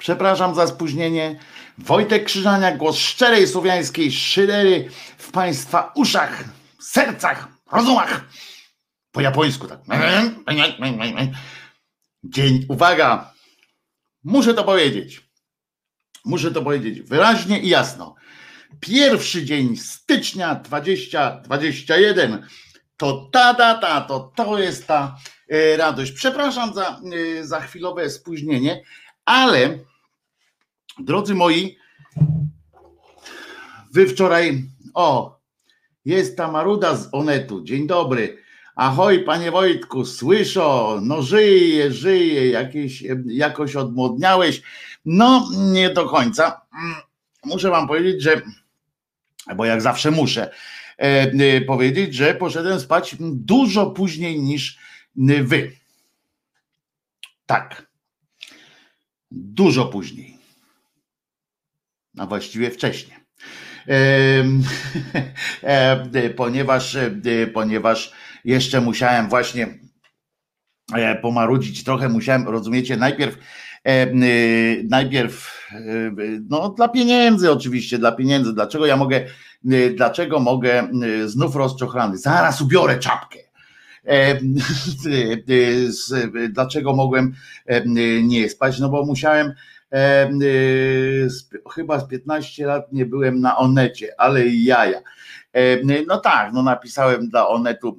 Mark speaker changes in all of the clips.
Speaker 1: Przepraszam za spóźnienie. Wojtek Krzyżania, głos szczerej słowiańskiej szydery w Państwa uszach, sercach, rozumach. Po japońsku tak. Dzień, uwaga, muszę to powiedzieć. Muszę to powiedzieć wyraźnie i jasno. Pierwszy dzień stycznia 2021 to ta data, to to jest ta e, radość. Przepraszam za, e, za chwilowe spóźnienie, ale drodzy moi, wy wczoraj, o, jest ta Maruda z Onetu. Dzień dobry. Ahoj, panie Wojtku, słyszę, no żyje, żyje, jakieś, jakoś odmłodniałeś. No, nie do końca. Muszę wam powiedzieć, że, bo jak zawsze muszę e, powiedzieć, że poszedłem spać dużo później niż wy. Tak. Dużo później. A właściwie wcześniej. E, ponieważ, e, ponieważ jeszcze musiałem właśnie e, pomarudzić trochę, musiałem, rozumiecie, najpierw najpierw no dla pieniędzy oczywiście, dla pieniędzy. Dlaczego ja mogę, dlaczego mogę znów rozczochrany? Zaraz ubiorę czapkę. Dlaczego mogłem nie spać? No bo musiałem chyba z 15 lat nie byłem na Onecie, ale jaja. No tak, no napisałem dla Onetu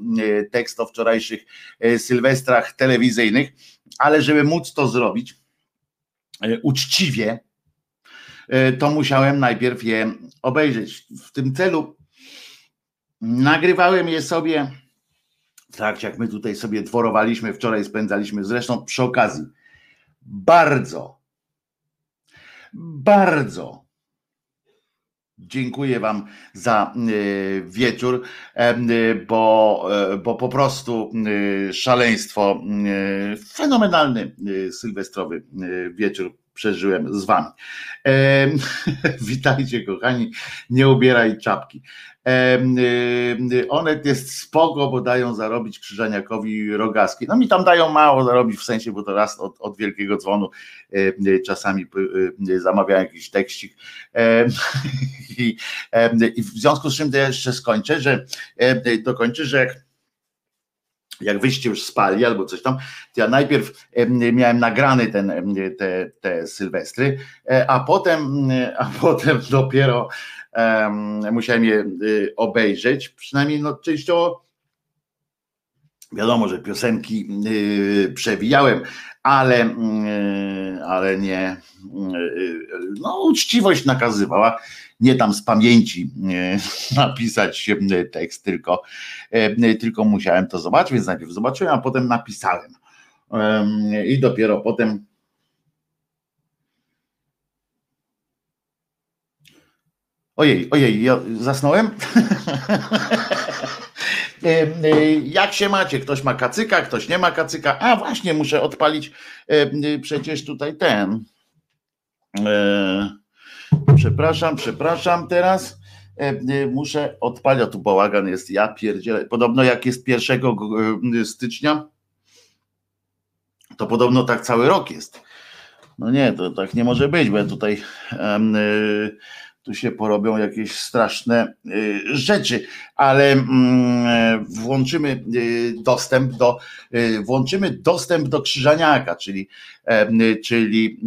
Speaker 1: tekst o wczorajszych e, sylwestrach telewizyjnych, ale żeby móc to zrobić e, uczciwie, e, to musiałem najpierw je obejrzeć. W tym celu nagrywałem je sobie w trakcie, jak my tutaj sobie dworowaliśmy, wczoraj spędzaliśmy, zresztą przy okazji, bardzo, bardzo Dziękuję Wam za e, wieczór, e, bo, e, bo po prostu szaleństwo, fenomenalny sylwestrowy wieczór przeżyłem z Wami. Witajcie, kochani, nie ubieraj czapki. Onet jest spoko, bo dają zarobić Krzyżaniakowi rogaski. No mi tam dają mało zarobić, w sensie, bo to raz od, od wielkiego dzwonu czasami zamawiałem jakiś tekścik i, i w związku z czym to jeszcze skończę, że dokończę, że jak jak wyście już spali albo coś tam, to ja najpierw miałem nagrany ten, te, te sylwestry, e, a potem, a potem dopiero musiałem je y, obejrzeć, przynajmniej no, częściowo wiadomo, że piosenki y, przewijałem, ale, y, ale nie, no uczciwość nakazywała, nie tam z pamięci napisać tekst, tylko, tylko musiałem to zobaczyć, więc najpierw zobaczyłem, a potem napisałem. I dopiero potem Ojej, ojej, ja zasnąłem? Jak się macie? Ktoś ma kacyka, ktoś nie ma kacyka. A właśnie, muszę odpalić przecież tutaj ten. Przepraszam, przepraszam teraz. Muszę odpalić, tu bałagan jest, ja pierdzielę. Podobno jak jest 1 stycznia, to podobno tak cały rok jest. No nie, to tak nie może być, bo ja tutaj tu się porobią jakieś straszne y, rzeczy, ale mm, włączymy y, dostęp do y, włączymy dostęp do Krzyżaniaka, czyli czyli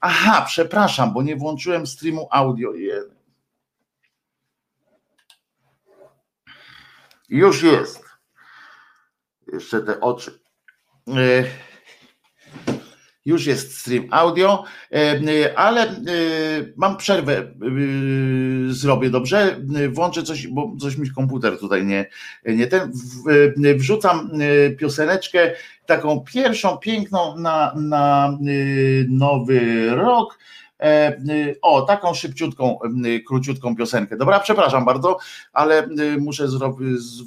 Speaker 1: aha, przepraszam, bo nie włączyłem streamu audio. Już jest. Jeszcze te oczy już jest stream audio, e, e, ale e, mam przerwę, zrobię dobrze, włączę coś, bo coś mi komputer tutaj nie, nie ten, wrzucam pioseneczkę, taką pierwszą, piękną na, na nowy rok, o, taką szybciutką, króciutką piosenkę. Dobra, przepraszam bardzo, ale muszę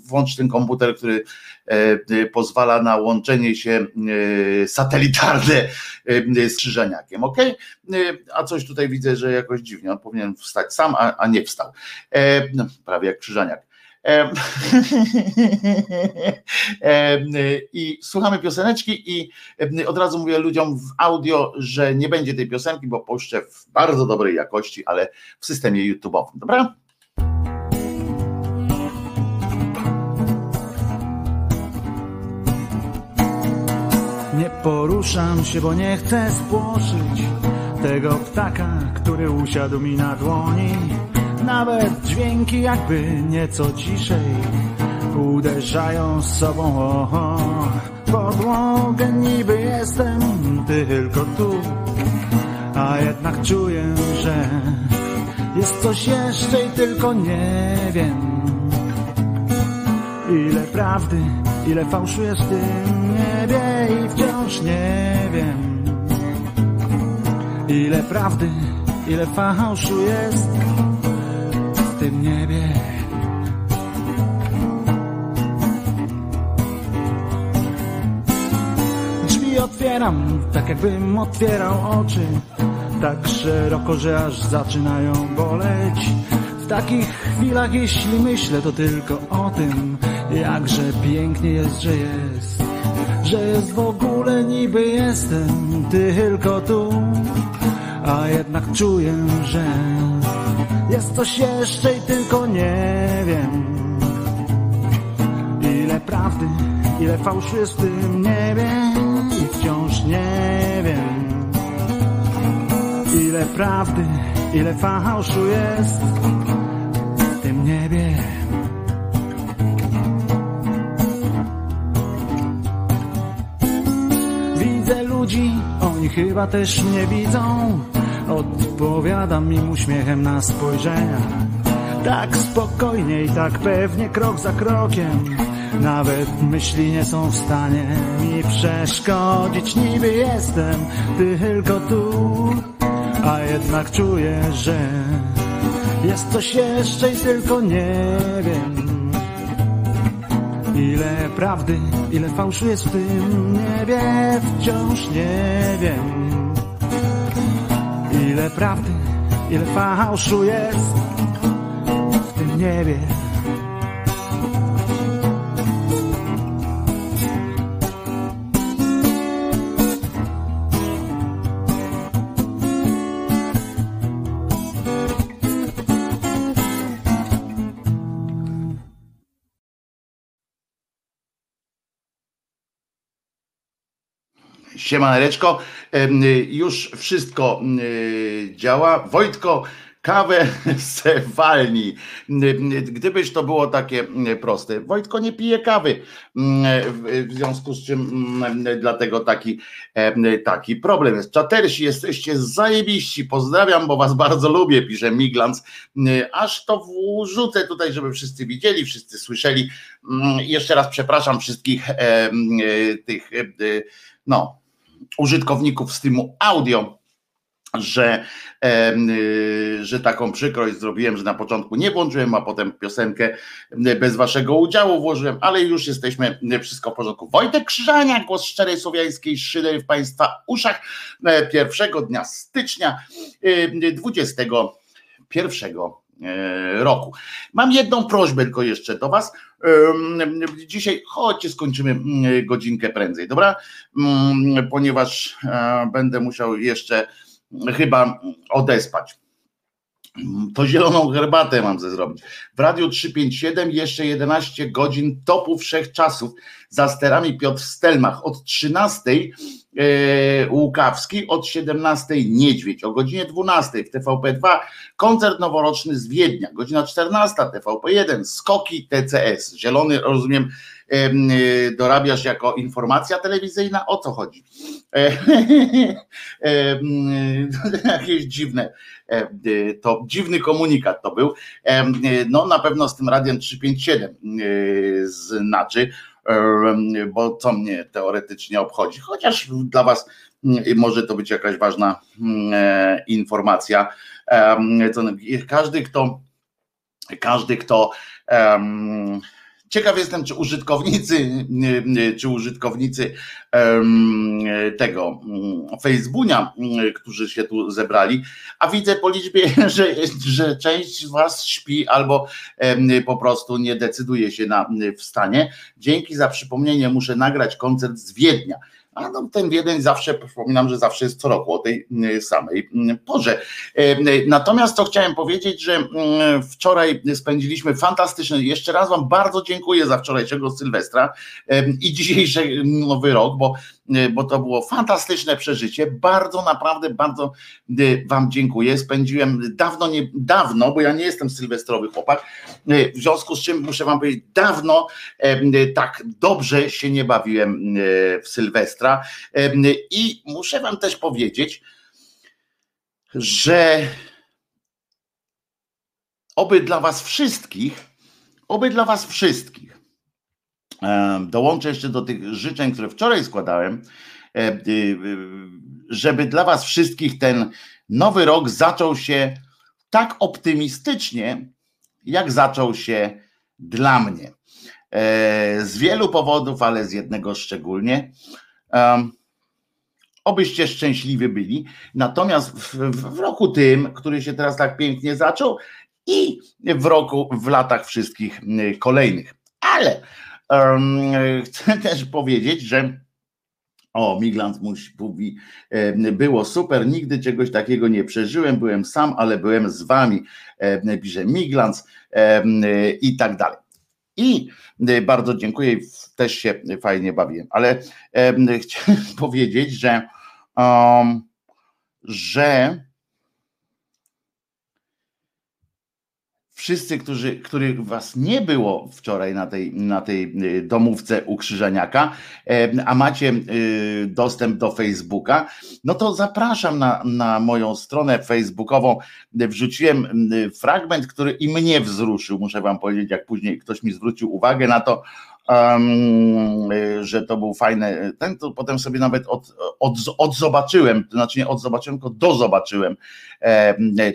Speaker 1: włączyć ten komputer, który e, pozwala na łączenie się satelitarne z krzyżeniakiem, ok? A coś tutaj widzę, że jakoś dziwnie, on powinien wstać sam, a, a nie wstał. E, no, prawie jak krzyżeniak. I słuchamy pioseneczki i od razu mówię ludziom w audio, że nie będzie tej piosenki, bo puszczę w bardzo dobrej jakości, ale w systemie YouTube'owym. Dobra?
Speaker 2: Nie poruszam się, bo nie chcę spłoszyć tego ptaka, który usiadł mi na dłoni. Nawet dźwięki jakby nieco ciszej uderzają z sobą o, podłogę. Niby jestem tylko tu, a jednak czuję, że jest coś jeszcze i tylko nie wiem. Ile prawdy, ile fałszu jest w tym niebie i wciąż nie wiem. Ile prawdy, ile fałszu jest w tym niebie. Drzwi otwieram, tak jakbym otwierał oczy, tak szeroko, że aż zaczynają boleć. W takich chwilach, jeśli myślę, to tylko o tym, jakże pięknie jest, że jest, że jest w ogóle niby jestem tylko tu, a jednak czuję, że jest coś jeszcze i tylko nie wiem. Ile prawdy, ile fałszu jest w tym niebie i wciąż nie wiem. Ile prawdy, ile fałszu jest w tym niebie. Widzę ludzi, oni chyba też mnie widzą. Odpowiadam im uśmiechem na spojrzenia. Tak spokojnie i tak pewnie, krok za krokiem. Nawet myśli nie są w stanie mi przeszkodzić. Niby jestem tylko tu, a jednak czuję, że jest coś jeszcze i tylko nie wiem. Ile prawdy, ile fałszu jest w tym niebie, wciąż nie wiem. Ile prawdy, ile fałszu jest w tym niebie.
Speaker 1: Siemaneczko, już wszystko działa. Wojtko, kawę se walni. Gdybyś to było takie proste. Wojtko nie pije kawy, w związku z czym dlatego taki, taki problem jest. Czatersi, jesteście zajebiści, pozdrawiam, bo was bardzo lubię, pisze Miglans. Aż to wrzucę tutaj, żeby wszyscy widzieli, wszyscy słyszeli. Jeszcze raz przepraszam wszystkich tych, no, użytkowników streamu audio, że, e, że taką przykrość zrobiłem, że na początku nie włączyłem, a potem piosenkę bez waszego udziału włożyłem, ale już jesteśmy wszystko w porządku. Wojtek Krzyżania, głos szczerej słowiańskiej szydery w Państwa uszach pierwszego dnia stycznia 21 roku. Mam jedną prośbę tylko jeszcze do Was. Dzisiaj chodźcie, skończymy godzinkę prędzej, dobra? Ponieważ będę musiał jeszcze chyba odespać. To zieloną herbatę mam ze zrobić. W Radiu 357 jeszcze 11 godzin topu wszechczasów za sterami Piotr Stelmach od 13 e, Łukawski, od 17 Niedźwiedź, o godzinie 12 w TVP2 koncert noworoczny z Wiednia, godzina 14 TVP1 skoki TCS. Zielony rozumiem E, dorabiasz jako informacja telewizyjna? O co chodzi? E, jakieś dziwne, e, to dziwny komunikat to był. No na pewno z tym radiem 357 znaczy, bo co mnie teoretycznie obchodzi, chociaż dla Was może to być jakaś ważna informacja. Każdy, kto każdy, kto Ciekaw jestem, czy użytkownicy, czy użytkownicy tego mm, Facebooka, mm, którzy się tu zebrali, a widzę po liczbie, że, że część z Was śpi albo po prostu nie decyduje się na wstanie. Dzięki za przypomnienie, muszę nagrać koncert z Wiednia. A no, ten Wiedeń zawsze, przypominam, że zawsze jest co roku o tej mm, samej mm, porze. Natomiast to chciałem powiedzieć, że mm, wczoraj spędziliśmy fantastyczny, jeszcze raz Wam bardzo dziękuję za wczorajszego Sylwestra i dzisiejszy nowy rok, bo bo to było fantastyczne przeżycie. Bardzo, naprawdę, bardzo Wam dziękuję. Spędziłem dawno, nie, dawno, bo ja nie jestem sylwestrowy chłopak, w związku z czym muszę Wam powiedzieć, dawno tak dobrze się nie bawiłem w Sylwestra. I muszę Wam też powiedzieć, że oby dla Was wszystkich, oby dla Was wszystkich, Dołączę jeszcze do tych życzeń, które wczoraj składałem, e, e, żeby dla Was wszystkich ten nowy rok zaczął się tak optymistycznie, jak zaczął się dla mnie. E, z wielu powodów, ale z jednego szczególnie. Obyście szczęśliwi byli. Natomiast w, w roku tym, który się teraz tak pięknie zaczął, i w roku, w latach wszystkich kolejnych. Ale Chcę też powiedzieć, że o, Miglant mówi, było super, nigdy czegoś takiego nie przeżyłem, byłem sam, ale byłem z wami, pisze Miglans i tak dalej. I bardzo dziękuję, też się fajnie bawiłem, ale chciałem powiedzieć, że, um, że wszyscy, którzy, których was nie było wczoraj na tej, na tej y, domówce u Krzyżaniaka, a macie y, dostęp do Facebooka, no to zapraszam na, na moją stronę facebookową. Wrzuciłem y, fragment, który i mnie wzruszył, muszę wam powiedzieć, jak później ktoś mi zwrócił uwagę na to, że to był fajny ten, to potem sobie nawet od, od, odzobaczyłem, to znaczy nie odzobaczyłem, tylko dozobaczyłem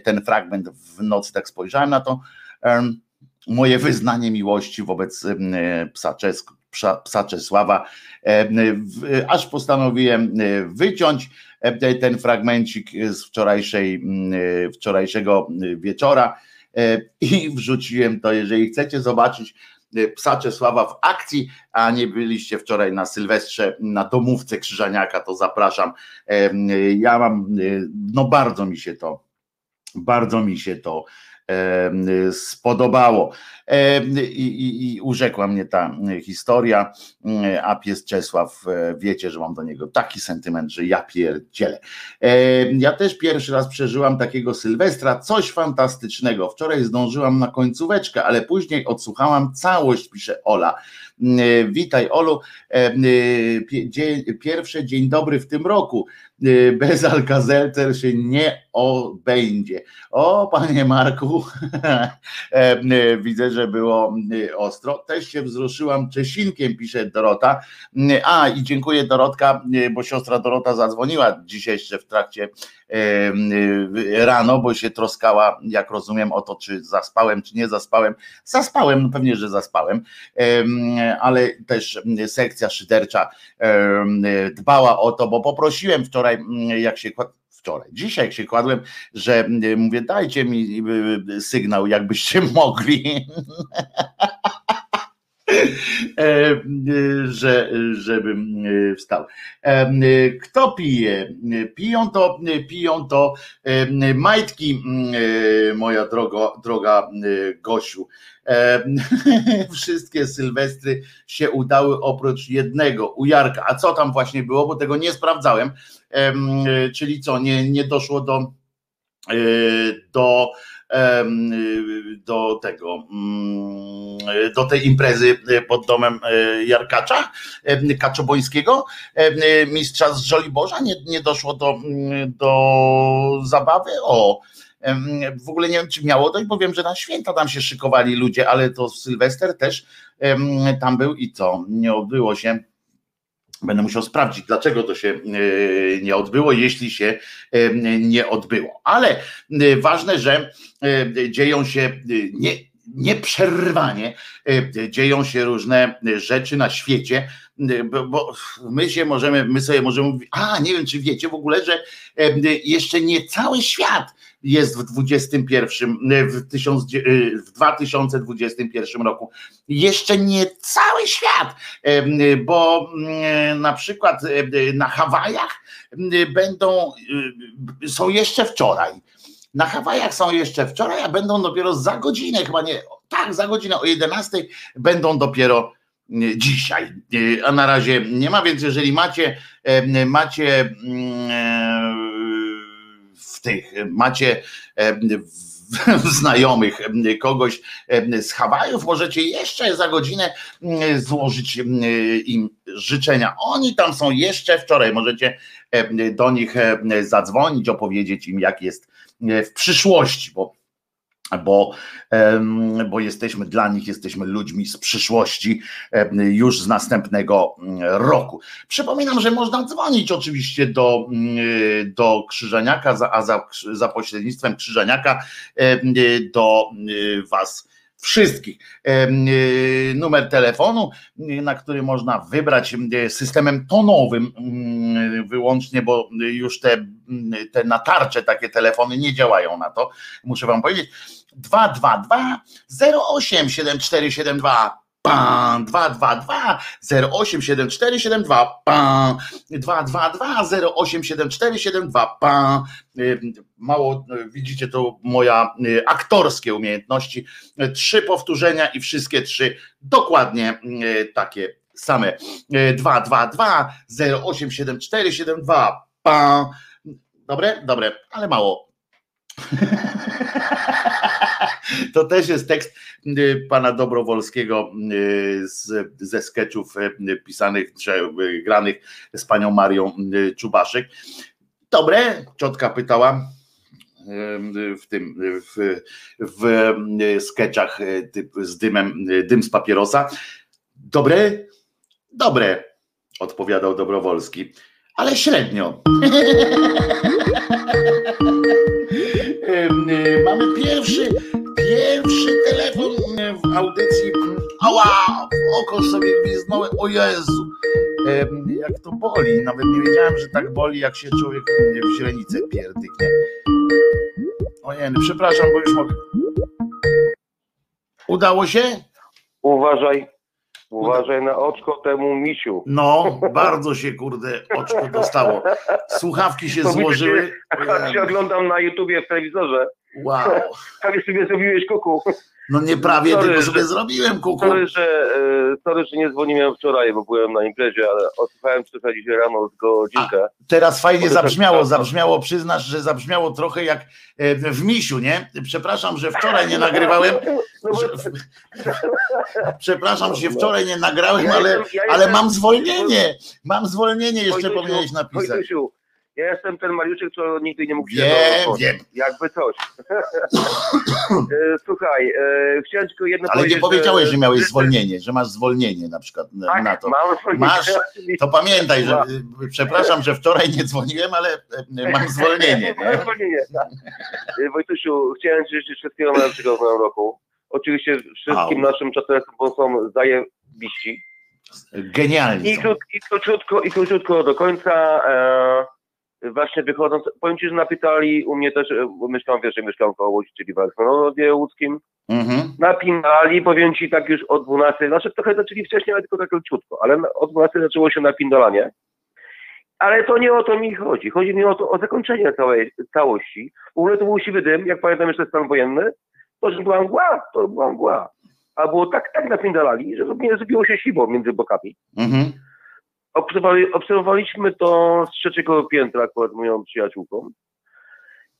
Speaker 1: ten fragment w nocy, tak spojrzałem na to, moje wyznanie miłości wobec psa, psa, psa Czesława, aż postanowiłem wyciąć ten fragmencik z wczorajszej, wczorajszego wieczora i wrzuciłem to, jeżeli chcecie zobaczyć Y, psa Czesława w akcji, a nie byliście wczoraj na Sylwestrze na domówce Krzyżaniaka, to zapraszam. Ja mam, y, no bardzo mi się to, bardzo mi się to spodobało. I, i, I, urzekła mnie ta historia, a pies Czesław, e, wiecie, że mam do niego taki sentyment, że ja pierdzielę. Ja też pierwszy raz przeżyłam takiego Sylwestra, coś fantastycznego. Wczoraj zdążyłam na końcóweczkę, ale później odsłuchałam całość, pisze Ola. Witaj Olu, pierwszy dzień dobry w tym roku. Bez Alkazelter się nie obędzie. O, panie Marku, widzę, że było y, ostro. Też się wzruszyłam Czesinkiem, pisze Dorota. Y, a i dziękuję Dorotka, y, bo siostra Dorota zadzwoniła dzisiaj jeszcze w trakcie rano, bo się troskała, jak rozumiem, o to, czy zaspałem, czy nie zaspałem. Zaspałem, no pewnie, że zaspałem, ale też sekcja szydercza dbała o to, bo poprosiłem wczoraj, jak się wczoraj. Dzisiaj jak się kładłem, że mówię, dajcie mi sygnał, jakbyście mogli. E, że, żebym e, wstał. E, kto pije? Piją to, piją to majtki, moja drogo, droga Gosiu. Wszystkie sylwestry się udały oprócz jednego, u Jarka. A co tam właśnie było, bo tego nie sprawdzałem. Czyli co, nie, nie doszło do do do tego, mm, do tej imprezy pod domem e, Jarkacza Kaczobońskiego, mistrza z Żoliborza, nie, nie doszło do, mm, do zabawy, o, w ogóle nie wiem, czy miało dojść, bo wiem, że na święta tam się szykowali ludzie, ale to Sylwester też tam był i co? Nie odbyło się Będę musiał sprawdzić, dlaczego to się e, nie odbyło, jeśli się e, nie odbyło. Ale e, ważne, że dzieją się nie, nieprzerwanie dzieją się różne rzeczy na świecie, bo my się możemy, my sobie możemy mówić, a nie wiem, czy wiecie w ogóle, że jeszcze nie cały świat jest w 21, w, tysiąc, w 2021 roku. Jeszcze nie cały świat, bo na przykład na Hawajach będą, są jeszcze wczoraj. Na Hawajach są jeszcze wczoraj, a będą dopiero za godzinę, chyba nie, tak, za godzinę o 11 będą dopiero dzisiaj. A na razie nie ma, więc jeżeli macie, macie mm, w tych, macie znajomych kogoś z Hawajów, możecie jeszcze za godzinę złożyć im życzenia. Oni tam są jeszcze wczoraj, możecie do nich zadzwonić, opowiedzieć im, jak jest w przyszłości, bo bo, bo jesteśmy dla nich, jesteśmy ludźmi z przyszłości już z następnego mm, roku. Przypominam, że można dzwonić oczywiście do, mm, do Krzyżaniaka, a za, za pośrednictwem Krzyżaniaka do Was wszystkich. Numer telefonu, na który można wybrać systemem tonowym wyłącznie, bo już te, te natarcze takie telefony nie działają na to, muszę wam powiedzieć. 222 08 7472 pan 222 087472 pan. 222 087472 pan. Mało widzicie to moja y, aktorskie umiejętności. Trzy powtórzenia i wszystkie trzy dokładnie y, takie same. 222 087472 pan. Dobre? Dobre. Ale mało To też jest tekst y, pana Dobrowolskiego y, z, ze sketchów y, pisanych czy granych z panią Marią Czubaszek. Dobre? Ciotka pytała w tym w, w sketchach z dymem, dym z papierosa. Dobre? Dobre, odpowiadał Dobrowolski, ale średnio. Mamy pierwszy, pierwszy telefon w audycji. Ała, oko sobie gwizdnąłem, o Jezu. Jak to boli, nawet nie wiedziałem, że tak boli, jak się człowiek w źrenicę pierdyknie. Ojej, przepraszam, bo już mogę. Udało się?
Speaker 3: Uważaj, Uważaj na oczko temu misiu.
Speaker 1: No, bardzo się kurde oczko dostało. Słuchawki się to złożyły.
Speaker 3: Jak się oglądam na YouTubie w telewizorze.
Speaker 1: Wow.
Speaker 3: Prawie sobie zrobiłeś kuku.
Speaker 1: No nie prawie, sorry, tylko sobie że, zrobiłem kuku.
Speaker 3: Sorry że, e, sorry, że nie dzwoniłem wczoraj, bo byłem na imprezie, ale odsłuchałem tylko dzisiaj rano z godzinkę. A
Speaker 1: teraz fajnie zabrzmiało, zabrzmiało, przyznasz, że zabrzmiało trochę jak e, w misiu, nie? Przepraszam, że wczoraj nie nagrywałem. No przepraszam, że wczoraj nie nagrałem, ale, ale mam zwolnienie. Mam zwolnienie, jeszcze powinieneś napisać.
Speaker 3: Ja jestem ten Mariuszek, co nigdy nie mógł się
Speaker 1: Wiem, wiem.
Speaker 3: Jakby coś. E, słuchaj, e, chciałem tylko jedno
Speaker 1: Ale nie powiedziałeś, że, miałeś zwolnienie, że masz zwolnienie na przykład
Speaker 3: tak,
Speaker 1: na to.
Speaker 3: Mam
Speaker 1: masz, to pamiętaj, że przepraszam, że wczoraj nie dzwoniłem, ale e, mam zwolnienie.
Speaker 3: Mam zwolnienie, tak. Wojtusiu, chciałem Ci życzyć wszystkiego najlepszego w nowym roku. Oczywiście wszystkim Au. naszym bo są zajebiści.
Speaker 1: Genialnie.
Speaker 3: I, krót, i, króciutko, I króciutko do końca. E, właśnie wychodząc, powiem Ci, że napytali u mnie też, e, mieszkam, wiesz, mieszkam koło Łodzi, czyli w Alfredowie łódzkim, mhm. napinali, powiem Ci tak już o 12, znaczy trochę zaczęli wcześniej, ale tylko tak króciutko, ale o 12 zaczęło się napindalanie. Ale to nie o to mi chodzi. Chodzi mi o to, o zakończenie całej całości. W ogóle to był siwy dym, jak pamiętam jeszcze stan wojenny, to że była mgła, to była mgła. A było tak, tak napindalali, że zrobiło się siwo między bokami. Mhm. Obserwowali, obserwowaliśmy to z trzeciego piętra akurat moją przyjaciółką.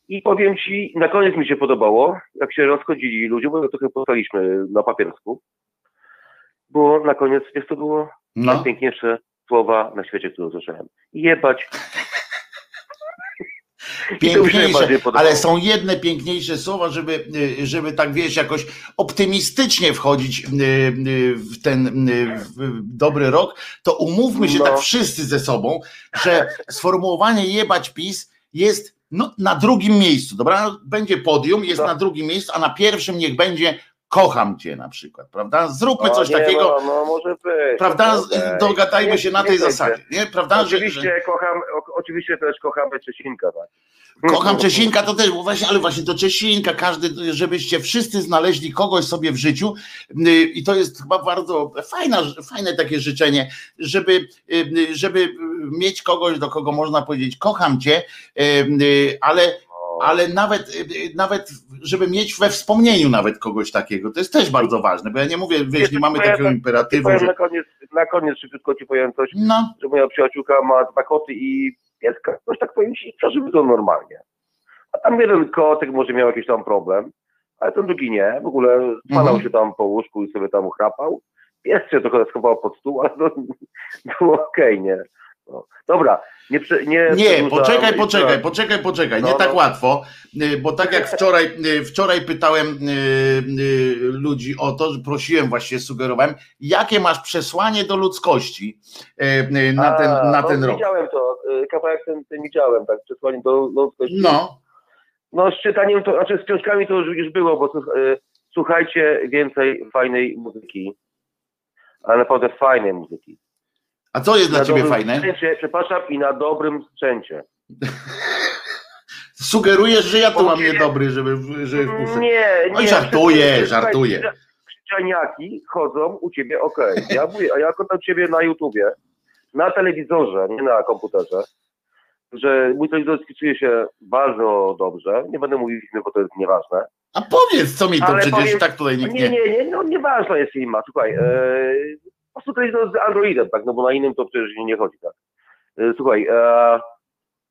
Speaker 3: I powiem Ci, na koniec mi się podobało, jak się rozchodzili ludzie, bo trochę postaliśmy na papiersku. Bo na koniec, jest to było no. najpiękniejsze słowa na świecie, które usłyszałem. Jebać
Speaker 1: Piękniejsze, ale są jedne piękniejsze słowa, żeby, y, żeby tak wiesz, jakoś optymistycznie wchodzić y, y, w ten w dobry rok, to umówmy się no. tak wszyscy ze sobą, że sformułowanie jebać PiS jest no, na drugim miejscu, dobra? Będzie podium, jest no. na drugim miejscu, a na pierwszym niech będzie kocham cię na przykład, prawda? Zróbmy coś
Speaker 3: nie,
Speaker 1: takiego.
Speaker 3: No, no może być.
Speaker 1: Prawda? Okay. Dogadajmy nie, się na tej zasadzie, nie? Prawda?
Speaker 3: Oczywiście że, że... kocham, oczywiście też kochamy Czesinka, tak.
Speaker 1: Kocham Czesinka, to też, właśnie, ale właśnie to Czesinka, każdy, żebyście wszyscy znaleźli kogoś sobie w życiu y, i to jest chyba bardzo fajna, fajne takie życzenie, żeby, y, żeby mieć kogoś, do kogo można powiedzieć kocham cię, y, ale ale nawet, nawet, żeby mieć we wspomnieniu nawet kogoś takiego, to jest też bardzo ważne, bo ja nie mówię, wiesz, nie mamy takiego imperatywu,
Speaker 3: że... Na koniec, na koniec szybciutko ci powiem coś, no. że moja przyjaciółka ma dwa koty i pieska, coś tak powiem ci, przeżyły to normalnie. A tam jeden kotek może miał jakiś tam problem, ale ten drugi nie, w ogóle spadał mhm. się tam po łóżku i sobie tam chrapał. Pies się trochę schował pod stół, ale to było okej, okay, nie. No. Dobra, nie, nie,
Speaker 1: nie poczekaj, poczekaj, poczekaj, poczekaj, no, nie tak no. łatwo, y, bo tak jak wczoraj, y, wczoraj pytałem y, ludzi o to, prosiłem właśnie, sugerowałem, jakie masz przesłanie do ludzkości na ten, na ten
Speaker 3: no,
Speaker 1: rok.
Speaker 3: Widziałem to, kawałek ten, ten widziałem, tak, przesłanie do ludzkości.
Speaker 1: No.
Speaker 3: No z czytaniem to, znaczy z książkami to już, już było, bo słuchajcie więcej fajnej muzyki, ale naprawdę fajnej muzyki.
Speaker 1: A co jest dla ciebie fajne?
Speaker 3: Sprzęcie, przepraszam, i na dobrym sprzęcie.
Speaker 1: Sugerujesz, że ja tu mam niedobry, żeby... żeby
Speaker 3: nie, nie.
Speaker 1: Oj, żartuję, żartuję.
Speaker 3: Krzyczaniaki chodzą u ciebie ok. Ja mówię, a ja oglądam ciebie na YouTubie, na telewizorze, nie na komputerze, że mój telewizor spisuje się bardzo dobrze. Nie będę mówił, bo to jest nieważne.
Speaker 1: A powiedz, co mi to Ale przecież powiem, tak tutaj nikt
Speaker 3: nie... Nie, nie, nie, no nieważne jest ma. Słuchaj, yy, po prostu to jest z Androidem, tak, no bo na innym to przecież nie chodzi, tak. E, słuchaj, e,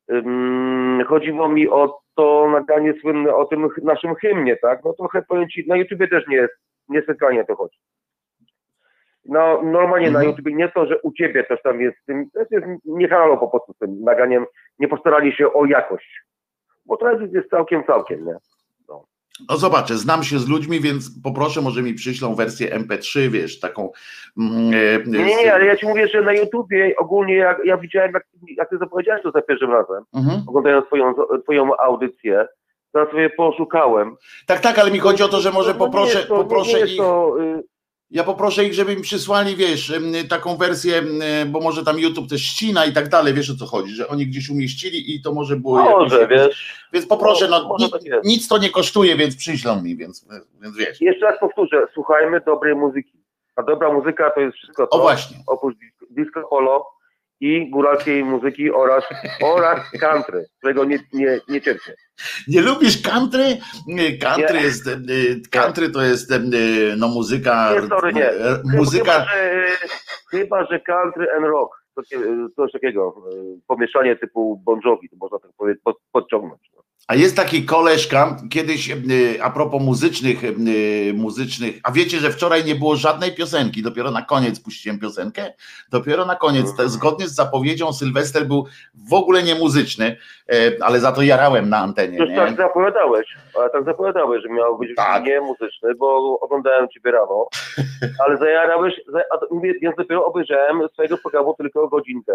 Speaker 3: um, chodziło mi o to nagranie słynne o tym naszym hymnie, tak, no trochę powiem Ci, na YouTubie też nie jest, niespecjalnie to chodzi. No, normalnie na mhm. YouTubie nie to, że u Ciebie też tam jest, tym, to jest nie halo po prostu z tym nagraniem, nie postarali się o jakość, bo to jest całkiem, całkiem, nie.
Speaker 1: No zobaczę, znam się z ludźmi, więc poproszę, może mi przyślą wersję MP3, wiesz, taką.
Speaker 3: Mm, e, nie, nie, ale ja ci mówię, że na YouTubie ogólnie jak, ja widziałem, jak, jak ty zapowiedziałeś to za pierwszym razem, mhm. oglądając twoją, twoją audycję, to sobie poszukałem.
Speaker 1: Tak, tak, ale mi chodzi o to, że może poproszę, to, poproszę ich. To, y ja poproszę ich, żeby mi przysłali, wiesz, taką wersję, bo może tam YouTube też ścina i tak dalej, wiesz o co chodzi, że oni gdzieś umieścili i to może było
Speaker 3: Może, jakieś, wiesz.
Speaker 1: Więc poproszę, no, no nic, tak nic to nie kosztuje, więc przyślą mi, więc, więc wiesz.
Speaker 3: Jeszcze raz powtórzę, słuchajmy dobrej muzyki. A dobra muzyka to jest wszystko to,
Speaker 1: o właśnie.
Speaker 3: oprócz disco polo, i góralskiej muzyki oraz, oraz country, którego nie, nie, nie cierpię.
Speaker 1: Nie lubisz country? Country, nie. jest, e, country to jest e, no, muzyka.
Speaker 3: Nie, sorry, nie. E,
Speaker 1: muzyka...
Speaker 3: Chyba, że, chyba, że country and rock. Coś takiego. Pomieszanie typu Bon Jovi, to można tak powiedzieć, podciągnąć.
Speaker 1: A jest taki koleżka, kiedyś y, a propos muzycznych, y, muzycznych, a wiecie, że wczoraj nie było żadnej piosenki, dopiero na koniec puściłem piosenkę, dopiero na koniec, mhm. zgodnie z zapowiedzią Sylwester był w ogóle nie muzyczny, e, ale za to jarałem na antenie.
Speaker 3: Już tak zapowiadałeś, ale tak zapowiadałeś, że miał być tak. nie muzyczny, bo oglądałem Ciebie rano, ale zajarałeś, więc dopiero obejrzałem swojego programu tylko godzinkę,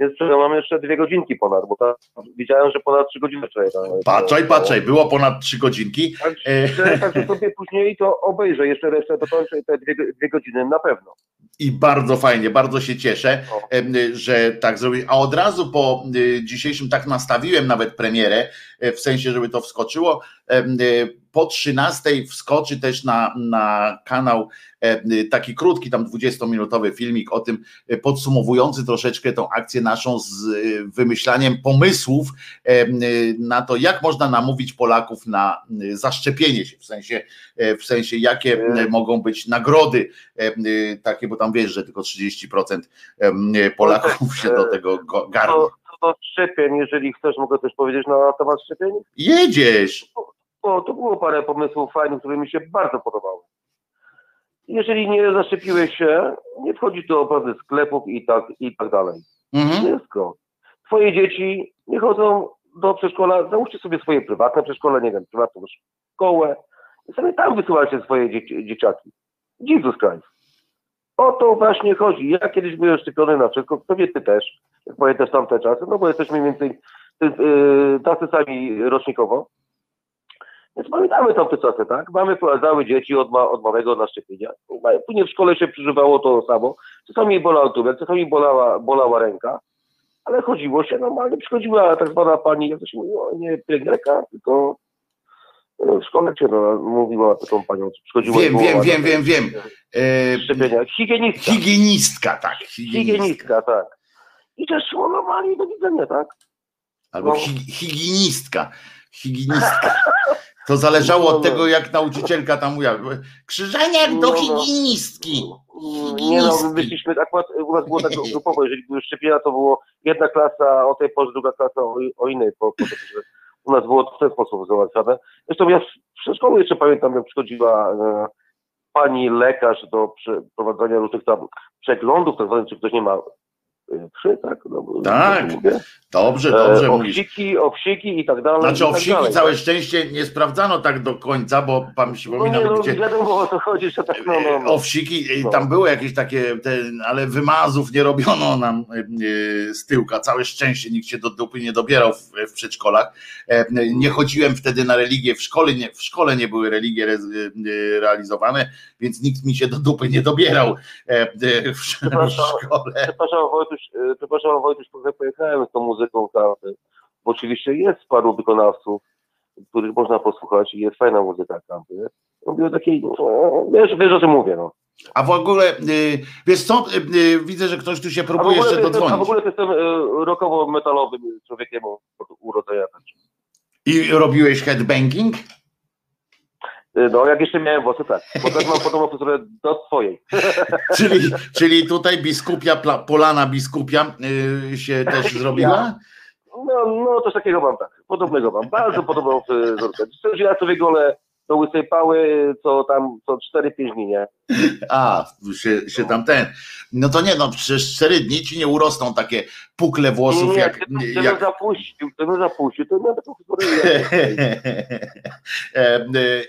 Speaker 3: więc mam jeszcze dwie godzinki ponad, bo ta, widziałem, że ponad trzy godziny wczoraj.
Speaker 1: Patrzaj, patrzaj, było ponad trzy godzinki.
Speaker 3: Także, także sobie później to obejrzę, jeszcze resztę dokończę te dwie, dwie godziny na pewno.
Speaker 1: I bardzo fajnie, bardzo się cieszę, o. że tak zrobił. A od razu po y, dzisiejszym tak nastawiłem nawet premierę, e, w sensie, żeby to wskoczyło y, po 13 wskoczy też na, na kanał e, taki krótki, tam 20-minutowy filmik o tym e, podsumowujący troszeczkę tą akcję naszą z e, wymyślaniem pomysłów na to, jak można namówić Polaków na zaszczepienie się, w sensie, w sensie jakie mogą być nagrody takie, bo tam wiesz, że tylko 30% Polaków się do tego garnie.
Speaker 3: Do szczepień, jeżeli chcesz, mogę też powiedzieć na temat szczepień?
Speaker 1: Jedziesz!
Speaker 3: Bo to było parę pomysłów fajnych, które mi się bardzo podobały. Jeżeli nie zaszczepiłeś się, nie wchodzi do pewnych sklepów i tak, i tak dalej. Mhm. Wszystko. Twoje dzieci nie chodzą do przedszkola, załóżcie sobie swoje prywatne przedszkole, nie wiem, prywatną szkołę i sobie tam wysyłajcie swoje dzieci, dzieciaki. Jesus Christ. O to właśnie chodzi. Ja kiedyś byłem szczepiony na wszystko, pewnie ty też, jak pamiętasz tamte czasy, no bo jesteśmy mniej więcej yy, tacy sami rocznikowo. Więc pamiętamy tamte czasy, tak? Mamy wprowadzały dzieci od, ma, od małego na szczepienia. Później w szkole się przeżywało to samo. Czasami bolał tubek, czasami bolała, bolała ręka, ale chodziło się normalnie. Przychodziła tak zwana pani, jak to się mówiło, nie pielęgniarka, tylko no, w szkole cię no, mówiła taką panią, przychodziła
Speaker 1: Wiem, wiem, wiem, wiem, wiem.
Speaker 3: E, szczepienia. Higienistka.
Speaker 1: Higienistka, tak.
Speaker 3: Higienistka, higienistka tak. I też szło normalnie do widzenia, tak?
Speaker 1: Albo no. higienistka. Higienistka. To zależało od no, no. tego, jak nauczycielka tam mówiła. Krzyżeniak do no, higienistki.
Speaker 3: Nie no, my byliśmy, akurat u nas było tak grupowo, jeżeli były szczepienia, to było jedna klasa o tej porze, druga klasa o, o innej po, po, u nas było to w ten sposób załatwiane. Zresztą ja w przedszkolu jeszcze pamiętam, jak przychodziła e, pani lekarz do przeprowadzania różnych tam przeglądów, tak zwanych, czy ktoś nie ma Wszy, tak?
Speaker 1: No, tak, dobrze, dobrze
Speaker 3: e, Owsiki, owsiki i tak dalej.
Speaker 1: Znaczy
Speaker 3: tak
Speaker 1: owsiki dalej, całe tak? szczęście nie sprawdzano tak do końca, bo pan się
Speaker 3: przypomina, no nie, no, gdzie... wiadomo o co chodzi, że tak, no, no, no.
Speaker 1: Owsiki, no. tam było jakieś takie, te, ale wymazów nie robiono nam e, z tyłka, całe szczęście, nikt się do dupy nie dobierał w, w przedszkolach. E, nie chodziłem wtedy na religię, w szkole nie, w szkole nie były religie re, e, realizowane, więc nikt mi się do dupy nie dobierał e, w, w szkole.
Speaker 3: Przepraszam, Wojtuś, E, przepraszam Wojtuś, trochę pojechałem z tą muzyką country, bo oczywiście jest paru wykonawców, których można posłuchać i jest fajna muzyka country. Mówię takiej, no, wiesz, wiesz o czym mówię, no.
Speaker 1: A w ogóle, y, wiesz co, y, widzę, że ktoś tu się próbuje jeszcze dodzwonić.
Speaker 3: A w ogóle jestem rockowo-metalowym człowiekiem od urodzenia.
Speaker 1: I robiłeś headbanging?
Speaker 3: No, jak jeszcze miałem włosy, tak. Bo też mam podobną fryzurę do swojej.
Speaker 1: czyli, czyli tutaj biskupia, polana biskupia yy, się też zrobiła?
Speaker 3: No, no, coś takiego mam, tak. Podobnego mam. Bardzo podobną fryzurkę. Ja sobie gole do łysej pały co tam co 4-5 dni, nie?
Speaker 1: A, się, się tam ten. No to nie, no przecież 4 dni ci nie urosną takie pukle włosów nie, jak.
Speaker 3: Nie, jak... zapuścił, to zapuścił, to nie taką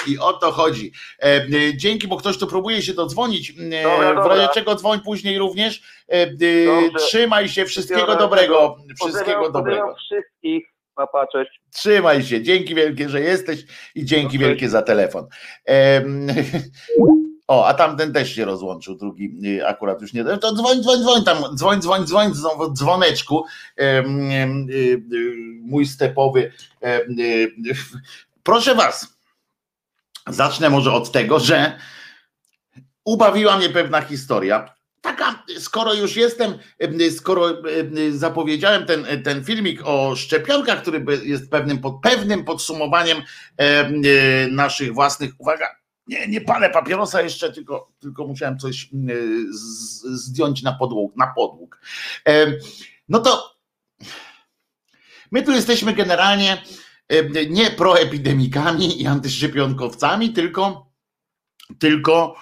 Speaker 1: I o to chodzi. E, dzięki, bo ktoś tu próbuje się dodzwonić. E, w razie czego dzwoń później również. E, Dobrze. Trzymaj się, wszystkiego dobrego. Wszystkiego dobrego.
Speaker 3: Wszystkich. Papa, cześć.
Speaker 1: Trzymaj się, dzięki wielkie, że jesteś i dzięki no, wielkie za telefon. O, a tamten też się rozłączył, drugi y, akurat już nie. To dzwoń, dzwoń, dzwoń tam, dzwoń, dzwoń, dzwoń, znowu dzwoneczku. Y, y, mój stepowy. Proszę Was, zacznę może od tego, że ubawiła mnie pewna historia taka, skoro już jestem, skoro zapowiedziałem ten, ten filmik o szczepionkach, który jest pewnym, pod, pewnym podsumowaniem naszych własnych, uwaga, nie, nie palę papierosa jeszcze, tylko, tylko musiałem coś zdjąć na podłóg, na podłóg. No to my tu jesteśmy generalnie nie proepidemikami i antyszczepionkowcami, tylko, tylko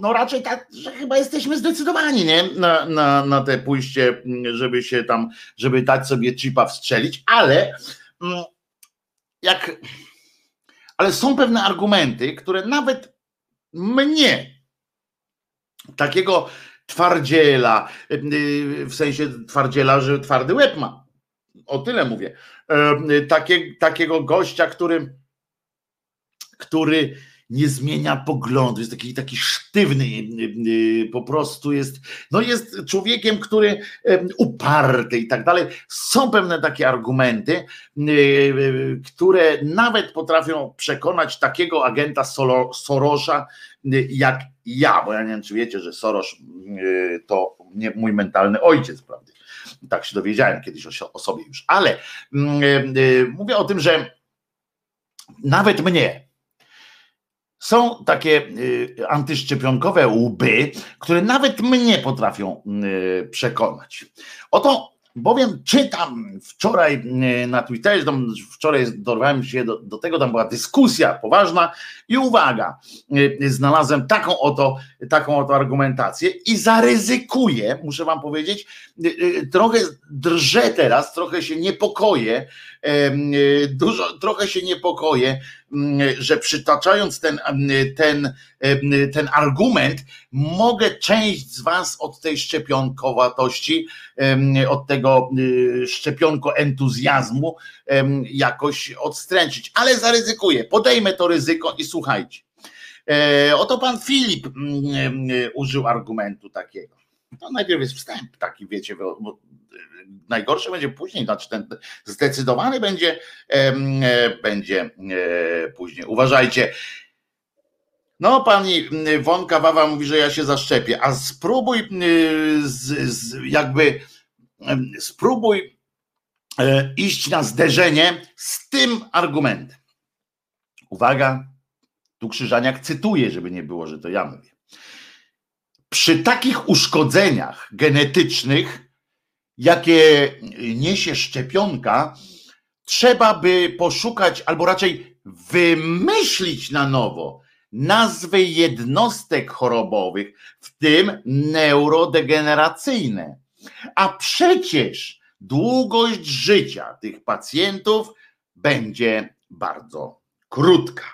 Speaker 1: no raczej tak, że chyba jesteśmy zdecydowani, nie? Na, na, na te pójście, żeby się tam, żeby dać sobie chipa wstrzelić, ale mm, jak, ale są pewne argumenty, które nawet mnie, takiego twardziela, y, w sensie twardziela, że twardy łeb ma, o tyle mówię, takie, takiego gościa, który, który nie zmienia poglądu, jest taki, taki sztywny, y, y, po prostu jest, no jest człowiekiem, który uparty i tak dalej. Są pewne takie argumenty, y, które nawet potrafią przekonać takiego agenta Sorosza jak ja, bo ja nie wiem, czy wiecie, że Soros to nie mój mentalny ojciec, prawda? Tak się dowiedziałem kiedyś o, sobie już, ale mówię o tym, że nawet mnie, są takie y, antyszczepionkowe łby, które nawet mnie potrafią y, przekonać. Oto bowiem czytam wczoraj y, na Twitterze, wczoraj dorwałem się do, do, tego, tam była dyskusja poważna i uwaga, znalazłem taką oto, taką oto argumentację i zaryzykuję, muszę wam powiedzieć, trochę drżę teraz, trochę się niepokoję, dużo, trochę się niepokoję, że przytaczając ten, mm, ten, mm, ten argument, mogę część z Was od tej szczepionkowatości, od tego szczepionko entuzjazmu jakoś odstręczyć, ale zaryzykuję, podejmę to ryzyko i słuchajcie. Oto pan Filip użył argumentu takiego. No najpierw jest wstęp taki, wiecie, bo najgorsze będzie później, znaczy ten zdecydowany będzie, będzie później. Uważajcie, no, pani Wonka Wawa mówi, że ja się zaszczepię, a spróbuj z, z, jakby spróbuj e, iść na zderzenie z tym argumentem. Uwaga, tu Krzyżaniak cytuje, żeby nie było, że to ja mówię. Przy takich uszkodzeniach genetycznych, jakie niesie szczepionka, trzeba by poszukać, albo raczej wymyślić na nowo nazwy jednostek chorobowych, w tym neurodegeneracyjne. A przecież długość życia tych pacjentów będzie bardzo krótka.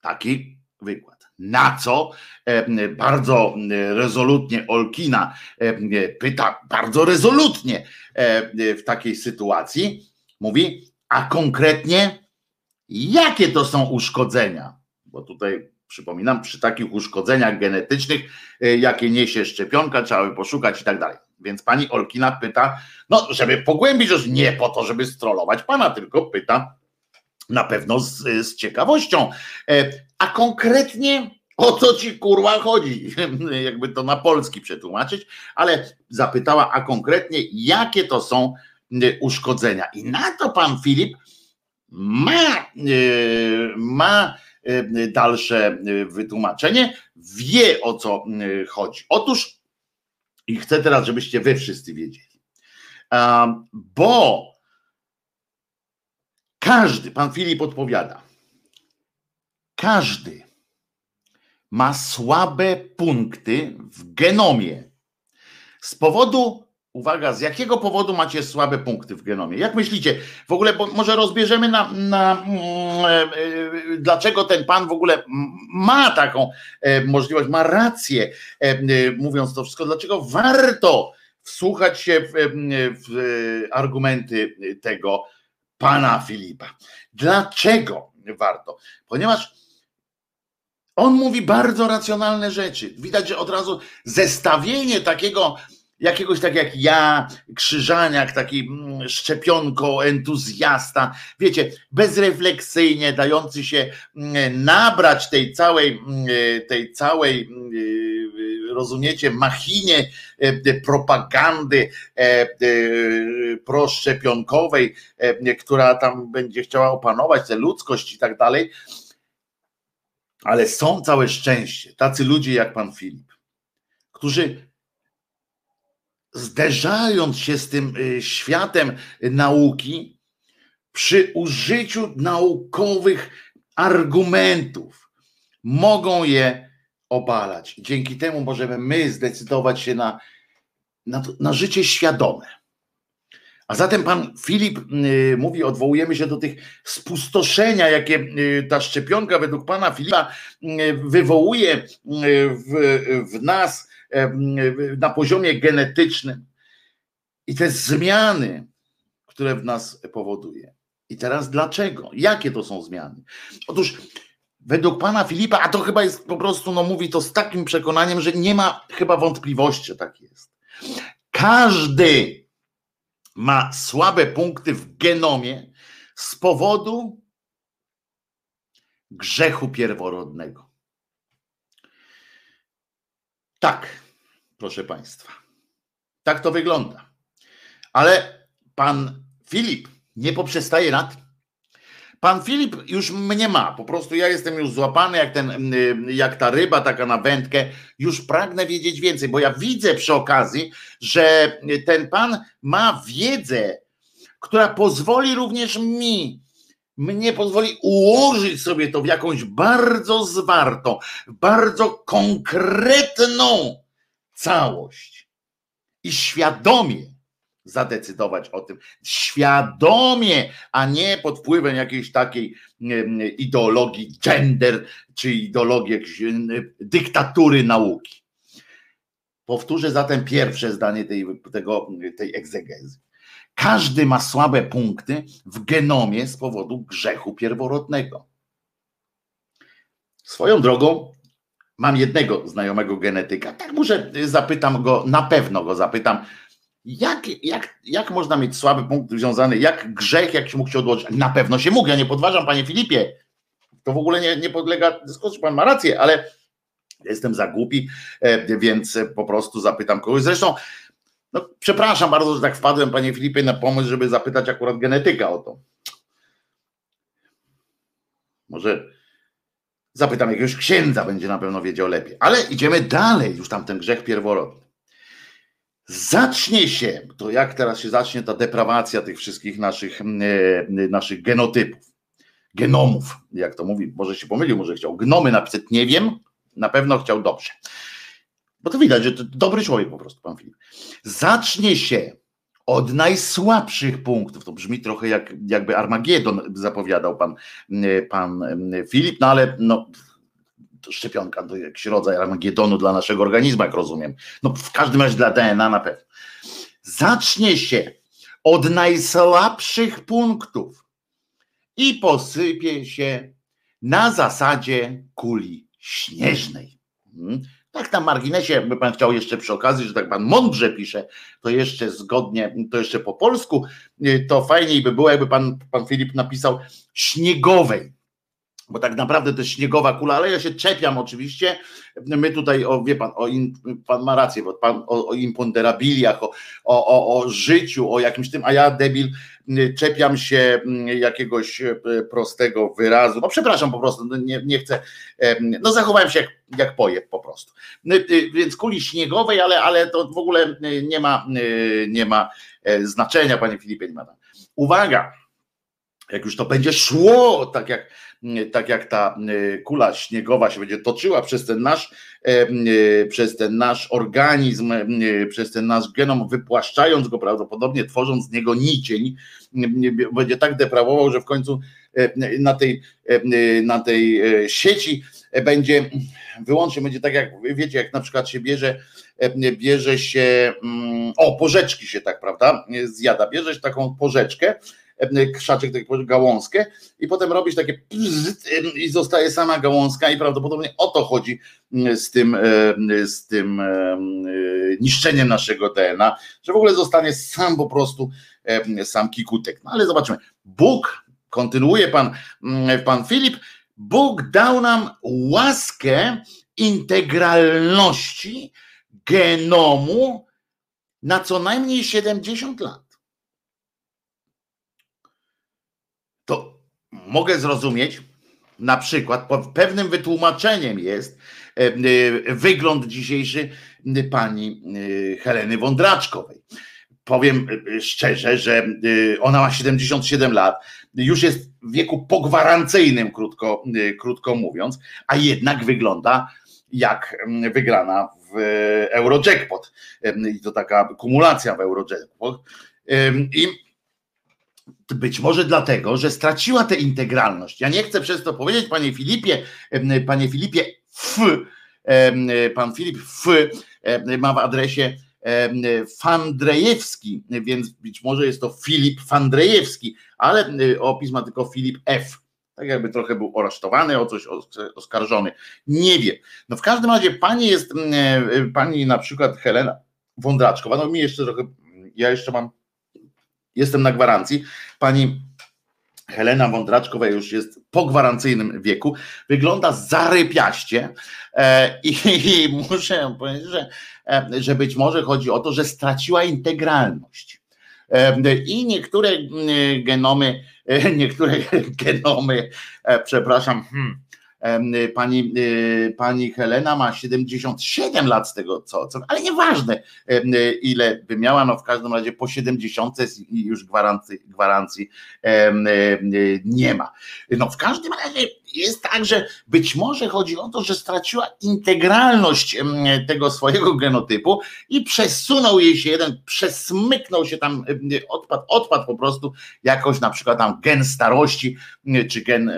Speaker 1: Taki wykład. Na co e, bardzo rezolutnie Olkina e, pyta, bardzo rezolutnie e, w takiej sytuacji, mówi, a konkretnie jakie to są uszkodzenia? bo tutaj przypominam, przy takich uszkodzeniach genetycznych, jakie niesie szczepionka, trzeba by poszukać i tak dalej. Więc pani Olkina pyta, no żeby pogłębić, już nie po to, żeby strollować pana, tylko pyta na pewno z, z ciekawością. A konkretnie o co ci kurwa chodzi? Jakby to na polski przetłumaczyć, ale zapytała, a konkretnie jakie to są y, uszkodzenia. I na to pan Filip ma, y, ma Y, dalsze wytłumaczenie, wie o co chodzi. Otóż, i chcę teraz, żebyście wy wszyscy wiedzieli, bo każdy, pan Filip odpowiada, każdy ma słabe punkty w genomie z powodu Uwaga, z jakiego powodu macie słabe punkty w genomie? Jak myślicie? W ogóle może rozbierzemy na, na mm, e, e, dlaczego ten pan w ogóle ma taką e, możliwość, ma rację, mówiąc to wszystko, dlaczego warto wsłuchać się w, w argumenty tego pana Filipa. Dlaczego warto? Ponieważ on mówi bardzo racjonalne rzeczy. Widać, że od razu zestawienie takiego jakiegoś tak jak ja, krzyżaniak, taki mm, szczepionko, entuzjasta, wiecie, bezrefleksyjnie dający się mm, nabrać tej całej, mm, tej całej, rozumiecie, machinie e, propagandy e, e, proszczepionkowej, która tam będzie chciała opanować tę ludzkość i tak dalej. Ale są całe szczęście tacy ludzie jak pan Filip, którzy zderzając się z tym y, światem nauki, przy użyciu naukowych argumentów, mogą je obalać. Dzięki temu możemy my zdecydować się na, na, na życie świadome. A zatem pan Filip y, mówi, odwołujemy się do tych spustoszenia, jakie y, ta szczepionka według pana Filipa y, wywołuje w, w nas na poziomie genetycznym i te zmiany, które w nas powoduje. I teraz dlaczego? Jakie to są zmiany? Otóż według pana Filipa, a to chyba jest po prostu, no mówi to z takim przekonaniem, że nie ma chyba wątpliwości, że tak jest. Każdy ma słabe punkty w genomie z powodu grzechu pierworodnego. Tak, proszę Państwa. Tak to wygląda. Ale pan Filip nie poprzestaje na tym. Pan Filip już mnie ma, po prostu ja jestem już złapany jak, ten, jak ta ryba taka na wędkę, już pragnę wiedzieć więcej, bo ja widzę przy okazji, że ten pan ma wiedzę, która pozwoli również mi mnie pozwoli ułożyć sobie to w jakąś bardzo zwartą, bardzo konkretną całość i świadomie zadecydować o tym. Świadomie, a nie pod wpływem jakiejś takiej ideologii gender, czy ideologii jakiejś dyktatury nauki. Powtórzę zatem pierwsze zdanie tej, tego, tej egzegezy. Każdy ma słabe punkty w genomie z powodu grzechu pierworodnego. Swoją drogą, mam jednego znajomego genetyka, tak może zapytam go, na pewno go zapytam, jak, jak, jak można mieć słaby punkt związany, jak grzech, jak się mógł się odłożyć? Na pewno się mógł, ja nie podważam, panie Filipie, to w ogóle nie, nie podlega dyskusji, pan ma rację, ale jestem za głupi, e, więc po prostu zapytam kogoś. Zresztą, no, przepraszam bardzo, że tak wpadłem, panie Filipie, na pomysł, żeby zapytać akurat genetyka o to. Może zapytam jakiegoś księdza, będzie na pewno wiedział lepiej. Ale idziemy dalej, już tam ten grzech pierworodny. Zacznie się, to jak teraz się zacznie ta deprawacja tych wszystkich naszych, e, naszych genotypów, genomów, jak to mówi, może się pomylił, może chciał gnomy napisać, nie wiem, na pewno chciał dobrze. Bo to widać, że to dobry człowiek po prostu, pan Filip. Zacznie się od najsłabszych punktów. To brzmi trochę jak jakby Armagedon zapowiadał pan, pan Filip, no ale no, szczepionka to jakiś rodzaj dla naszego organizmu, jak rozumiem. No w każdym razie dla DNA na pewno. Zacznie się od najsłabszych punktów i posypie się na zasadzie kuli śnieżnej. Hmm? Tak na marginesie, by pan chciał jeszcze przy okazji, że tak pan mądrze pisze, to jeszcze zgodnie, to jeszcze po polsku, y, to fajniej by było, jakby pan, pan Filip napisał śniegowej bo tak naprawdę to jest śniegowa kula, ale ja się czepiam oczywiście. My tutaj, o, wie pan, o in, pan ma rację, bo pan o, o imponderabiliach, o, o, o życiu, o jakimś tym, a ja debil czepiam się jakiegoś e, prostego wyrazu. No przepraszam po prostu, no nie, nie chcę, no zachowałem się jak, jak pojeb po prostu. Y, więc kuli śniegowej, ale, ale to w ogóle nie ma, nie ma e, znaczenia, panie Filipie, nie ma. Uwaga, jak już to będzie szło, tak jak tak jak ta e, kula śniegowa się będzie toczyła przez ten nasz, e, e, przez ten nasz organizm, przez ten nasz genom, wypłaszczając go prawdopodobnie, tworząc z niego nicień, będzie tak deprawował, że w końcu na tej, na tej sieci będzie wyłącznie będzie tak jak wiecie, jak na przykład się bierze, bierze się mm, o porzeczki się tak, prawda? Zjada, bierzesz taką porzeczkę krzaczek, tak gałązkę i potem robisz takie i zostaje sama gałązka i prawdopodobnie o to chodzi mm, z tym, z tym niszczeniem naszego DNA, że w ogóle zostanie sam po prostu sam kikutek. No ale zobaczymy. Bóg, kontynuuje pan, mm, pan Filip, Bóg dał nam łaskę integralności genomu na co najmniej 70 lat. to mogę zrozumieć, na przykład pewnym wytłumaczeniem jest e, e, wygląd dzisiejszy pani e, Heleny Wądraczkowej. Powiem szczerze, że ona ma 77 lat, już jest w wieku pogwarancyjnym, krótko, krótko mówiąc, a jednak wygląda jak wygrana w Eurojackpot. I to taka kumulacja w Eurojackpot. I być może dlatego, że straciła tę integralność. Ja nie chcę przez to powiedzieć, panie Filipie, panie Filipie, F, pan Filip F ma w adresie Fandrejewski, więc być może jest to Filip Fandrejewski, ale opis ma tylko Filip F. Tak jakby trochę był aresztowany, o coś oskarżony. Nie wiem. No w każdym razie pani jest, pani na przykład Helena Wądraczkowa, no mi jeszcze trochę, ja jeszcze mam jestem na gwarancji. Pani Helena Wądraczkowa już jest po gwarancyjnym wieku, wygląda zarypiaście e, i, i muszę powiedzieć, że, e, że być może chodzi o to, że straciła integralność. E, I niektóre genomy, niektóre genomy, przepraszam, hmm, Pani, y, pani Helena ma 77 lat z tego co, co ale nieważne ile by miała, no w każdym razie po 70 i już gwarancji, gwarancji nie ma. No w każdym razie jest tak, że być może chodzi o to, że straciła integralność tego swojego genotypu i przesunął jej się jeden, przesmyknął się tam, odpadł, odpadł po prostu jakoś na przykład tam gen starości, czy gen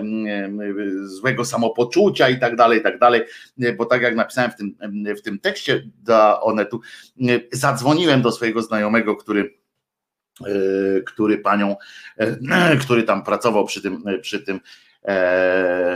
Speaker 1: złego samopoczucia i tak dalej, i tak dalej, bo tak jak napisałem w tym, w tym tekście do Onetu, zadzwoniłem do swojego znajomego, który który panią, który tam pracował przy tym, przy tym e,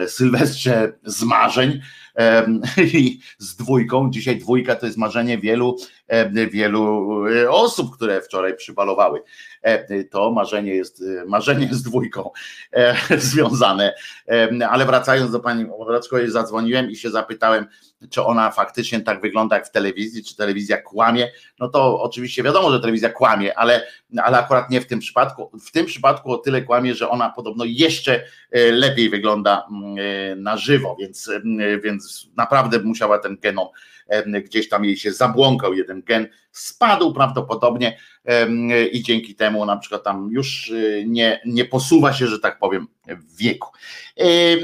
Speaker 1: Sylwestrze z marzeń e, i z dwójką. Dzisiaj dwójka to jest marzenie wielu, e, wielu osób, które wczoraj przybalowały. E, to marzenie jest marzenie z dwójką e, związane. E, ale wracając do pani Wodrocko, zadzwoniłem i się zapytałem, czy ona faktycznie tak wygląda jak w telewizji, czy telewizja kłamie. No to oczywiście wiadomo, że telewizja kłamie, ale, ale akurat nie w tym przypadku. W tym przypadku o tyle kłamie, że ona podobno jeszcze lepiej wygląda mm, na żywo, więc, więc naprawdę musiała ten genom gdzieś tam jej się zabłąkał jeden gen, spadł prawdopodobnie i dzięki temu na przykład tam już y, nie, nie posuwa się, że tak powiem, w wieku.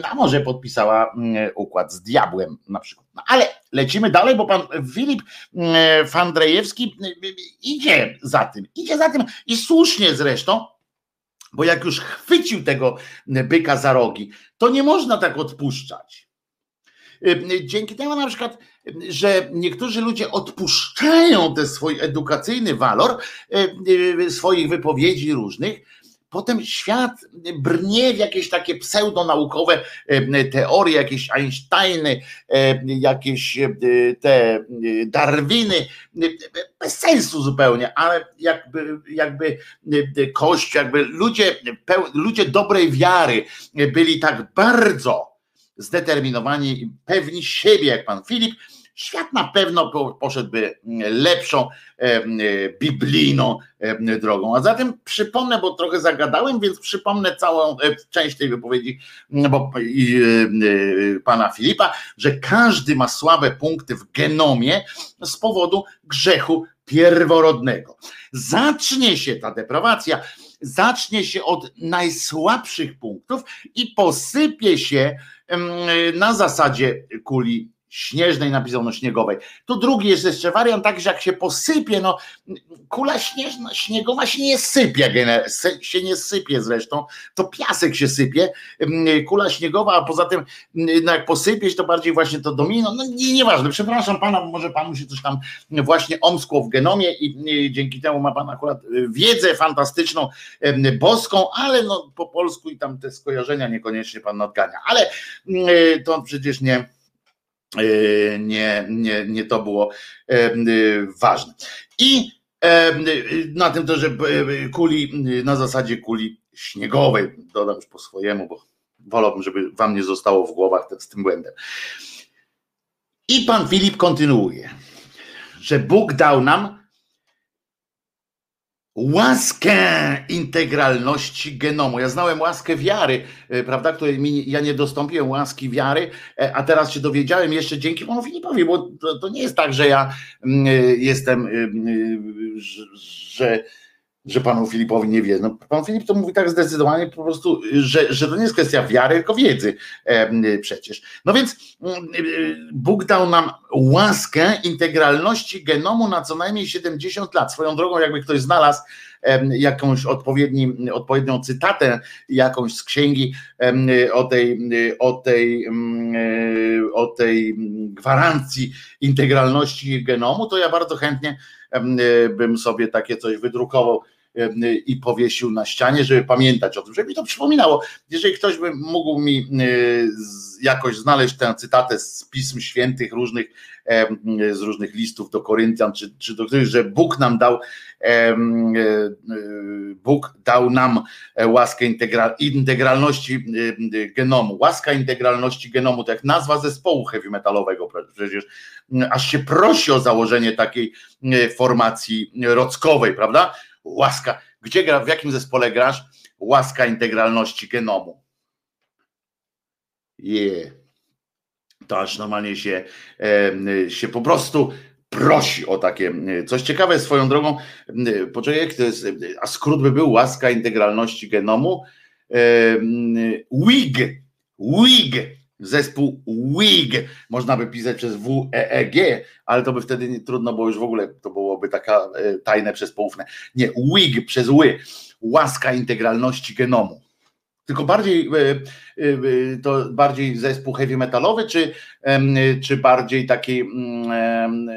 Speaker 1: A może podpisała mm, układ z diabłem na przykład. No, ale lecimy dalej, bo pan Filip mm, Fandrejewski y, y, idzie za tym, idzie za tym i słusznie zresztą, bo jak już chwycił tego byka za rogi, to nie można tak odpuszczać. Dzięki temu na przykład że niektórzy ludzie odpuszczają ten swój edukacyjny walor e, e, swoich wypowiedzi różnych, potem świat brnie w jakieś takie pseudonaukowe e, teorie, jakieś Einsteiny, jakieś te Darwiny, bez sensu zupełnie, ale jakby, jakby Kościół, jakby ludzie, ludzie dobrej wiary byli tak bardzo zdeterminowani i pewni siebie, jak pan Filip, świat na pewno poszedłby lepszą biblijną drogą. A zatem przypomnę, bo trochę zagadałem, więc przypomnę całą e, część tej wypowiedzi bo, i, e, pana Filipa, że każdy ma słabe punkty w genomie z powodu grzechu pierworodnego. Zacznie się ta deprawacja, zacznie się od najsłabszych punktów i posypie się na zasadzie kuli śnieżnej napisano śniegowej. Tu drugi jest jeszcze wariant tak, że jak się posypie, no kula śnieżna, śniegowa się nie sypie, się nie sypie zresztą, to piasek się sypie, kula śniegowa, a poza tym no jak posypieć, to bardziej właśnie to domino, no nie, nieważne, przepraszam pana, może panu się coś tam właśnie omskło w genomie i dzięki temu ma pan akurat y, wiedzę fantastyczną, boską, ale no po polsku i tam te skojarzenia niekoniecznie pan nadgania, ale y, to przecież nie nie, nie, nie to było e, ważne. I e, na tym to, że kuli, na zasadzie kuli śniegowej, dodam już po swojemu, bo wolałbym, żeby wam nie zostało w głowach z tym błędem. I pan Filip kontynuuje, że Bóg dał nam łaskę integralności genomu. Ja znałem łaskę wiary, e, prawda, której mi, ja nie dostąpiłem łaski wiary, e, a teraz się dowiedziałem jeszcze dzięki panu Filipowi, bo to, to nie jest tak, że ja mm, e, jestem, że że panu Filipowi nie wie. No, pan Filip to mówi tak zdecydowanie po prostu, że, że to nie jest kwestia wiary, tylko wiedzy e, przecież. No więc mm, Bóg dał nam łaskę integralności genomu na co najmniej 70 lat. Swoją drogą, jakby ktoś znalazł jakąś odpowiedni, odpowiednią cytatę jakąś z księgi o tej, o tej, o tej gwarancji integralności genomu, to ja bardzo chętnie bym sobie takie coś wydrukował i powiesił na ścianie, żeby pamiętać o tym, żeby mi to przypominało. Jeżeli ktoś by mógł mi jakoś znaleźć tę cytatę z pism świętych różnych, z różnych listów do Koryntian, czy, czy do których, że Bóg nam dał, e, Bóg dał nam łaskę integralności genomu. Łaska integralności genomu, to jak nazwa zespołu heavy metalowego przecież, aż się prosi o założenie takiej formacji rockowej, prawda? Łaska. Gdzie gra, w jakim zespole grasz? Łaska integralności genomu. Je. Yeah. To aż normalnie się, się po prostu prosi o takie coś ciekawe swoją drogą. Poczekaj, jak to jest, a skrót by był łaska integralności genomu. WIG. WIG zespół WIG, można by pisać przez W-E-E-G, ale to by wtedy nie, trudno było już w ogóle, to byłoby taka e, tajne przez poufne. Nie, WIG przez ły, łaska integralności genomu. tylko bardziej to bardziej zespół heavy metalowy, czy, czy bardziej taki mm,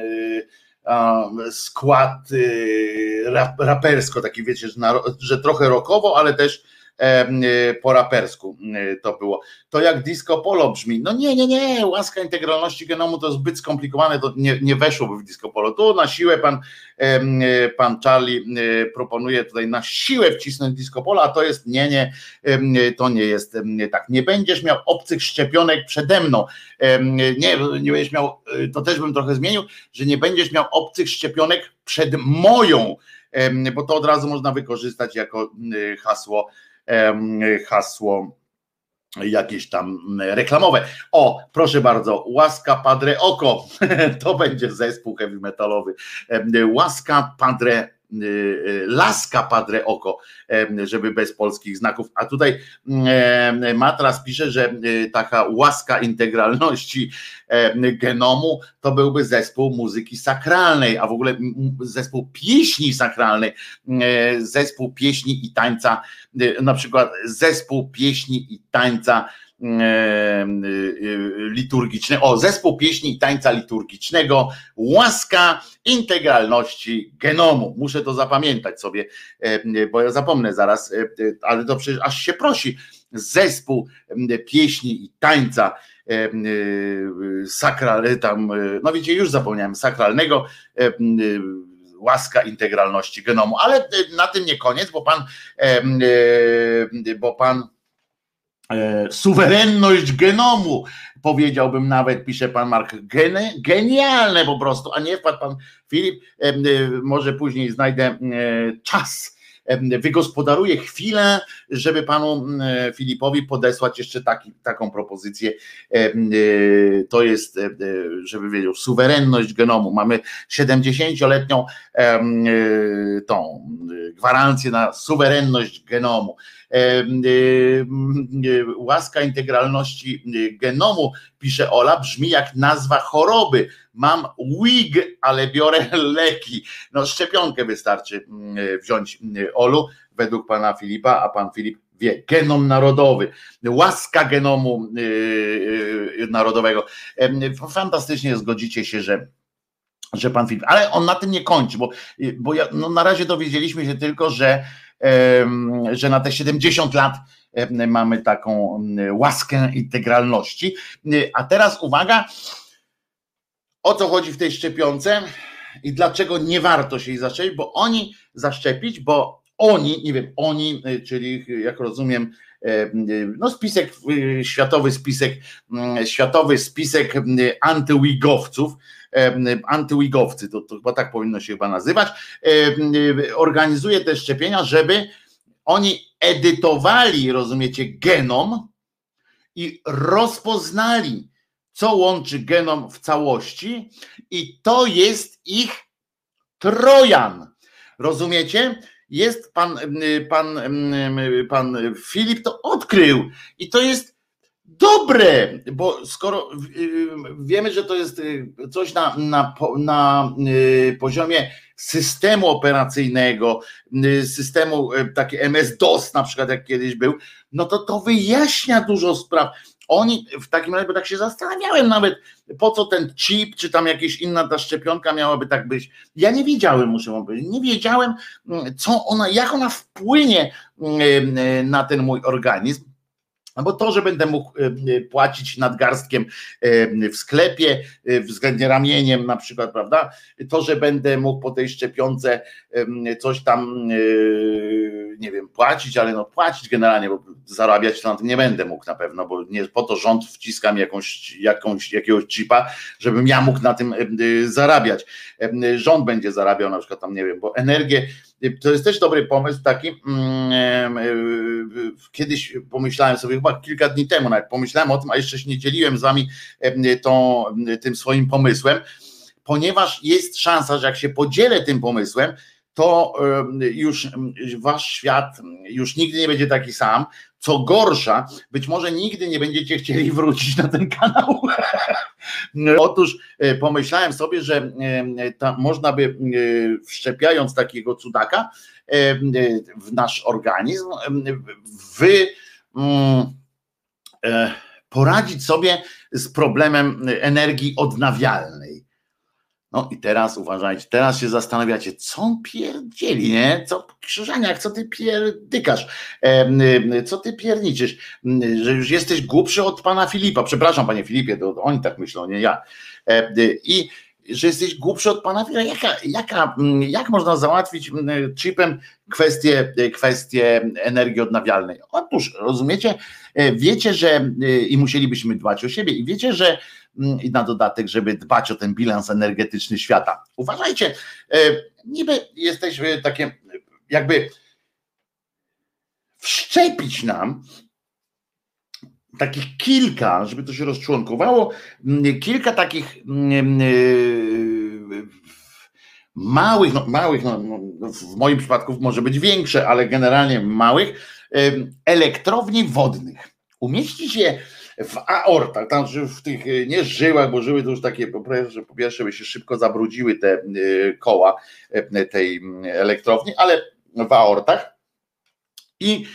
Speaker 1: skład rapersko, taki wiecie, że trochę rockowo, ale też E, po rapersku e, to było. To jak disco polo brzmi. No nie, nie, nie, łaska integralności genomu to zbyt skomplikowane, to nie, nie weszłoby w disco polo. Tu na siłę pan, e, pan Charlie proponuje tutaj na siłę wcisnąć disco polo, a to jest nie, nie, to nie jest tak. Nie będziesz miał obcych szczepionek przede mną. Nie, nie będziesz miał, to też bym trochę zmienił, że nie będziesz miał obcych szczepionek przed moją, bo to od razu można wykorzystać jako hasło hasło jakieś tam reklamowe. O, proszę bardzo, Łaska Padre Oko, to będzie zespół heavy metalowy. Łaska Padre laska Padre Oko, żeby bez polskich znaków. A tutaj Matras pisze, że y, taka łaska integralności genomu to byłby zespół muzyki sakralnej, a w ogóle zespół pieśni sakralnej, zespół pieśni i tańca, na przykład zespół pieśni i tańca liturgiczne, o zespół pieśni i tańca liturgicznego, łaska integralności genomu. Muszę to zapamiętać sobie, bo ja zapomnę zaraz, ale to przecież aż się prosi. Zespół pieśni i tańca sakral, tam, no wiecie, już zapomniałem, sakralnego łaska integralności genomu, ale na tym nie koniec, bo pan, bo pan E, suwerenność genomu, powiedziałbym nawet, pisze pan Mark, geny, genialne po prostu, a nie wpadł pan Filip, e, e, może później znajdę czas, wygospodaruję chwilę, żeby panu Filipowi podesłać jeszcze taki, taką propozycję. To jest, żeby wiedział, suwerenność genomu. Mamy 70-letnią tą gwarancję na suwerenność genomu. Łaska integralności genomu, pisze Ola, brzmi jak nazwa choroby. Mam WIG, ale biorę leki. No szczepionkę wystarczy wziąć Olu, według pana Filipa, a pan Filip wie, genom narodowy, łaska genomu narodowego. Fantastycznie zgodzicie się, że że pan Filip, ale on na tym nie kończy, bo, bo ja, no na razie dowiedzieliśmy się tylko, że że na te 70 lat mamy taką łaskę integralności. A teraz uwaga, o co chodzi w tej szczepionce i dlaczego nie warto się jej zaszczepić, bo oni zaszczepić, bo oni, nie wiem, oni, czyli jak rozumiem, no spisek, światowy spisek, światowy spisek antywigowców, antywigowcy, to, to chyba tak powinno się chyba nazywać, organizuje te szczepienia, żeby oni edytowali, rozumiecie, genom i rozpoznali, co łączy genom w całości, i to jest ich Trojan. Rozumiecie? Jest pan, pan, pan Filip to odkrył i to jest dobre, bo skoro wiemy, że to jest y, coś na, na, na y, poziomie systemu operacyjnego, y, systemu taki MS-DOS na przykład jak kiedyś był, no to to wyjaśnia dużo spraw. Oni w takim razie, bo tak się zastanawiałem nawet, po co ten chip, czy tam jakaś inna ta szczepionka miałaby tak być. Ja nie wiedziałem, muszę wam powiedzieć, nie wiedziałem, co ona, jak ona wpłynie na ten mój organizm bo to, że będę mógł e, e, płacić nadgarstkiem e, w sklepie, względnie ramieniem na przykład, prawda? To, że będę mógł po tej szczepionce coś tam, nie wiem, płacić, ale no płacić generalnie, bo zarabiać na tym nie będę mógł na pewno, bo nie po to rząd wciska mi jakąś, jakąś, jakiegoś chipa, żebym ja mógł na tym zarabiać. Rząd będzie zarabiał na przykład tam, nie wiem, bo energię to jest też dobry pomysł taki. Mm, kiedyś pomyślałem sobie, chyba kilka dni temu, nawet pomyślałem o tym, a jeszcze się nie dzieliłem z wami tą, tym swoim pomysłem, ponieważ jest szansa, że jak się podzielę tym pomysłem, to już wasz świat już nigdy nie będzie taki sam. Co gorsza, być może nigdy nie będziecie chcieli wrócić na ten kanał. Otóż e, pomyślałem sobie, że ta, można by wszczepiając takiego cudaka w nasz organizm, wy mm, poradzić sobie z problemem energii odnawialnej. No i teraz uważajcie, teraz się zastanawiacie, co on pierdzieli, nie? Co Krzyżaniak, co ty pierdykasz? Co ty pierniczysz? Że już jesteś głupszy od pana Filipa. Przepraszam, panie Filipie, to oni tak myślą, nie ja. I że jesteś głupszy od pana. Jaka, jaka, jak można załatwić chipem kwestię, kwestię energii odnawialnej? Otóż, rozumiecie, e, wiecie, że e, i musielibyśmy dbać o siebie i wiecie, że Mm, i na dodatek, żeby dbać o ten bilans energetyczny świata. Uważajcie, e, niby jesteśmy takie jakby wszczepić nam takich kilka, żeby to się rozczłonkowało, mm, kilka takich mm, e, małych, no, małych, no, no, w moim przypadku może być większe, ale generalnie małych elektrowni wodnych. Umieścić je w aortach, tam w tych e, nie żyłach, bo żyły to już takie, pierwsze, po pierwsze by się szybko zabrudziły te e, koła tej elektrowni, ale w aortach i,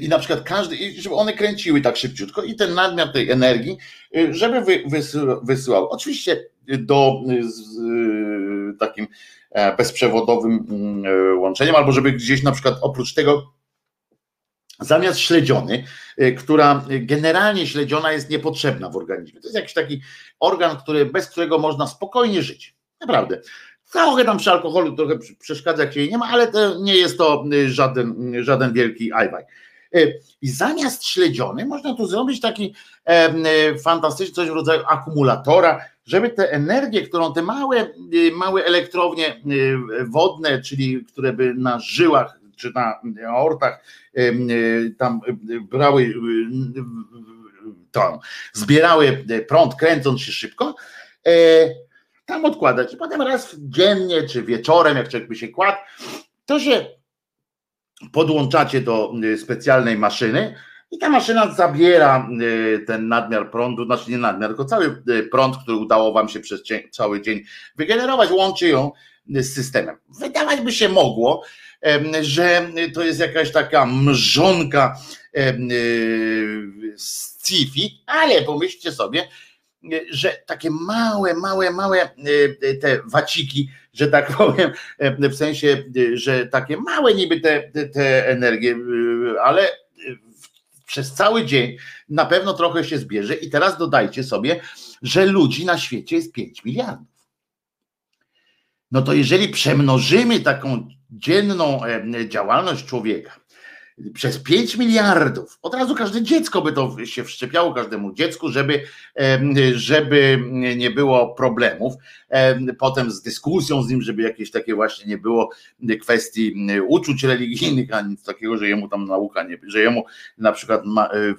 Speaker 1: i na przykład każdy, żeby one kręciły tak szybciutko i ten nadmiar tej energii, żeby wy, wysyłał. Oczywiście do z, takim bezprzewodowym mm, łączeniem, albo żeby gdzieś na przykład oprócz tego zamiast śledziony, y, która generalnie śledziona jest niepotrzebna w organizmie. To jest jakiś taki organ, który, bez którego można spokojnie żyć. Naprawdę. Trochę tam przy alkoholu trochę przeszkadza, jak się jej nie ma, ale nie jest to y, żaden, żaden wielki ajwaj. Y, I zamiast śledziony można tu zrobić taki fantastyczny coś w rodzaju akumulatora, żeby tę energię, którą te małe, małe elektrownie wodne, czyli które by na żyłach czy na aortach tam brały to, zbierały prąd kręcąc się szybko, tam odkładać i potem raz dziennie czy wieczorem, jak człowiek by się kładł, to się podłączacie do specjalnej maszyny i ta maszyna zabiera ten nadmiar prądu, znaczy nie nadmiar, tylko cały prąd, który udało wam się przez cały dzień wygenerować, łączy ją z systemem. Wydawać by się mogło, że to jest jakaś taka mrzonka z sci ale pomyślcie sobie, że takie małe, małe, małe te waciki, że tak powiem, w sensie, że takie małe niby te, te, te energie, ale przez cały dzień na pewno trochę się zbierze i teraz dodajcie sobie, że ludzi na świecie jest 5 miliardów. No to jeżeli przemnożymy taką dzienną działalność człowieka przez 5 miliardów. Od razu każde dziecko by to się wszczepiało każdemu dziecku, żeby, żeby nie było problemów. Potem z dyskusją z nim, żeby jakieś takie właśnie nie było kwestii uczuć religijnych, a nic takiego, że jemu tam nauka nie, że jemu na przykład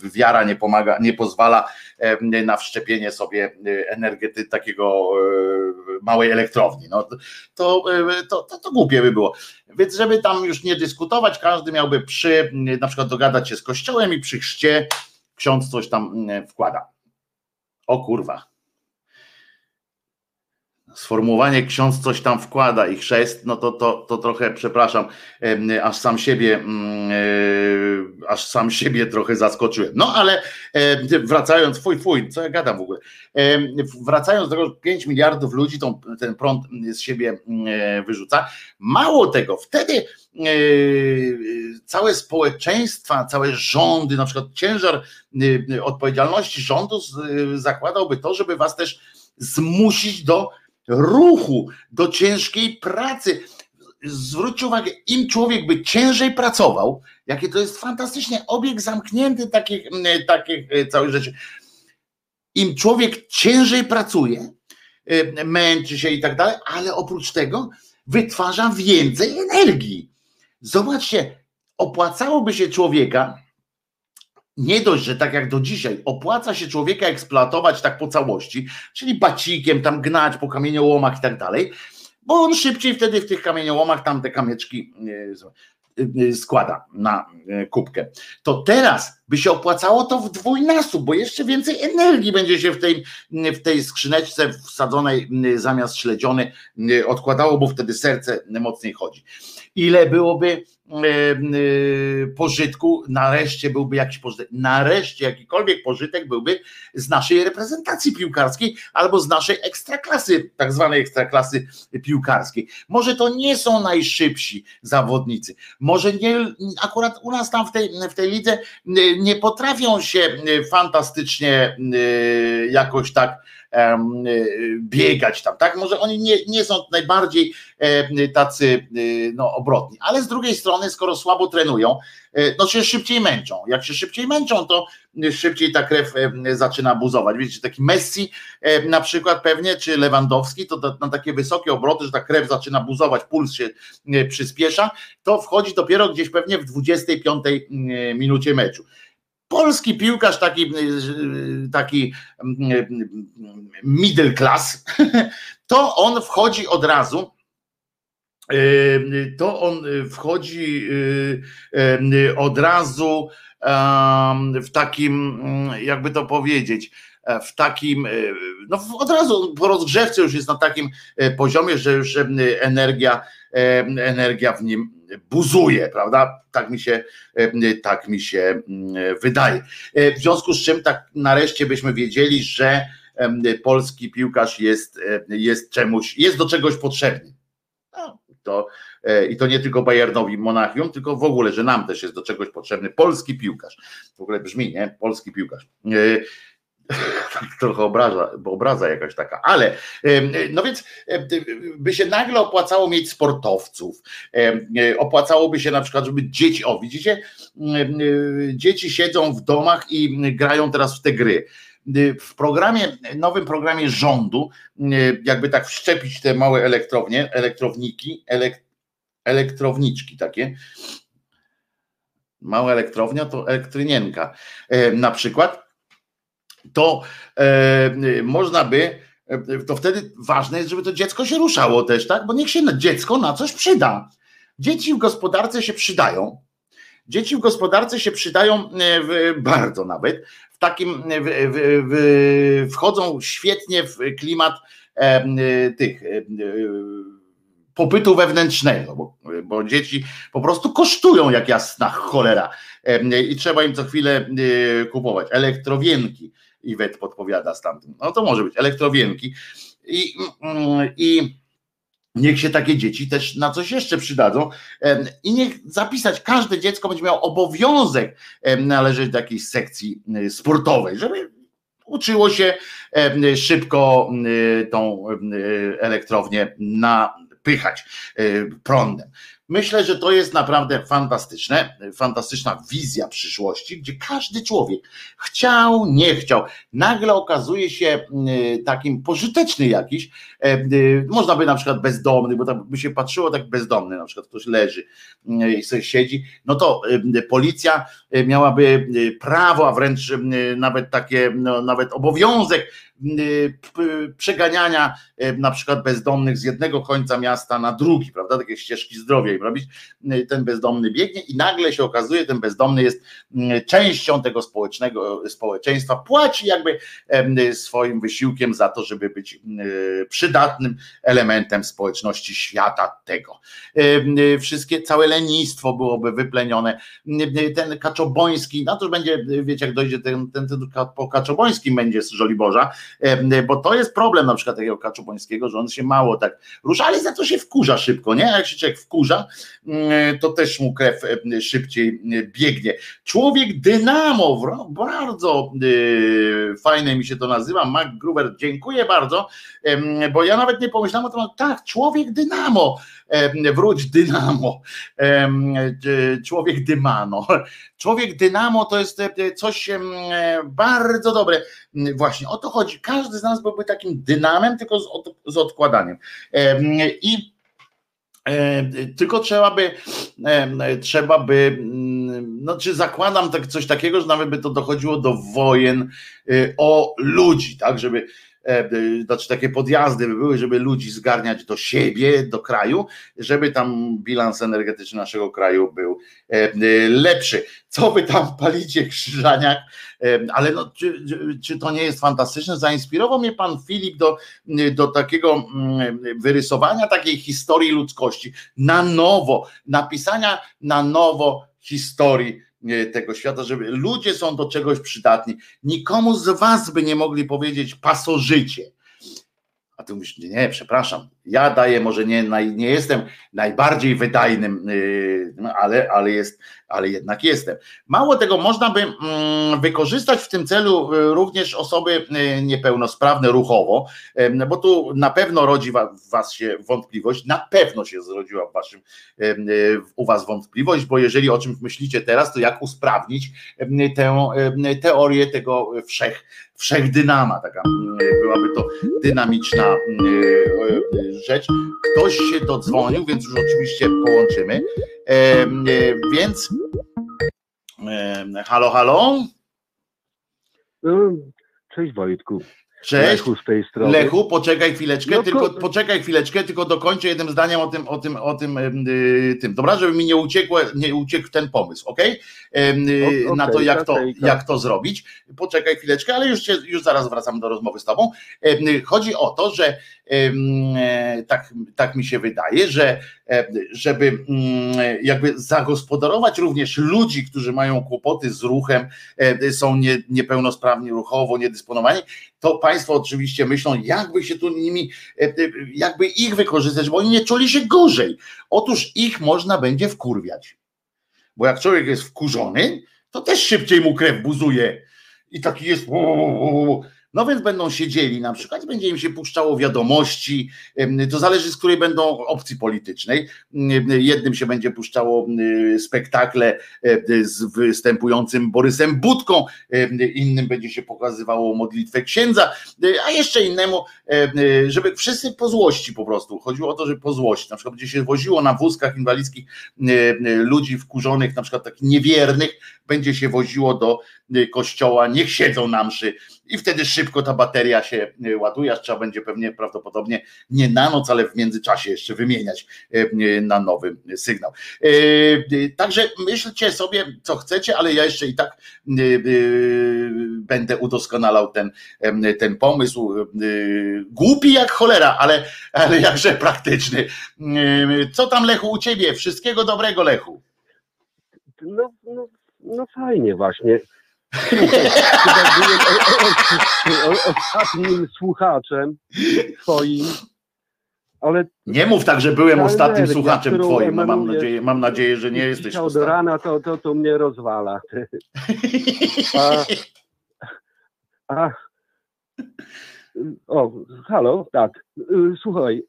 Speaker 1: wiara nie pomaga, nie pozwala na wszczepienie sobie energety takiego małej elektrowni. No, to, to, to, to głupie by było. Więc żeby tam już nie dyskutować, każdy miałby przy, na przykład dogadać się z kościołem i przy chrzcie ksiądz coś tam mm, wkłada. O kurwa sformułowanie ksiądz coś tam wkłada i chrzest, no to, to, to trochę, przepraszam, aż sam siebie, mm, e, aż sam siebie trochę zaskoczyłem. No ale wracając, fuj, fuj, co ja gadam w ogóle, wracając do tego, 5 miliardów ludzi tą, ten prąd z siebie mm, e, wyrzuca. Mało tego, wtedy e, całe społeczeństwa, całe rządy, na przykład ciężar odpowiedzialności rządu zakładałby to, żeby was też zmusić do ruchu, do ciężkiej pracy. Zwróćcie uwagę, im człowiek by ciężej pracował, jakie to jest fantastycznie obieg zamknięty takich, takich e, całych rzeczy. Im człowiek ciężej pracuje, e, męczy się i tak dalej, ale oprócz tego wytwarza więcej energii. Zobaczcie, opłacałoby się człowieka nie dość, że tak jak do dzisiaj opłaca się człowieka eksploatować tak po całości, czyli bacikiem tam gnać po kamieniołomach i tak dalej, bo on szybciej wtedy w tych kamieniołomach tam te kamieczki e, e, składa na e, kubkę. To teraz by się opłacało to w dwójnasób, bo jeszcze więcej energii będzie się w tej, w tej skrzyneczce wsadzonej zamiast śledziony odkładało, bo wtedy serce mocniej chodzi. Ile byłoby pożytku, nareszcie byłby jakiś pożytek, nareszcie jakikolwiek pożytek byłby z naszej reprezentacji piłkarskiej albo z naszej ekstraklasy, tak zwanej ekstraklasy piłkarskiej. Może to nie są najszybsi zawodnicy, może nie, akurat u nas tam w tej, w tej lidze nie potrafią się fantastycznie jakoś tak biegać tam, tak? Może oni nie, nie są najbardziej tacy no, obrotni, ale z drugiej strony, skoro słabo trenują, e, no się szybciej męczą. Jak się szybciej męczą, to szybciej ta krew zaczyna buzować. Wiecie, taki Messi na przykład pewnie, czy Lewandowski, to na takie wysokie obroty, że ta krew zaczyna buzować, puls się przyspiesza, to wchodzi dopiero gdzieś pewnie w 25 minucie meczu polski piłkarz, taki, taki middle class, to on wchodzi od razu. To on wchodzi od razu w takim, jakby to powiedzieć, w takim, no od razu po rozgrzewce już jest na takim poziomie, że już energia, energia w nim buzuje, prawda? Tak mi się, e, tak mi się mm, wydaje. E, w związku z czym tak nareszcie byśmy wiedzieli, że polski piłkarz jest, e, jest czemuś, jest do czegoś potrzebny. No, to, I to nie tylko Bayernowi Monachium, tylko w ogóle, że nam też jest do czegoś potrzebny polski piłkarz. W ogóle brzmi, nie? Polski piłkarz. Tak trochę obraza, obraza jakaś taka, ale no więc by się nagle opłacało mieć sportowców, opłacałoby się na przykład, żeby dzieci, o widzicie, dzieci siedzą w domach i grają teraz w te gry. W programie, nowym programie rządu, jakby tak wszczepić te małe elektrownie, elektrowniki, elek, elektrowniczki takie, mała elektrownia to elektrynienka na przykład, to e, można by, e, to wtedy ważne jest, żeby to dziecko się ruszało też, tak? Bo niech się dziecko na coś przyda. Dzieci w gospodarce się przydają. Dzieci w gospodarce się przydają e, w, bardzo nawet. W takim w, w, wchodzą świetnie w klimat e, tych e, popytu wewnętrznego, bo, bo, dzieci po prostu kosztują jak jasna cholera i trzeba im co chwilę kupować. Elektrowienki, Iwet podpowiada stamtąd. No to może być elektrowienki. I, mm, i niech się takie dzieci też na coś jeszcze przydadzą i niech zapisać, każde dziecko będzie miało obowiązek należeć do jakiejś sekcji y, sportowej, żeby uczyło się szybko y, tą y, elektrownię napychać prądem. Myślę, że to jest naprawdę fantastyczne, fantastyczna wizja przyszłości, gdzie każdy człowiek chciał, nie chciał, nagle okazuje się y, takim pożyteczny jakiś. E, można by na przykład bezdomny, bo tam by się patrzyło tak bezdomny, na przykład ktoś leży y, i sobie siedzi, no to policja miałaby prawo, a wręcz nawet takie, no, nawet obowiązek przeganiania na przykład bezdomnych z jednego końca miasta na drugi, prawda? Takie ścieżki zdrowia im robić. Ten bezdomny biegnie i nagle się okazuje, ten bezdomny jest częścią tego społecznego społeczeństwa, płaci jakby swoim wysiłkiem za to, żeby być przydatnym elementem społeczności świata tego. Wszystkie, całe lenistwo byłoby wyplenione. Ten Kaczoboński, na to będzie, wiecie, jak dojdzie ten, ten, ten po Kaczobońskim będzie z Żoliborza, bo to jest problem na przykład takiego Kaczobońskiego, że on się mało tak rusza, ale za to się wkurza szybko, nie? Jak się człowiek wkurza, mm, to też mu krew szybciej biegnie. Człowiek dynamo, bardzo y, fajne mi się to nazywa, Mac Gruber, dziękuję bardzo, bo ja nawet nie pomyślałem o tym, tak, człowiek dynamo, wróć dynamo, człowiek dymano. Człowiek dynamo to jest e, coś bardzo dobre. Właśnie o to chodzi. Każdy z nas byłby takim dynamem, tylko z, z odkładaniem. I tylko trzeba by, trzeba by, no czy zakładam tak coś takiego, że nawet by to dochodziło do wojen y, o ludzi, tak, żeby znaczy takie podjazdy by były, żeby ludzi zgarniać do siebie, do kraju, żeby tam bilans energetyczny naszego kraju był lepszy. Co wy tam palicie, Krzyżaniak? Ale no, czy, czy to nie jest fantastyczne? Zainspirował mnie pan Filip do, do takiego mm, wyrysowania takiej historii ludzkości na nowo, napisania na nowo historii e, tego świata, żeby ludzie są do czegoś przydatni. Nikomu z was by nie mogli powiedzieć pasożycie. A ty mówisz, nie, nie, przepraszam, ja daję, może nie, nie jestem najbardziej wydajnym, y, no, ale, ale, jest, ale jednak jestem. Mało tego, można by mm, wykorzystać w tym celu y, również osoby y, niepełnosprawne ruchowo, bo tu na pewno rodzi w was się wątpliwość, na pewno się zrodziła w waszym, u was wątpliwość, bo jeżeli o czymś myślicie teraz, to jak usprawnić tę teorię tego wszech, wszechdynama, taka byłaby to dynamiczna rzecz. Ktoś się dodzwonił, więc już oczywiście połączymy. E, więc halo, halo.
Speaker 4: Cześć Wojtku.
Speaker 1: Cześć. Lechu z tej strony. Lechu, poczekaj chwileczkę, no, tylko poczekaj chwileczkę, tylko dokończę jednym zdaniem o tym, o tym, o tym, yy, tym. Dobra, żeby mi nie uciekło, nie uciekł ten pomysł, ok? Yy, na to jak, okay, to, jak to zrobić. Poczekaj chwileczkę, ale już, się, już zaraz wracam do rozmowy z tobą. Yy, chodzi o to, że tak, tak mi się wydaje, że żeby mm, jakby zagospodarować również ludzi, którzy mają kłopoty z ruchem, są nie, niepełnosprawni ruchowo, niedysponowani, to Państwo oczywiście myślą, jakby się tu nimi, jakby ich wykorzystać, bo oni nie czuli się gorzej. Otóż ich można będzie wkurwiać. Bo jak człowiek jest wkurzony, to też szybciej mu krew buzuje i taki jest. No więc będą siedzieli na przykład, będzie im się puszczało wiadomości, to zależy z której będą opcji politycznej. Jednym się będzie puszczało spektakle z występującym Borysem Budką, innym będzie się pokazywało modlitwę księdza, a jeszcze innemu, żeby wszyscy po złości po prostu. Chodziło o to, że po złości. Na przykład będzie się woziło na wózkach inwalidzkich ludzi wkurzonych, na przykład takich niewiernych, będzie się woziło do kościoła, niech siedzą na mszy i wtedy szybko ta bateria się e, ładuje, aż trzeba będzie pewnie prawdopodobnie nie na noc, ale w międzyczasie jeszcze wymieniać e, na nowy sygnał. Także myślcie sobie, co chcecie, ale ja jeszcze i tak będę udoskonalał ten, ten pomysł. Głupi jak cholera, ale, ale jakże praktyczny. Co tam Lechu u ciebie? Wszystkiego dobrego Lechu.
Speaker 4: No, no, no fajnie właśnie ostatnim słuchaczem twoim, ale...
Speaker 1: Nie mów tak, że byłem ostatnim słuchaczem twoim, no, mam nadzieję, mam nadzieję, że nie jesteś
Speaker 4: ostatnim. do rana to, to, to mnie rozwala. A, a, o, halo, tak, słuchaj,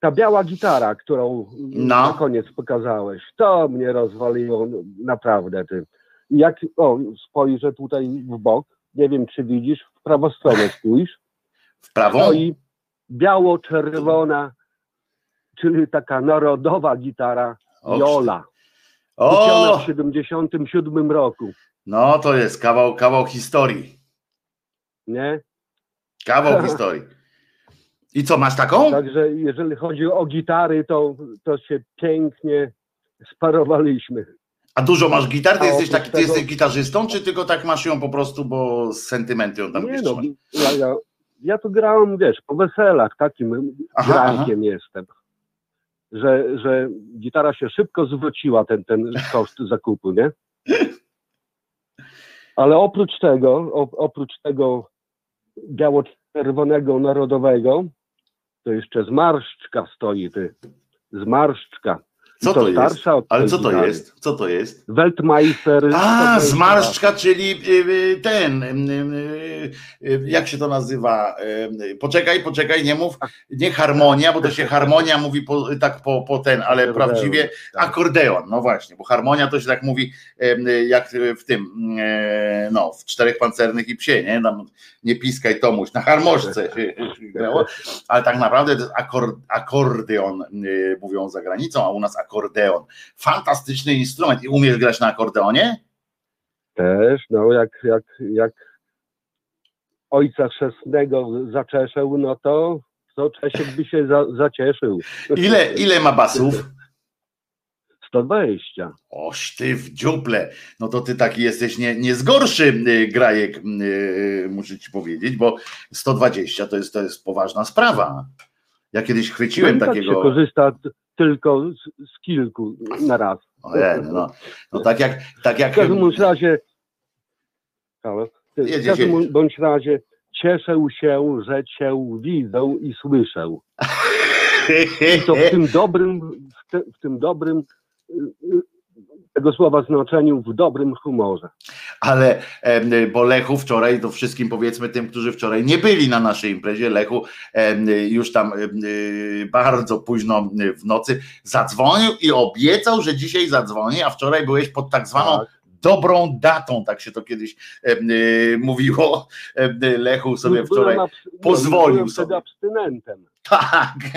Speaker 4: ta biała gitara, którą no. na koniec pokazałeś, to mnie rozwaliło naprawdę, ty jak, o, spojrzę tutaj w bok, nie wiem czy widzisz, w prawą stronę spójrz.
Speaker 1: W prawą? i
Speaker 4: biało-czerwona, czyli taka narodowa gitara Jola.
Speaker 1: O!
Speaker 4: w 77 roku.
Speaker 1: No to jest kawał, kawał historii.
Speaker 4: Nie?
Speaker 1: Kawał historii. I co, masz taką?
Speaker 4: Także jeżeli chodzi o gitary, to, to się pięknie sparowaliśmy.
Speaker 1: A dużo masz gitar? Ty, jesteś, taki, ty tego... jesteś gitarzystą, czy tylko tak masz ją po prostu, bo z sentymenty ją tam Nie no,
Speaker 4: ja, ja, ja tu grałem, wiesz, po weselach, takim aha, grankiem aha. jestem. Że, że gitara się szybko zwróciła, ten, ten koszt zakupu, nie? Ale oprócz tego, oprócz tego biało-czerwonego narodowego, to jeszcze zmarszczka stoi, ty. Zmarszczka.
Speaker 1: Co to, jest? Ale co to jest? Co to jest?
Speaker 4: Weltmeister.
Speaker 1: A, zmarszczka, czyli y, y, ten, y, jak się to nazywa? Poczekaj, poczekaj, nie mów, nie harmonia, bo to się harmonia mówi po, tak po, po ten, ale prawdziwie tak. akordeon, no właśnie, bo harmonia to się tak mówi jak w tym, no, w czterech pancernych i psie, nie? Nie piskaj Tomuś, na harmoszce się grało, ale tak naprawdę to jest akordeon, mówią za granicą, a u nas akordeon akordeon. Fantastyczny instrument. I umiesz grać na akordeonie?
Speaker 4: Też, no jak, jak, jak ojca chrzestnego zaczeszył, no to, to Czesiek by się za, zacieszył.
Speaker 1: Ile, ile ma basów?
Speaker 4: 120.
Speaker 1: Oś ty w dziuple. No to ty taki jesteś nie, nie z gorszy y, grajek, yy, muszę ci powiedzieć, bo 120 to jest, to jest poważna sprawa. Ja kiedyś chwyciłem no takiego.
Speaker 4: Tak się korzysta tylko z, z kilku na raz.
Speaker 1: Ojej, no, no tak jak. Tak jak...
Speaker 4: W każdym razie. W każdym bądź razie cieszę się, że cię widzę i słyszę. I to w tym dobrym, w, te, w tym dobrym tego słowa znaczeniu w dobrym humorze.
Speaker 1: Ale bo Lechu wczoraj, to wszystkim powiedzmy tym, którzy wczoraj nie byli na naszej imprezie, Lechu już tam bardzo późno w nocy zadzwonił i obiecał, że dzisiaj zadzwoni, a wczoraj byłeś pod tak zwaną tak dobrą datą, tak się to kiedyś e, mówiło. E, Lechu sobie wczoraj pozwolił byłem sobie.
Speaker 4: abstynentem.
Speaker 1: Tak.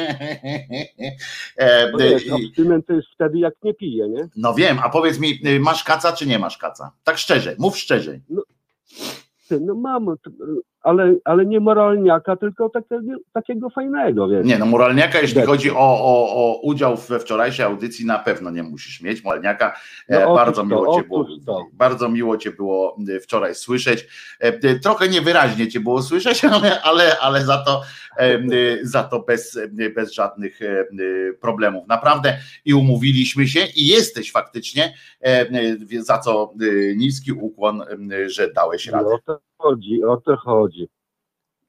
Speaker 4: E, wiesz, abstynent to jest wtedy jak nie pije, nie?
Speaker 1: No wiem, a powiedz mi, masz kaca czy nie masz kaca? Tak szczerze, mów szczerze.
Speaker 4: No, no mam, ale, ale nie moralniaka, tylko takiego, takiego fajnego.
Speaker 1: Nie, no moralniaka, jeśli chodzi o, o, o udział we wczorajszej audycji, na pewno nie musisz mieć moralniaka. No, e, bardzo to, miło cię było. To. Bardzo miło cię było e, wczoraj słyszeć. E, trochę niewyraźnie cię było słyszeć, ale, ale, ale za to, za to bez, bez żadnych problemów. Naprawdę i umówiliśmy się i jesteś faktycznie, za co niski ukłon, że dałeś radę.
Speaker 4: No, chodzi, o to chodzi.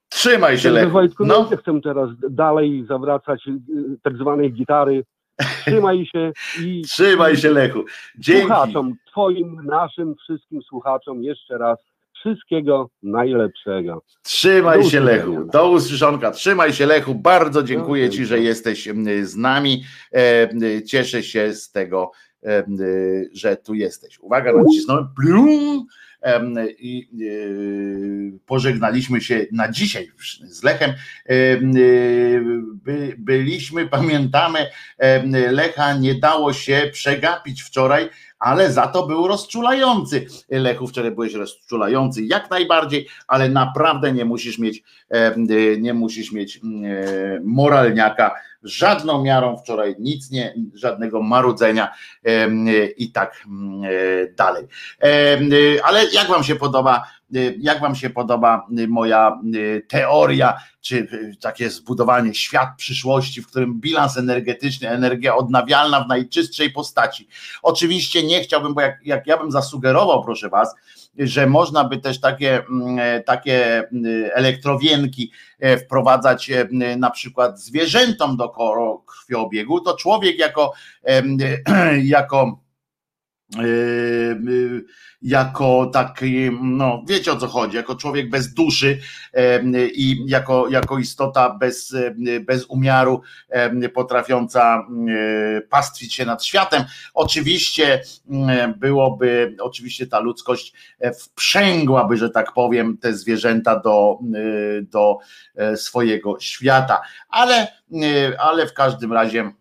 Speaker 1: Trzymaj się, Lechu.
Speaker 4: Wojtku, no. nie chcę teraz dalej zawracać y, tak zwanej gitary. Trzymaj się i...
Speaker 1: Trzymaj się, Lechu. Dzięki.
Speaker 4: Słuchaczom, twoim, naszym, wszystkim słuchaczom jeszcze raz wszystkiego najlepszego.
Speaker 1: Trzymaj się, Lechu. Do usłyszonka. Trzymaj się, Lechu. Bardzo dziękuję Ci, że jesteś z nami. E, cieszę się z tego, e, że tu jesteś. Uwaga, nacisnąłem. Blum i e, pożegnaliśmy się na dzisiaj z Lechem. E, byliśmy, pamiętamy, Lecha nie dało się przegapić wczoraj, ale za to był rozczulający. Lechu, wczoraj byłeś rozczulający jak najbardziej, ale naprawdę nie musisz mieć, nie musisz mieć moralniaka żadną miarą wczoraj nic nie, żadnego marudzenia i tak dalej. Ale jak wam się podoba, jak wam się podoba moja teoria, czy takie zbudowanie świat przyszłości, w którym bilans energetyczny, energia odnawialna w najczystszej postaci. Oczywiście nie chciałbym, bo jak, jak ja bym zasugerował, proszę was, że można by też takie, mm, takie mm, elektrowienki e, wprowadzać e, na przykład zwierzętom do krwiobiegu, to człowiek jako, jako jako taki, no wiecie o co chodzi, jako człowiek bez duszy i jako, jako istota bez, bez umiaru potrafiąca pastwić się nad światem. Oczywiście byłoby, oczywiście ta ludzkość e, wprzęgłaby, że tak powiem, te zwierzęta do, do e, swojego świata, ale, ale w każdym razie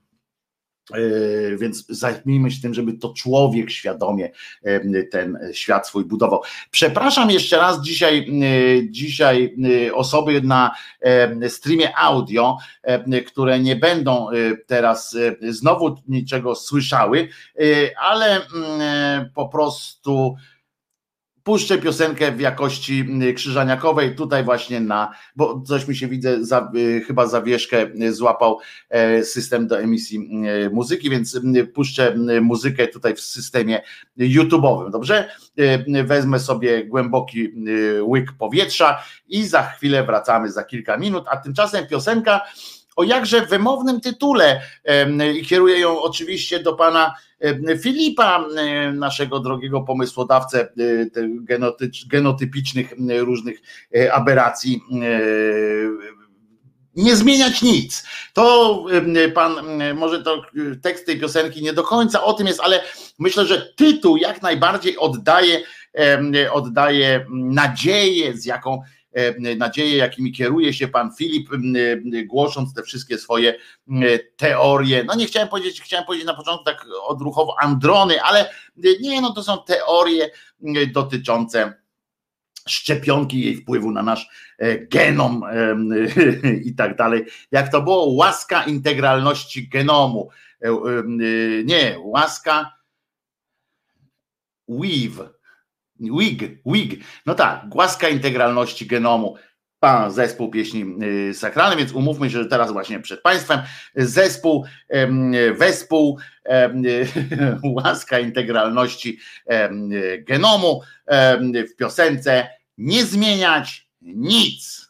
Speaker 1: więc zajmijmy się tym, żeby to człowiek świadomie e, ten świat swój budował. Przepraszam jeszcze raz dzisiaj, e, dzisiaj osoby na streamie audio, które nie będą teraz znowu niczego słyszały, ale mm, po prostu puszczę piosenkę w jakości krzyżaniakowej, tutaj właśnie na, bo coś mi się widzę, za, y, chyba zawieszkę złapał e, system do emisji e, muzyki, więc puszczę muzykę tutaj w systemie YouTube'owym, dobrze? E, wezmę sobie głęboki łyk powietrza i za chwilę wracamy za kilka minut, a tymczasem piosenka o jakże wymownym tytule kieruję ją oczywiście do pana Filipa, naszego drogiego pomysłodawcę genotypicznych różnych e, aberracji nie zmieniać nic. To pan, może to tekst tej piosenki nie do końca o tym jest, ale myślę, że tytuł jak najbardziej oddaje, oddaje nadzieję, z jaką E, nadzieje, jakimi kieruje się pan Filip, głosząc te wszystkie swoje teorie. No nie chciałem powiedzieć, chciałem powiedzieć na początku tak odruchowo androny, ale nie, no to są teorie dotyczące
Speaker 2: szczepionki, jej wpływu na nasz e, genom i tak dalej. Jak to było? Łaska integralności genomu. E, nie, łaska weave. WIG, WIG. No tak, łaska integralności genomu pan zespół pieśni y, sakralnej, więc umówmy się, że teraz właśnie przed Państwem zespół, wespół łaska integralności genomu w piosence nie zmieniać nic.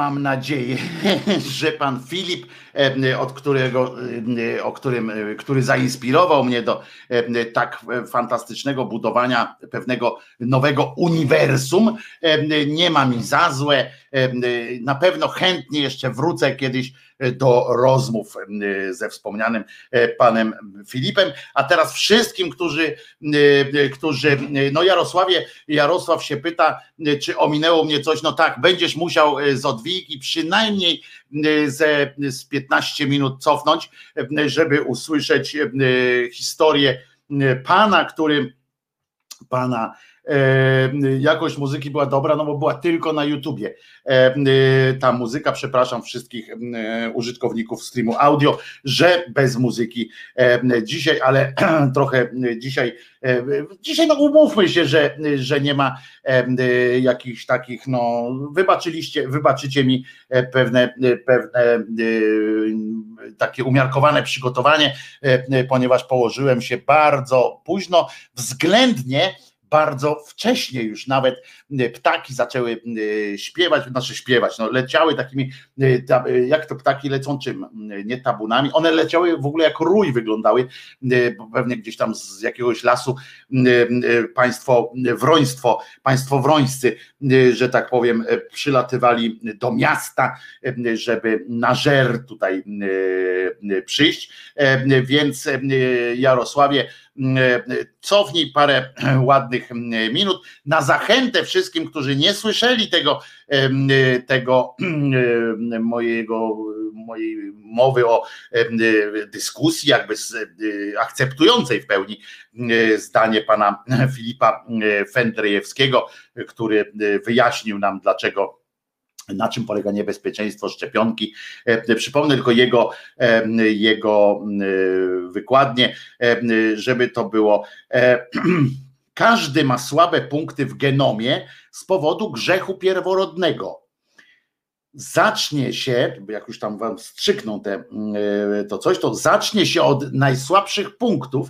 Speaker 1: Mam nadzieję, że pan Filip, od którego, o którym, który zainspirował mnie do tak fantastycznego budowania pewnego nowego uniwersum, nie ma mi za złe. Na pewno chętnie jeszcze wrócę kiedyś do rozmów ze wspomnianym panem Filipem. A teraz wszystkim, którzy, którzy no Jarosławie, Jarosław się pyta, czy ominęło mnie coś, no tak, będziesz musiał z odwiki przynajmniej ze, z 15 minut cofnąć, żeby usłyszeć historię pana, który pana E, jakość muzyki była dobra, no bo była tylko na YouTubie. E, e, ta muzyka, przepraszam wszystkich użytkowników streamu audio, że bez muzyki dzisiaj, ale trochę dzisiaj, dzisiaj no umówmy się, że, że nie ma jakichś takich, no wybaczyliście, wybaczycie mi pewne, pewne takie umiarkowane przygotowanie, ponieważ położyłem się bardzo późno, względnie bardzo wcześnie już nawet e, ptaki zaczęły e, śpiewać, znaczy śpiewać, no leciały takimi, e, jak to ptaki lecą czym, nie tabunami, one leciały w ogóle jak rój wyglądały, pewnie gdzieś tam z jakiegoś lasu państwo wroństwo, państwo wrońscy, że tak powiem, przylatywali do miasta, żeby na żer tutaj przyjść, więc Jarosławie cofnij parę ładnych minut na zachętę wszystkim, którzy nie słyszeli tego, tego mojego, mojej mowy o dyskusji, jakby akceptującej w pełni zdanie pana Filipa Fendryjewskiego, który wyjaśnił nam, dlaczego na czym polega niebezpieczeństwo szczepionki. E, przypomnę tylko jego, e, jego e, wykładnie, żeby to było. Każdy ma słabe punkty w genomie z powodu grzechu pierworodnego. Zacznie się, jak już tam wam strzykną te, to coś, to zacznie się od najsłabszych punktów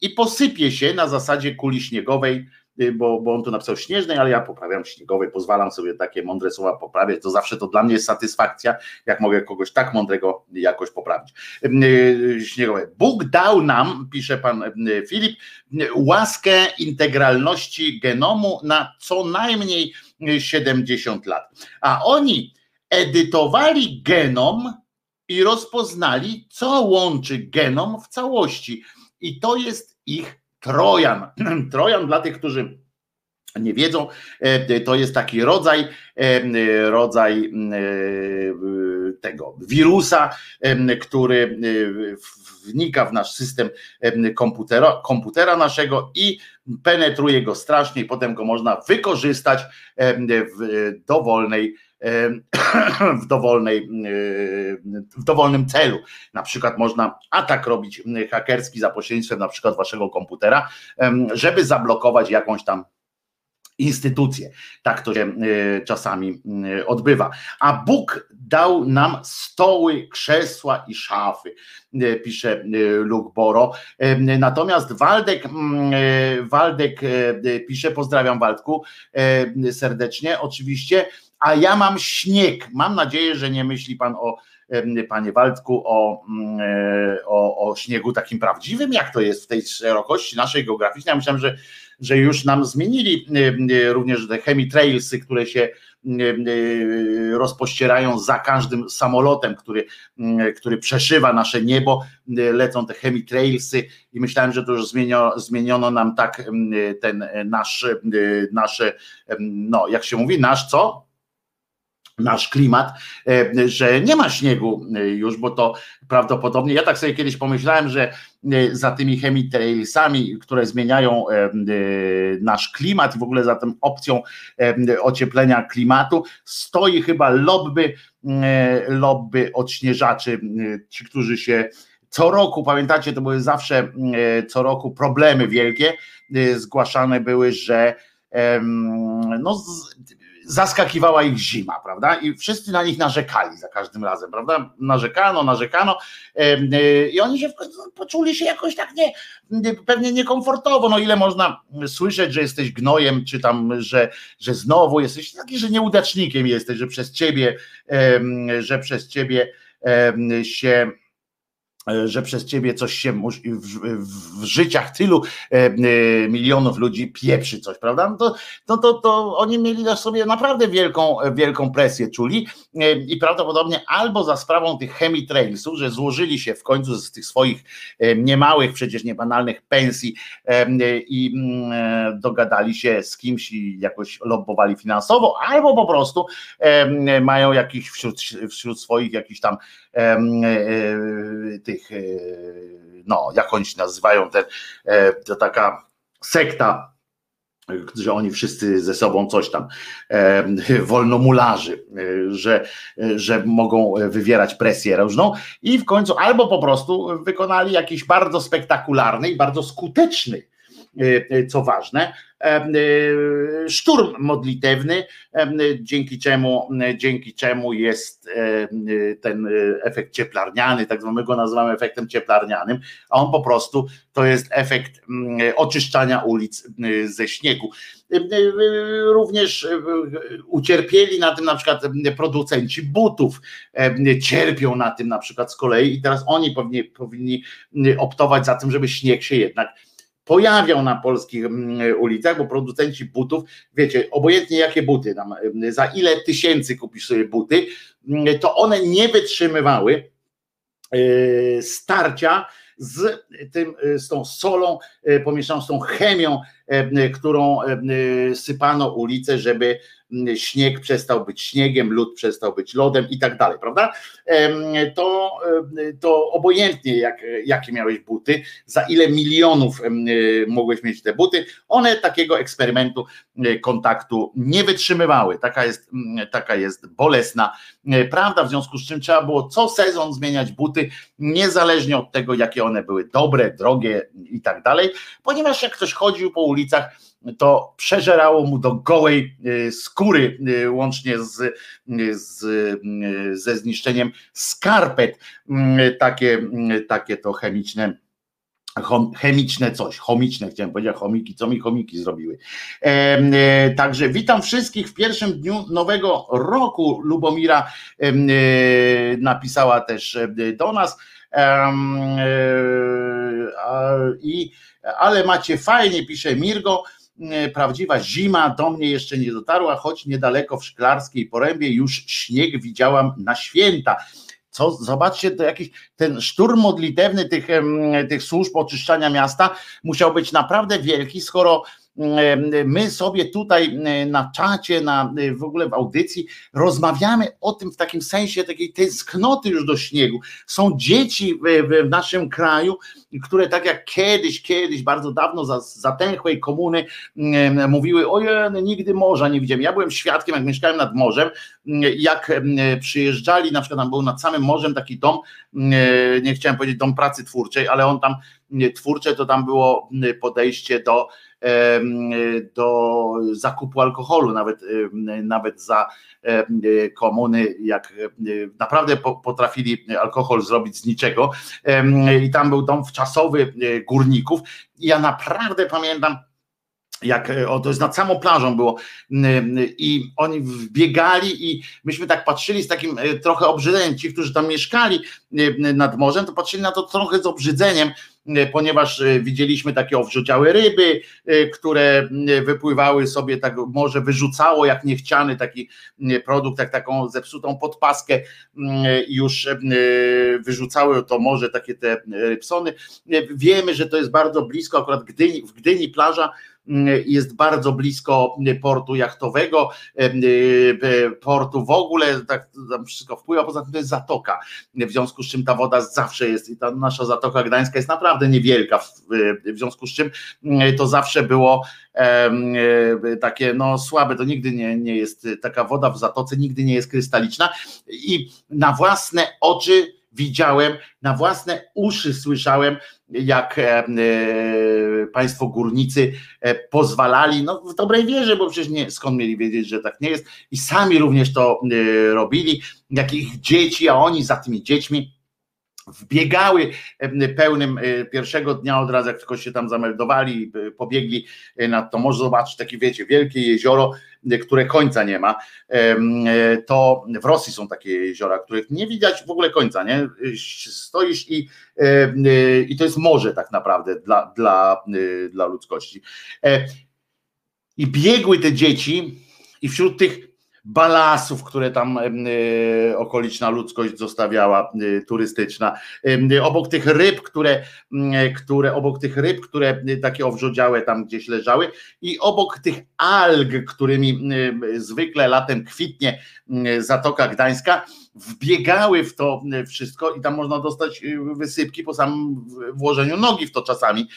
Speaker 1: i posypie się na zasadzie kuli śniegowej bo, bo on tu napisał śnieżnej, ale ja poprawiam śniegowej, pozwalam sobie takie mądre słowa poprawiać, to zawsze to dla mnie jest satysfakcja, jak mogę kogoś tak mądrego jakoś poprawić. Y, śniegowej. Bóg dał nam, pisze pan y, Filip, łaskę integralności genomu na co najmniej 70 lat. A oni edytowali genom i rozpoznali, co łączy genom w całości. I to jest ich Trojan. Trojan dla tych, którzy nie wiedzą, e, to jest taki rodzaj, e, rodzaj e, tego wirusa, który wnika w nasz system komputera, komputera naszego i penetruje go strasznie i potem go można wykorzystać w dowolnej w, dowolnej, w dowolnym celu. Na przykład można atak robić hakerski za pośrednictwem na przykład waszego komputera, żeby zablokować jakąś tam instytucje. Tak to się czasami odbywa. A Bóg dał nam stoły, krzesła i szafy, pisze Luke Boro. Natomiast Waldek, Waldek pisze, pozdrawiam Waldku serdecznie, oczywiście a ja mam śnieg. Mam nadzieję, że nie myśli pan o panie Waldku o, mm, e, o, o śniegu takim prawdziwym, jak to jest w tej szerokości naszej geograficznej. Ja myślałem, że, że już nam zmienili również te chemitrailsy, które się rozpościerają za każdym samolotem, który, który przeszywa nasze niebo, lecą te chemitrailsy i myślałem, że to już zmieniono, zmieniono nam tak ten nasz, nasze, no jak się mówi, nasz co? Nasz klimat, e, że nie ma śniegu e, już, bo to prawdopodobnie, ja tak sobie kiedyś pomyślałem, że e, za tymi chemitrailsami, które zmieniają nasz klimat i w ogóle za tą opcją ocieplenia klimatu, stoi chyba lobby, lobby odśnieżaczy, ci, którzy się co roku, pamiętacie, to były zawsze co roku problemy wielkie, zgłaszane były, że no, zaskakiwała ich zima, prawda? I wszyscy na nich narzekali za każdym razem, prawda? Narzekano, narzekano i oni się w końcu poczuli się jakoś tak nie, pewnie niekomfortowo. No ile można słyszeć, że jesteś gnojem, czy tam, że, że znowu jesteś taki, że nieudacznikiem jesteś, że przez ciebie, że przez ciebie się E, że przez ciebie coś się w, w, w życiach tylu e, e, milionów ludzi pieprzy coś, prawda? No to, to, to, to oni mieli na sobie naprawdę wielką, wielką presję czuli i prawdopodobnie albo za sprawą tych chemitrailsów, że złożyli się w końcu z tych swoich niemałych, przecież niebanalnych pensji i mm, dogadali się z kimś i jakoś lobbowali finansowo, albo po prostu mają jakiś wśród, wśród swoich jakichś tam tych tych, e, no jak oni się nazywają, ten, e, to taka sekta, że oni wszyscy ze sobą coś tam e, wolnomularzy, że, że mogą wywierać presję różną i w końcu albo po prostu wykonali jakiś bardzo spektakularny i bardzo skuteczny co ważne, szturm modlitewny, dzięki czemu, dzięki czemu jest ten efekt cieplarniany, tak zwany go nazywamy efektem cieplarnianym, a on po prostu to jest efekt oczyszczania ulic ze śniegu. Również ucierpieli na tym na przykład producenci butów, cierpią na tym na przykład z kolei i teraz oni powinni, powinni optować za tym, żeby śnieg się jednak pojawiał na polskich mm, ulicach, bo producenci butów, wiecie, obojętnie jakie buty, tam, mm, za ile tysięcy kupisz sobie buty, mm, to one nie wytrzymywały e, starcia z, tym, e, z tą solą e, pomieszaną z tą chemią, którą sypano ulice, żeby śnieg przestał być śniegiem, lód przestał być lodem i tak dalej, prawda? To, to obojętnie jak, jakie miałeś buty, za ile milionów mogłeś mieć te buty, one takiego eksperymentu kontaktu nie wytrzymywały. Taka jest, taka jest bolesna prawda, w związku z czym trzeba było co sezon zmieniać buty, niezależnie od tego, jakie one były dobre, drogie i tak dalej, ponieważ jak ktoś chodził po ulicach, to przeżerało mu do gołej y, skóry, y, łącznie z, z, ze zniszczeniem skarpet, takie, takie to chemiczne chemiczne coś, chomiczne chciałem powiedzieć, chomiki, co mi chomiki zrobiły. E, także witam wszystkich w pierwszym dniu nowego roku. Lubomira e, napisała też e, do nas. E, i, ale macie fajnie, pisze Mirgo, E, prawdziwa zima do mnie jeszcze nie dotarła, choć niedaleko w Szklarskiej Porębie już śnieg widziałam na święta. Co, zobaczcie, to jakiś ten szturm modlitewny tych, tych służb oczyszczania miasta musiał być naprawdę wielki, skoro my sobie tutaj na czacie, na, w ogóle w audycji rozmawiamy o tym w takim sensie takiej tęsknoty już do śniegu. Są dzieci w, w naszym kraju, które tak jak kiedyś, kiedyś, bardzo dawno za zatęchłej komuny mówiły, ojej, nigdy morza nie widziałem. Ja byłem świadkiem, jak mieszkałem nad morzem, jak przyjeżdżali, na przykład tam był nad samym morzem taki dom, nie chciałem powiedzieć dom pracy twórczej, ale on tam twórcze to tam było podejście do do zakupu alkoholu, nawet, nawet za komuny, jak naprawdę potrafili alkohol zrobić z niczego. I tam był dom wczasowy e, górników. I ja naprawdę pamiętam, jak o, to jest nad samą plażą było i oni wbiegali i myśmy tak patrzyli z takim e, trochę obrzydzeniem, ci, którzy tam mieszkali nad morzem, to patrzyli na to trochę z obrzydzeniem, E, ponieważ e, widzieliśmy takie owrzuciałe ryby, e, które wypływały sobie, tak może wyrzucało jak niechciany taki produkt, jak taką zepsutą podpaskę, już wyrzucały to morze takie te rybsony. Wiemy, że to jest bardzo blisko, akurat Gdyni, w Gdyni plaża jest bardzo blisko portu jachtowego, portu w ogóle, tak tam wszystko wpływa, poza tym to jest zatoka, w związku z czym ta woda zawsze jest i ta nasza zatoka gdańska jest naprawdę niewielka, w związku z czym to zawsze było takie no słabe, to nigdy nie, nie jest taka woda w zatoce, nigdy nie jest krystaliczna. I na własne oczy widziałem, na własne uszy słyszałem, jak e, e, państwo górnicy e, pozwalali, no w dobrej wierze, bo przecież nie, skąd mieli wiedzieć, że tak nie jest, i sami również to robili, jak ich dzieci, a oni za tymi dziećmi wbiegały pełnym pierwszego dnia od razu, jak tylko się tam zameldowali, pobiegli nad to może zobaczyć takie, wiecie, wielkie jezioro, które końca nie ma. To w Rosji są takie jeziora, których nie widać w ogóle końca, nie? Stoisz i, i to jest morze tak naprawdę dla, dla, dla ludzkości. I biegły te dzieci, i wśród tych balasów, które tam e, okoliczna ludzkość zostawiała, e, turystyczna. Obok tych ryb, które, które obok tych ryb, które takie owrzodziałe tam gdzieś leżały i obok tych alg, którymi zwykle latem kwitnie Zatoka Gdańska, wbiegały w to wszystko i tam można dostać wysypki po samym włożeniu nogi w to czasami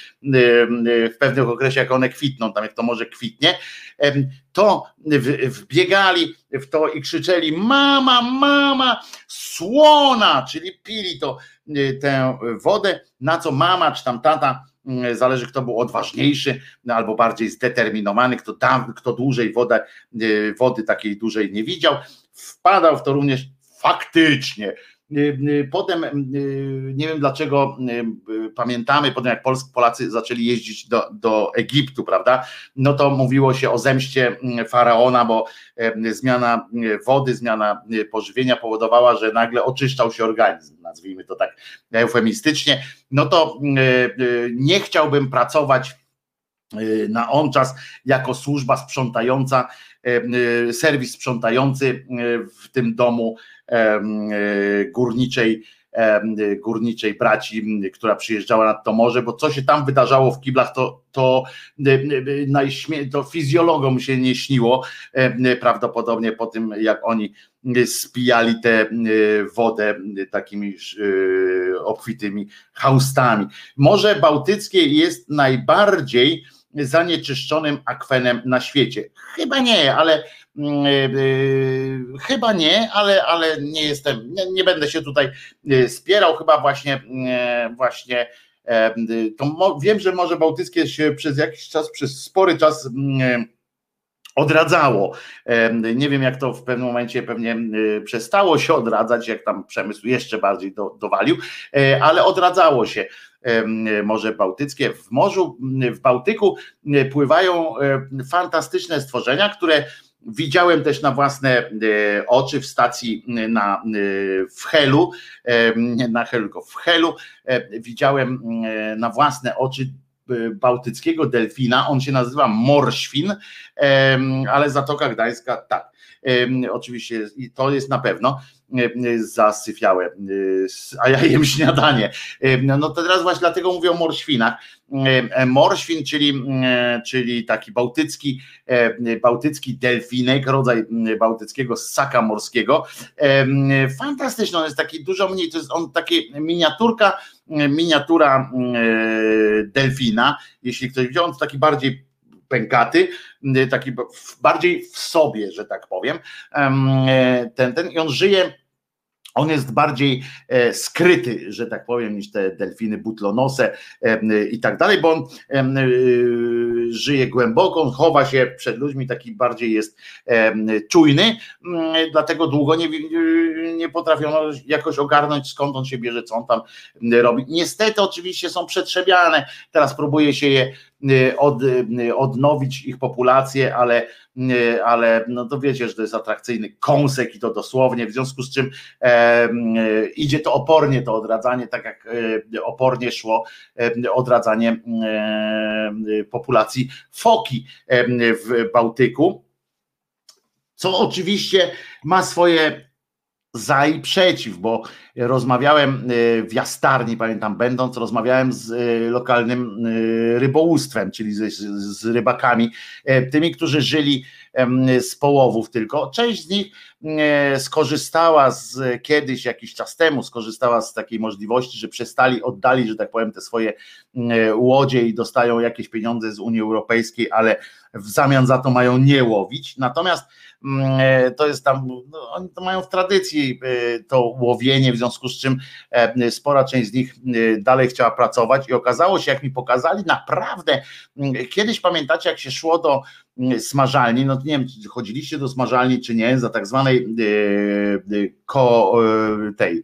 Speaker 1: w pewnych okresie, jak one kwitną, tam jak to może kwitnie, to wbiegali w to i krzyczeli mama, mama, słona, czyli pili to tę wodę, na co mama czy tam tata zależy kto był odważniejszy albo bardziej zdeterminowany, kto, tam, kto dłużej wodę, wody takiej dużej nie widział, wpadał w to również faktycznie. Y, y, potem y, nie wiem dlaczego pamiętamy, potem jak Polacy zaczęli jeździć do, do Egiptu, prawda? No to mówiło się o zemście faraona, bo zmiana wody, zmiana pożywienia powodowała, że nagle oczyszczał się organizm, nazwijmy to tak eufemistycznie. No to nie chciałbym pracować na on czas jako służba sprzątająca, serwis sprzątający w tym domu górniczej górniczej braci, która przyjeżdżała nad to morze, bo co się tam wydarzało w kiblach, to, to, to fizjologom się nie śniło, prawdopodobnie po tym, jak oni spijali tę wodę takimi obfitymi haustami. Morze Bałtyckie jest najbardziej zanieczyszczonym akwenem na świecie. Chyba nie, ale Mm, y, y, chyba nie, ale, ale nie jestem, nie, nie będę się tutaj y, spierał, chyba właśnie właśnie to wiem, że Morze Bałtyckie się przez jakiś czas, przez spory czas mm, odradzało. Nie wiem, jak to w pewnym momencie pewnie przestało się odradzać, jak tam przemysł jeszcze bardziej do, dowalił, e, ale odradzało się Morze Bałtyckie. W Morzu, w Bałtyku pływają fantastyczne stworzenia, które Widziałem też na własne e, oczy w stacji e, na, e, w Helu, na Helu, w Helu widziałem na własne oczy bałtyckiego delfina, on się nazywa morświn, ale Zatoka Gdańska tak. Oczywiście to jest na pewno zasyfiałe, a ja jem śniadanie. No to teraz właśnie dlatego mówię o morświnach. Morświn, czyli, czyli taki bałtycki, bałtycki delfinek, rodzaj bałtyckiego ssaka morskiego. Fantastyczny, on jest taki dużo mniej, to jest on taki miniaturka, miniatura delfina, jeśli ktoś wziął, on taki bardziej pękaty, taki bardziej w sobie, że tak powiem. Ten, ten i on żyje on jest bardziej e, skryty, że tak powiem, niż te delfiny butlonose i tak dalej, bo on e, żyje głęboko, on chowa się przed ludźmi, taki bardziej jest czujny, dlatego długo nie, nie potrafiono jakoś ogarnąć, skąd on się bierze, co on tam robi. Niestety oczywiście są przetrzebiane, teraz próbuje się je od, odnowić ich populację, ale ale no to wiecie, że to jest atrakcyjny kąsek i to dosłownie, w związku z czym e, idzie to opornie, to odradzanie, tak jak opornie szło odradzanie e, populacji foki w Bałtyku, co oczywiście ma swoje za i przeciw, bo rozmawiałem w jastarni, pamiętam, będąc, rozmawiałem z lokalnym rybołówstwem, czyli z, z rybakami, tymi, którzy żyli z połowów tylko. Część z nich skorzystała z kiedyś, jakiś czas temu, skorzystała z takiej możliwości, że przestali, oddali, że tak powiem, te swoje łodzie i dostają jakieś pieniądze z Unii Europejskiej, ale w zamian za to mają nie łowić. Natomiast to jest tam, no, oni to mają w tradycji to łowienie, w związku z czym spora część z nich dalej chciała pracować i okazało się, jak mi pokazali, naprawdę, kiedyś pamiętacie, jak się szło do smażalni, no nie wiem, czy chodziliście do smażalni, czy nie, za tak zwanej ko, tej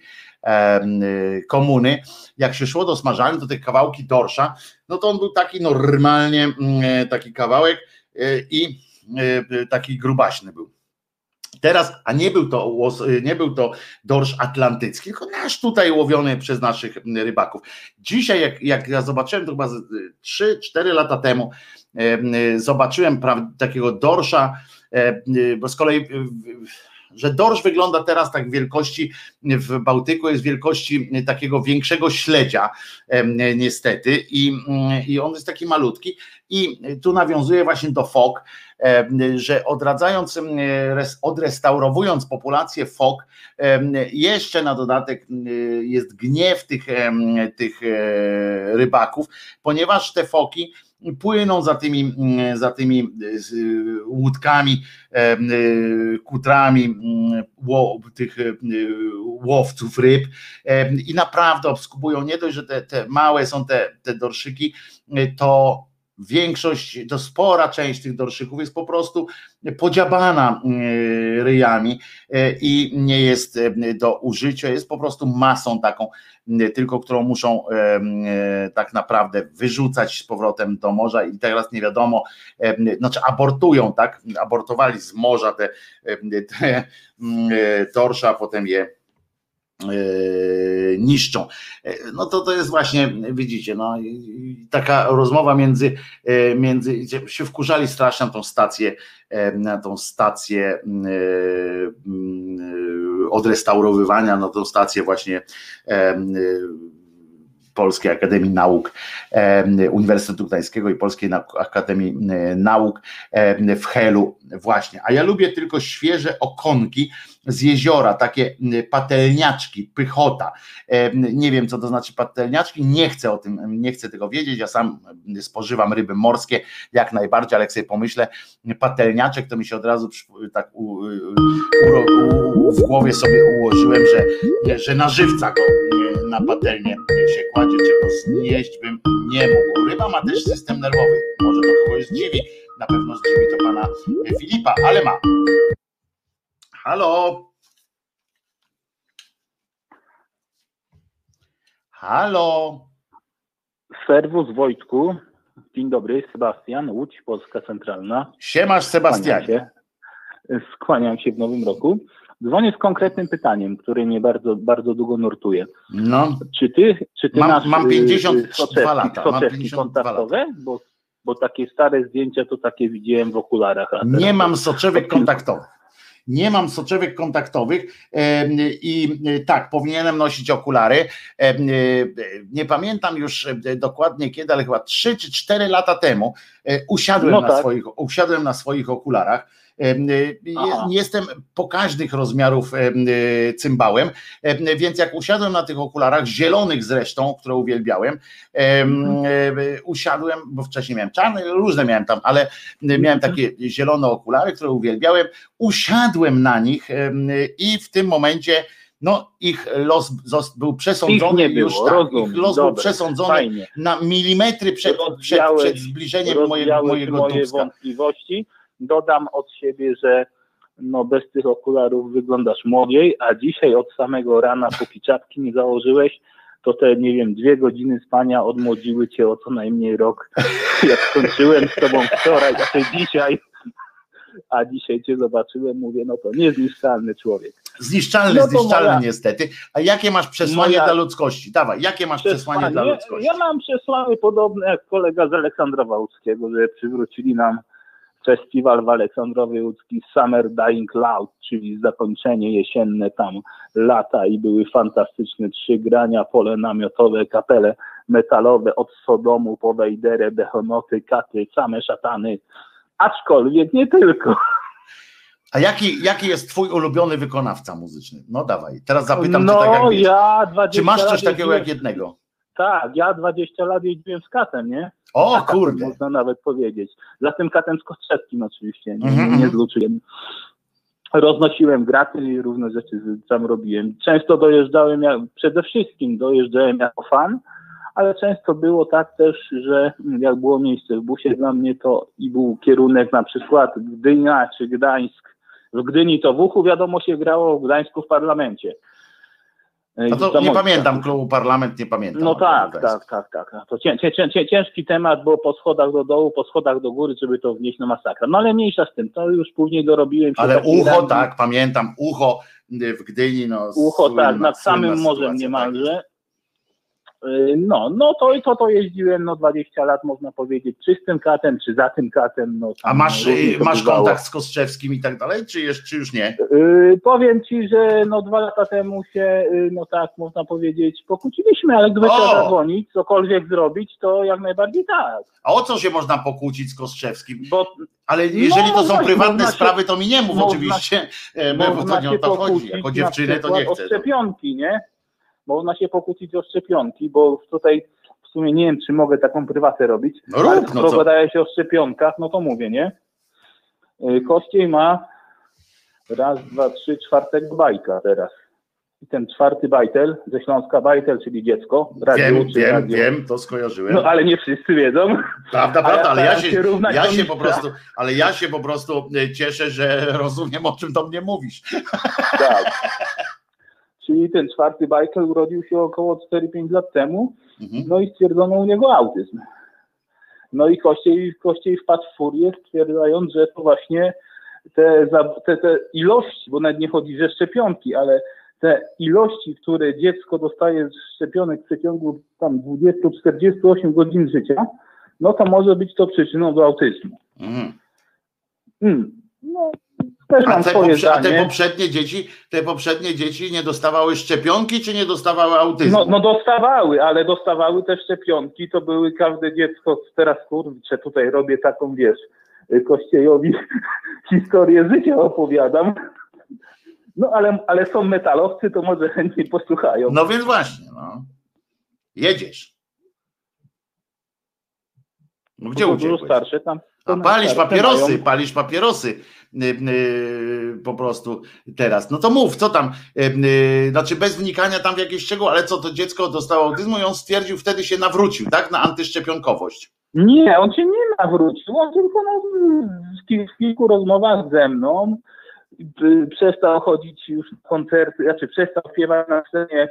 Speaker 1: komuny, jak się szło do smażalni, to te kawałki dorsza, no to on był taki normalnie, mm, taki kawałek i taki grubaśny był. Teraz, a nie był to, nie był to dorsz atlantycki, tylko nasz tutaj łowiony przez naszych rybaków. Dzisiaj, jak, jak ja zobaczyłem, to chyba 3-4 lata temu, zobaczyłem takiego dorsza, bo z kolei że dorsz wygląda teraz tak wielkości w Bałtyku, jest wielkości takiego większego śledzia niestety i, i on jest taki malutki i tu nawiązuje właśnie do fok, że odradzając, odrestaurowując populację fok, jeszcze na dodatek jest gniew tych, tych e, rybaków, ponieważ te foki płyną za tymi, mm, za tymi łódkami, kutrami tych łowców ryb i naprawdę obskubują nie dość, że te, te małe są te, te dorszyki, to większość, to spora część tych dorszyków jest po prostu podziabana e, ryjami e, i nie jest e, do użycia, jest po prostu masą taką, tylko którą muszą tak naprawdę wyrzucać z powrotem do morza. I teraz nie wiadomo, znaczy abortują, tak, abortowali z morza te, te dorsza, a potem je niszczą. E, no to to jest właśnie, widzicie, no, taka rozmowa między, e, między się wkurzali strasznie na tą stację, na tą stację odrestaurowywania, na tą stację właśnie Polskiej Akademii Nauk, Uniwersytetu Gdańskiego i Polskiej Akademii Nauk w Helu właśnie. A ja lubię tylko świeże okonki, z jeziora, takie patelniaczki, pychota. Nie wiem, co to znaczy patelniaczki, nie chcę o tym, nie chcę tego wiedzieć. Ja sam spożywam ryby morskie jak najbardziej, ale jak sobie pomyślę, patelniaczek, to mi się od razu tak u, u, u, w głowie sobie ułożyłem, że, że na żywca go na patelnię się kładzie, czego znieść bym nie mógł. Ryba ma też system nerwowy, może to kogoś zdziwi, na pewno zdziwi to pana Filipa, ale ma. Halo? Halo?
Speaker 5: Serwus Wojtku. Dzień dobry, Sebastian, Łódź, Polska Centralna.
Speaker 1: Siemasz Sebastianie.
Speaker 5: Skłaniam się, skłaniam się w nowym roku. Dzwonię z konkretnym pytaniem, które mnie bardzo, bardzo długo nurtuje.
Speaker 1: No.
Speaker 5: Czy ty, czy ty
Speaker 1: mam,
Speaker 5: masz
Speaker 1: mam 52 y, lata. Mam 52
Speaker 5: kontaktowe? Lata. Bo, bo takie stare zdjęcia to takie widziałem w okularach.
Speaker 1: Nie mam soczewek kontaktowych nie mam soczewek kontaktowych i e, tak, powinienem nosić okulary. E, nie pamiętam już e, dokładnie kiedy, ale chyba 3 czy 4 lata temu usiadłem, no tak. na, swoich, usiadłem na swoich okularach Aha. Jestem pokaźnych rozmiarów y, cymbałem, więc jak usiadłem na tych okularach, zielonych zresztą, które uwielbiałem, mhm. y, usiadłem, bo wcześniej miałem czarne, różne miałem tam, ale miałem takie zielone okulary, które uwielbiałem, usiadłem na nich i w tym momencie no ich los był przesądzony
Speaker 5: ich
Speaker 1: już
Speaker 5: tak, rozum,
Speaker 1: ich los był przesądzony fajnie. na milimetry przed, przed, przed zbliżeniem mojego, mojego
Speaker 5: moje wątpliwości Dodam od siebie, że no bez tych okularów wyglądasz młodziej, a dzisiaj od samego rana, póki czapki nie założyłeś, to te, nie wiem, dwie godziny spania odmłodziły cię o co najmniej rok. Jak skończyłem z tobą wczoraj, czy dzisiaj, a dzisiaj cię zobaczyłem, mówię, no to niezniszczalny człowiek.
Speaker 1: Zniszczalny, no zniszczalny moja... niestety. A jakie masz przesłanie moja... dla ludzkości? Dawaj, jakie masz przesłanie, przesłanie dla ludzkości?
Speaker 5: Ja mam przesłanie podobne jak kolega z Aleksandra Łódzkiego, że przywrócili nam festiwal w Aleksandrowie Łódzki Summer Dying Loud, czyli zakończenie jesienne tam lata i były fantastyczne trzy grania, pole namiotowe, kapele metalowe od Sodomu po Wejderę, Behonoty, Katy, same szatany, aczkolwiek nie tylko.
Speaker 1: A jaki, jaki jest twój ulubiony wykonawca muzyczny? No dawaj, teraz zapytam
Speaker 5: no,
Speaker 1: cię tak jak
Speaker 5: ja
Speaker 1: Czy masz coś takiego jak jednego?
Speaker 5: Tak, ja 20 lat jeździłem z katem, nie?
Speaker 1: O kurde.
Speaker 5: Można nawet powiedzieć. Za tym katem z Kotrzewskim oczywiście, nie, mm -hmm. nie z Luczykiem. roznosiłem graty i różne rzeczy tam robiłem. Często dojeżdżałem, ja, przede wszystkim dojeżdżałem jako fan, ale często było tak też, że jak było miejsce w busie dla mnie, to i był kierunek na przykład Gdynia czy Gdańsk. W Gdyni to w uchu wiadomo się grało, w Gdańsku w parlamencie.
Speaker 1: No to nie pamiętam klubu Parlament, nie pamiętam.
Speaker 5: No tak, tak, tak, tak. To cię, cię, ciężki temat, bo po schodach do dołu, po schodach do góry, żeby to wnieść na masakra. No ale mniejsza z tym, to już później dorobiłem
Speaker 1: się. Ale ucho, tak, pamiętam, ucho w Gdyni, no.
Speaker 5: Ucho, tak, nad samym morzem niemalże. Tak. Y, no, no to, to, to jeździłem no 20 lat, można powiedzieć, czy z tym katem, czy za tym katem. No,
Speaker 1: A masz, masz kontakt z Kostrzewskim i tak dalej, czy, jest, czy już nie?
Speaker 5: Yy, powiem ci, że no dwa lata temu się, yy, no tak, można powiedzieć, pokłóciliśmy, ale gdyby trzeba zadzwonić, cokolwiek zrobić, to jak najbardziej tak.
Speaker 1: A o co się można pokłócić z Kostrzewskim? Bo, ale jeżeli no, to są prywatne sprawy, to mi nie mów oczywiście, e, bo to nie o to chodzi. Jako dziewczynę to nie chcę. O
Speaker 5: szczepionki, nie? Można się pokłócić o szczepionki, bo tutaj w sumie nie wiem, czy mogę taką prywatę robić, no rób, ale no się o szczepionkach, no to mówię, nie? Y, Kościej ma raz, dwa, trzy, czwartego bajka teraz. I ten czwarty bajtel, ze Śląska bajtel, czyli dziecko.
Speaker 1: Radio, wiem, wiem, radio. wiem, to skojarzyłem.
Speaker 5: No ale nie wszyscy wiedzą.
Speaker 1: Prawda, prawda, ale ja się, się ja się po prostu, ale ja się po prostu cieszę, że rozumiem, o czym do mnie mówisz.
Speaker 5: Tak. Czyli ten czwarty bajkel urodził się około 4-5 lat temu, mhm. no i stwierdzono u niego autyzm. No i Kościej, Kościej wpadł w furię, stwierdzając, że to właśnie te, te, te ilości, bo nawet nie chodzi, że szczepionki, ale te ilości, które dziecko dostaje z szczepionek w przeciągu tam 20-48 godzin życia, no to może być to przyczyną do autyzmu. Mhm. Mm. No,
Speaker 1: też a, te poprze- a te poprzednie dzieci, te poprzednie dzieci nie dostawały szczepionki, czy nie dostawały autyzmu?
Speaker 5: No, no dostawały, ale dostawały te szczepionki, to były każde dziecko, teraz kurczę, tutaj robię taką, wiesz, Kościejowi historię życia opowiadam. No ale, ale są metalowcy, to może chętnie posłuchają.
Speaker 1: No więc właśnie, no. Jedziesz. No gdzie uciekłeś?
Speaker 5: starsze tam.
Speaker 1: A palisz papierosy, mają... palisz papierosy. Y, y, po prostu teraz. No to mów, co tam, y, znaczy bez wnikania tam w jakieś szczegóły, ale co to dziecko dostało autyzmu i on stwierdził, wtedy się nawrócił, tak, na antyszczepionkowość.
Speaker 5: Nie, on się nie nawrócił, on tylko no, w kilku rozmowach ze mną przestał chodzić już na koncerty, znaczy przestał śpiewać na scenie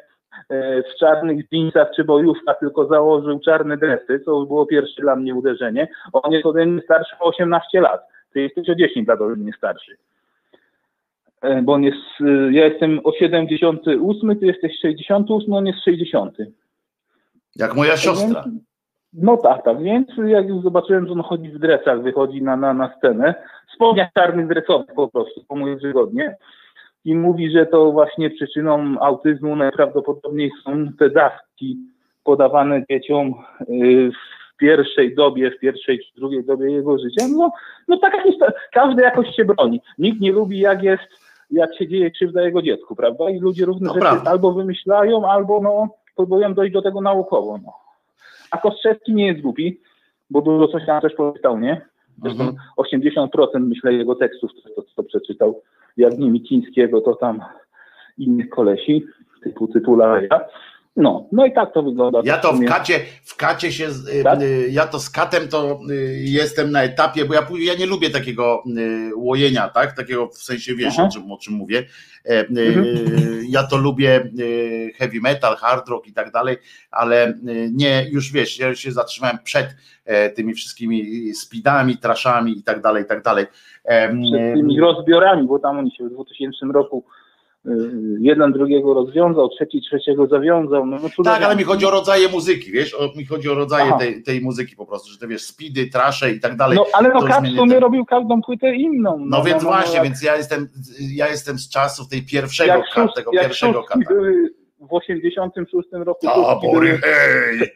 Speaker 5: w czarnych jeansach czy bojówkach, tylko założył czarne dresy, co było pierwsze dla mnie uderzenie. On jest ode mnie starszy o 18 lat ty jesteś o 10 lat ode mnie starszy. E, bo on jest, e, ja jestem o 78, ty jesteś 68, on jest 60.
Speaker 1: Jak moja siostra.
Speaker 5: No tak, tak, więc jak już zobaczyłem, że on chodzi w dresach, wychodzi na, na, na scenę, spodniach czarnych dresowych po prostu, po moje wygodnie, i mówi, że to właśnie przyczyną autyzmu najprawdopodobniej są te dawki podawane dzieciom y, w pierwszej dobie, w pierwszej czy drugiej dobie jego życia, no, no taka historia. Każdy jakoś się broni. Nikt nie lubi, jak jest, jak się dzieje krzywda jego dziecku, prawda? I ludzie różne no rzeczy prawda. albo wymyślają, albo no, próbują dojść do tego naukowo. No. A Kostrzewski nie jest głupi, bo dużo coś tam też powiedział, nie? Zresztą mhm. 80% myślę jego tekstów, to, to przeczytał, jak nie Micińskiego, to tam innych kolesi, typu tytularia. No, no i tak to wygląda.
Speaker 1: Ja to w kacie, w kacie się, y, tak? Y, ja to z katem to y, jestem na etapie, bo ja, ja nie lubię takiego łojenia, tak? Takiego w sensie wiesz, o czym, o czym mówię. E, mhm. Ja to lubię heavy metal, hard rock i tak dalej, ale nie, już wiesz, ja się zatrzymałem przed e, tymi wszystkimi speedami, traszami i tak dalej, i tak dalej.
Speaker 5: E, przed tymi rozbiorami, bo tam oni się w 2000 roku jeden drugiego rozwiązał, trzeci trzeciego zawiązał. No,
Speaker 1: no tak, ale mi chodzi o rodzaje muzyki, wiesz, o, mi chodzi o rodzaje tej, tej, muzyki po prostu, że te wiesz, speedy, trasze i tak dalej.
Speaker 5: No ale no każdy w sumie robił każdą płytę inną.
Speaker 1: No, no więc no, no właśnie, więc ja jestem, ja jestem z czasów tej pierwszego jak tego jak pierwszego kata.
Speaker 5: były w 86 roku były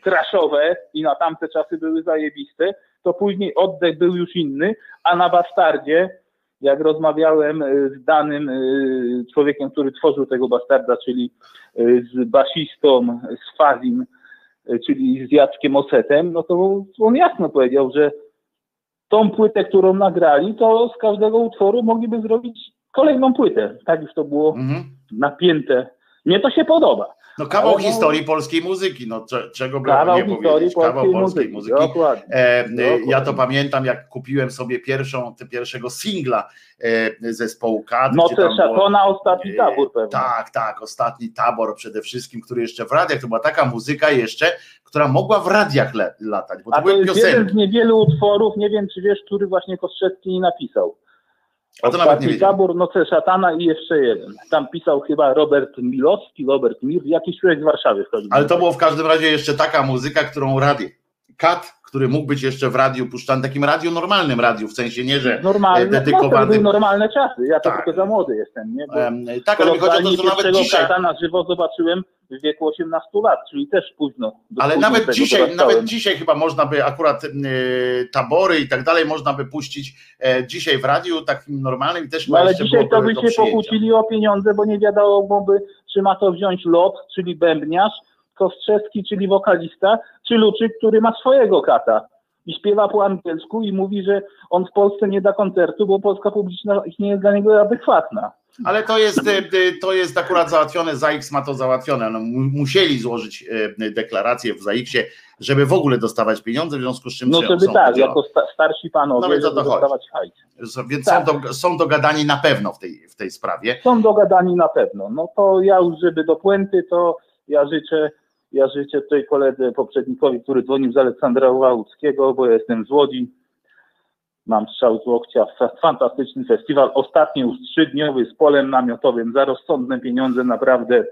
Speaker 5: traszowe i na tamte czasy były zajebiste, to później oddech był już inny, a na Bastardzie jak rozmawiałem e, z danym e, człowiekiem, który tworzył tego bastarda, czyli e, z basistą, z Fazim, czyli z Jackiem Osetem, no to on jasno powiedział, że tą płytę, którą nagrali, to z każdego utworu mogliby zrobić kolejną płytę. Tak już to było mhm. napięte. Mnie to się podoba.
Speaker 1: No kawał Ale historii polskiej muzyki, no czego by nie powiedzieć, kawał polskiej muzyki. muzyki. Dokładnie, e, Dokładnie. Ja to pamiętam, jak kupiłem sobie pierwszą, pierwszego singla e, zespołu Kat.
Speaker 5: No to Szatona, ostatni tabor pewnie.
Speaker 1: Tak, tak, ostatni tabor przede wszystkim, który jeszcze w radiach, to była taka muzyka jeszcze, która mogła w radiach le, latać, bo to
Speaker 5: A
Speaker 1: były
Speaker 5: to jest jeden z niewielu utworów, nie wiem czy wiesz, który właśnie Kostrzewski nie napisał. A to nawet nie Tabor, Noce Szatana i jeszcze jeden. Tam pisał chyba Robert Milowski, Robert Mir, jakiś człowiek z Warszawy.
Speaker 1: Ale to było w każdym razie jeszcze taka muzyka, którą radio, kat, który mógł być jeszcze w radiu puszczany, takim radiu normalnym radiu, w sensie nie, że
Speaker 5: Normalne, dedykowanym. No, to normalne czasy, ja to tak. tylko za młody jestem, nie? Bo
Speaker 1: tak, ale chodzi o to, że nawet dzisiaj...
Speaker 5: kata na żywo zobaczyłem w wieku 18 lat, czyli też późno.
Speaker 1: Ale nawet dzisiaj, nawet dzisiaj chyba można by akurat y, tabory i tak dalej można by puścić e, dzisiaj w radiu takim normalnym i też
Speaker 5: no, Ale dzisiaj to by się pokłócili o pieniądze, bo nie wiadomo by, czy ma to wziąć lot, czyli bębniarz, Kostrzewski, czyli wokalista, czy Luczyk, który ma swojego kata i śpiewa po angielsku i mówi, że on w Polsce nie da koncertu, bo polska publiczność nie jest dla niego adekwatna.
Speaker 1: Ale to jest, e, e, to jest akurat załatwione, ZAX ma to załatwione. No, musieli złożyć e, deklarację w ZAX-ie, żeby w ogóle dostawać pieniądze, w związku z czym...
Speaker 5: No żeby tak, jako starsi panowie, no, żeby dostawać hajs.
Speaker 1: Więc tak. są, do, są dogadani na pewno w tej, w tej sprawie.
Speaker 5: Są dogadani na pewno. No to ja już, żeby do puenty, to ja życzę ja życzę tutaj koledze poprzednikowi, który dzwonił z Aleksandra Łałuckiego, bo ja jestem z Łodzi. Mam strzał z łokcia. Fantastyczny festiwal. Ostatni już trzydniowy z polem namiotowym za rozsądne pieniądze. Naprawdę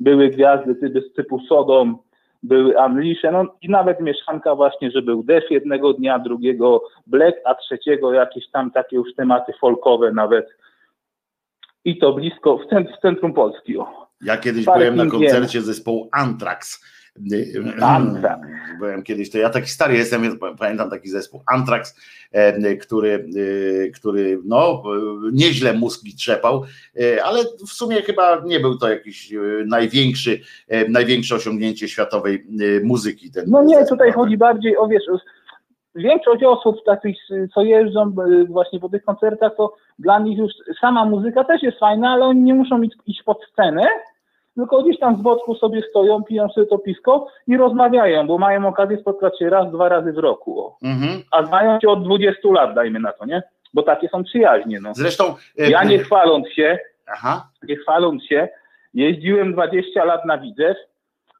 Speaker 5: były gwiazdy typu, typu Sodom, były Unleashe, no i nawet mieszanka właśnie, że był Def jednego dnia, drugiego Black, a trzeciego jakieś tam takie już tematy folkowe nawet. I to blisko w, w centrum Polski. O.
Speaker 1: Ja kiedyś byłem na koncercie zespołu Anthrax. Anthrax. Byłem kiedyś, to ja taki stary jestem, więc pamiętam taki zespół Anthrax, e, który, e, który no, nieźle mózgi trzepał, e, ale w sumie chyba nie był to jakiś największy, największe osiągnięcie światowej muzyki.
Speaker 5: Ten no nie, zespół. tutaj chodzi bardziej o, wiesz, większość osób takich, co jeżdżą właśnie po tych koncertach, to dla nich już sama muzyka też jest fajna, ale oni nie muszą iść pod scenę, tylko gdzieś tam z boczku sobie stoją, piją sobie to piwko i rozmawiają, bo mają okazję spotkać się raz, dwa razy w roku. Mhm. A znają się od 20 lat, dajmy na to, nie? Bo takie są przyjaźnie. No.
Speaker 1: Zresztą.
Speaker 5: E, ja nie chwaląc się, Aha. nie chwaląc się, jeździłem 20 lat na Widzew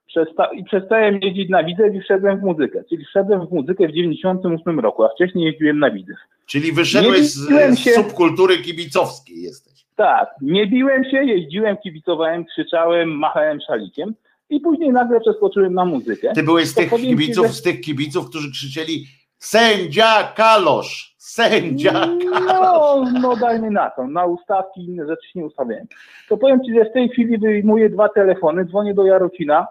Speaker 5: przesta- i przestałem jeździć na Widzew i wszedłem w muzykę. Czyli wszedłem w muzykę w 98 roku, a wcześniej jeździłem na Widzew.
Speaker 1: Czyli wyszedłeś z, z subkultury kibicowskiej jesteś.
Speaker 5: Tak, nie biłem się, jeździłem, kibicowałem, krzyczałem, machałem szalikiem i później nagle przeskoczyłem na muzykę.
Speaker 1: Ty byłeś z tych kibiców, ci, że... z tych kibiców, którzy krzyczeli sędzia Kalosz, sędzia Kalosz.
Speaker 5: No, no dajmy na to, na ustawki inne rzeczy się nie ustawiałem. To powiem Ci, że w tej chwili wyjmuję dwa telefony, dzwonię do Jarocina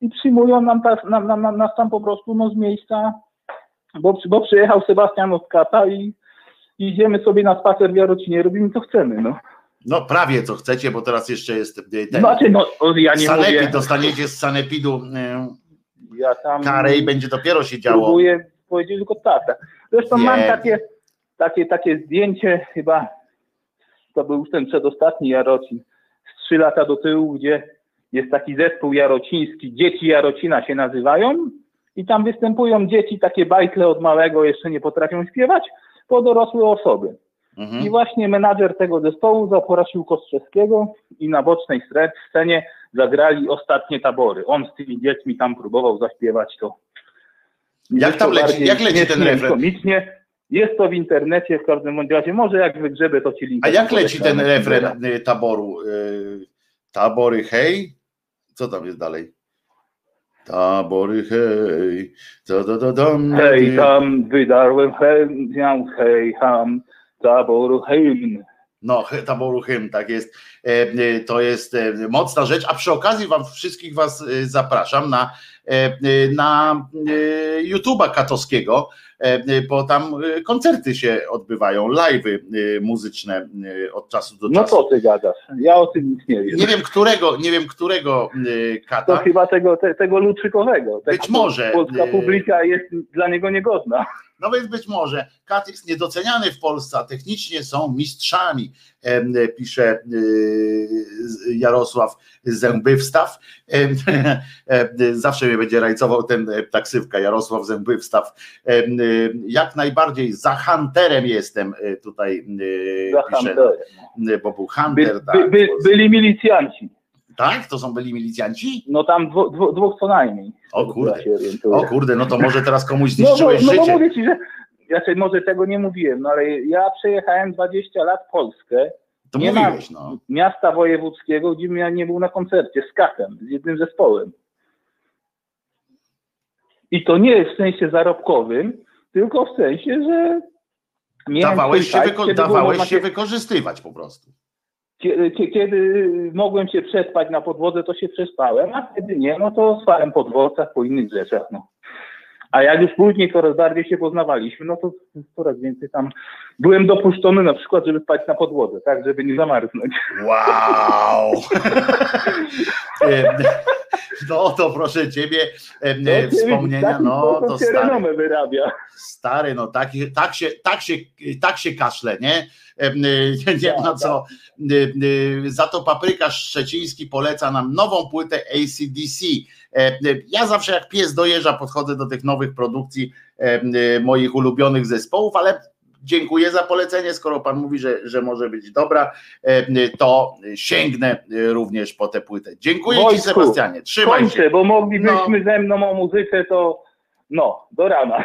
Speaker 5: i przyjmują nam, ta, nam, nam, nas tam po prostu no, z miejsca, bo, bo przyjechał Sebastian od Kata i idziemy sobie na spacer w Jarocinie, robimy co chcemy, no.
Speaker 1: No prawie co chcecie, bo teraz jeszcze jest
Speaker 5: e, ten. Znaczy, no, ja nie
Speaker 1: Sanepid, mówię. dostaniecie z Sanepidu e, ja tam karę i będzie dopiero się działo.
Speaker 5: Próbuję powiedzieć tylko tak. Zresztą mam takie, takie, takie zdjęcie chyba, to był już ten przedostatni Jarocin, z trzy lata do tyłu, gdzie jest taki zespół jarociński, dzieci Jarocina się nazywają i tam występują dzieci, takie bajtle od małego, jeszcze nie potrafią śpiewać, po dorosłe osoby. Mhm. I właśnie menadżer tego zespołu zaprosił Kostrzewskiego i na bocznej scenie zagrali ostatnie tabory. On z tymi dziećmi tam próbował zaśpiewać to.
Speaker 1: Jak tam leci, jak leci ten refren?
Speaker 5: Komicznie. Jest to w internecie w każdym razie. Może jak wygrzebę, to ci link.
Speaker 1: A jak leci ten refren y, taboru? Y, tabory hej? Co tam jest dalej? Tabory hej,
Speaker 5: co to, to, dam, hej tam wydarłem hej, hej ham, taboru hymn.
Speaker 1: No, taboru hymn, tak jest. E, e, to jest e, mocna rzecz, a przy okazji wam wszystkich was zapraszam na, na YouTube'a Katowskiego, bo tam koncerty się odbywają, live'y muzyczne od czasu do
Speaker 5: no czasu. No co ty gadasz? Ja o tym nic nie wiem.
Speaker 1: Nie wiem którego, nie wiem którego kata.
Speaker 5: To chyba tego, te, tego Luczykowego.
Speaker 1: Być może.
Speaker 5: Polska publika jest dla niego niegodna.
Speaker 1: No więc być może kat jest niedoceniany w Polsce, a technicznie są mistrzami, pisze Jarosław Zębywstaw. Zawsze mnie będzie rajcował ten taksywka Jarosław Zębywstaw. Jak najbardziej za hunterem jestem tutaj, za pisze, no. bo był hunter.
Speaker 5: By, tak, by, byli milicjanci.
Speaker 1: Tak? To są byli milicjanci?
Speaker 5: No tam dwu, dwu, dwóch co najmniej.
Speaker 1: O kurde, o kurde, no to może teraz komuś zniszczyłeś
Speaker 5: no,
Speaker 1: no,
Speaker 5: życie. No mówię ci, że ja sobie może tego nie mówiłem, no ale ja przejechałem 20 lat Polskę.
Speaker 1: To nie mówiłeś, no.
Speaker 5: Miasta wojewódzkiego, gdzie ja nie był na koncercie z Katem, z jednym zespołem. I to nie jest w sensie zarobkowym, tylko w sensie, że
Speaker 1: dawałeś, się, wyko- dawałeś się wykorzystywać po prostu.
Speaker 5: Kiedy mogłem się przespać na podwodze, to się przespałem, a kiedy nie, no to spałem po dworcach, po innych rzeczach. No. A jak już później coraz bardziej się poznawaliśmy, no to coraz więcej tam byłem dopuszczony na przykład, żeby spać na podłodze, tak, żeby nie zamarznąć.
Speaker 1: Wow! no to proszę ciebie, no, wspomnienia, no to stary,
Speaker 5: wyrabia.
Speaker 1: stary, no tak, tak, się, tak, się, tak się kaszle, nie? Nie ma no co. Za to paprykarz Szczeciński poleca nam nową płytę ACDC. Ja zawsze jak pies dojeżdża podchodzę do tych nowych produkcji moich ulubionych zespołów, ale dziękuję za polecenie. Skoro pan mówi, że, że może być dobra, to sięgnę również po tę płytę. Dziękuję Wojtku, Ci, Sebastianie. Trzymaj kończę, się.
Speaker 5: bo moglibyśmy no. ze mną o muzyce, to no, do rana.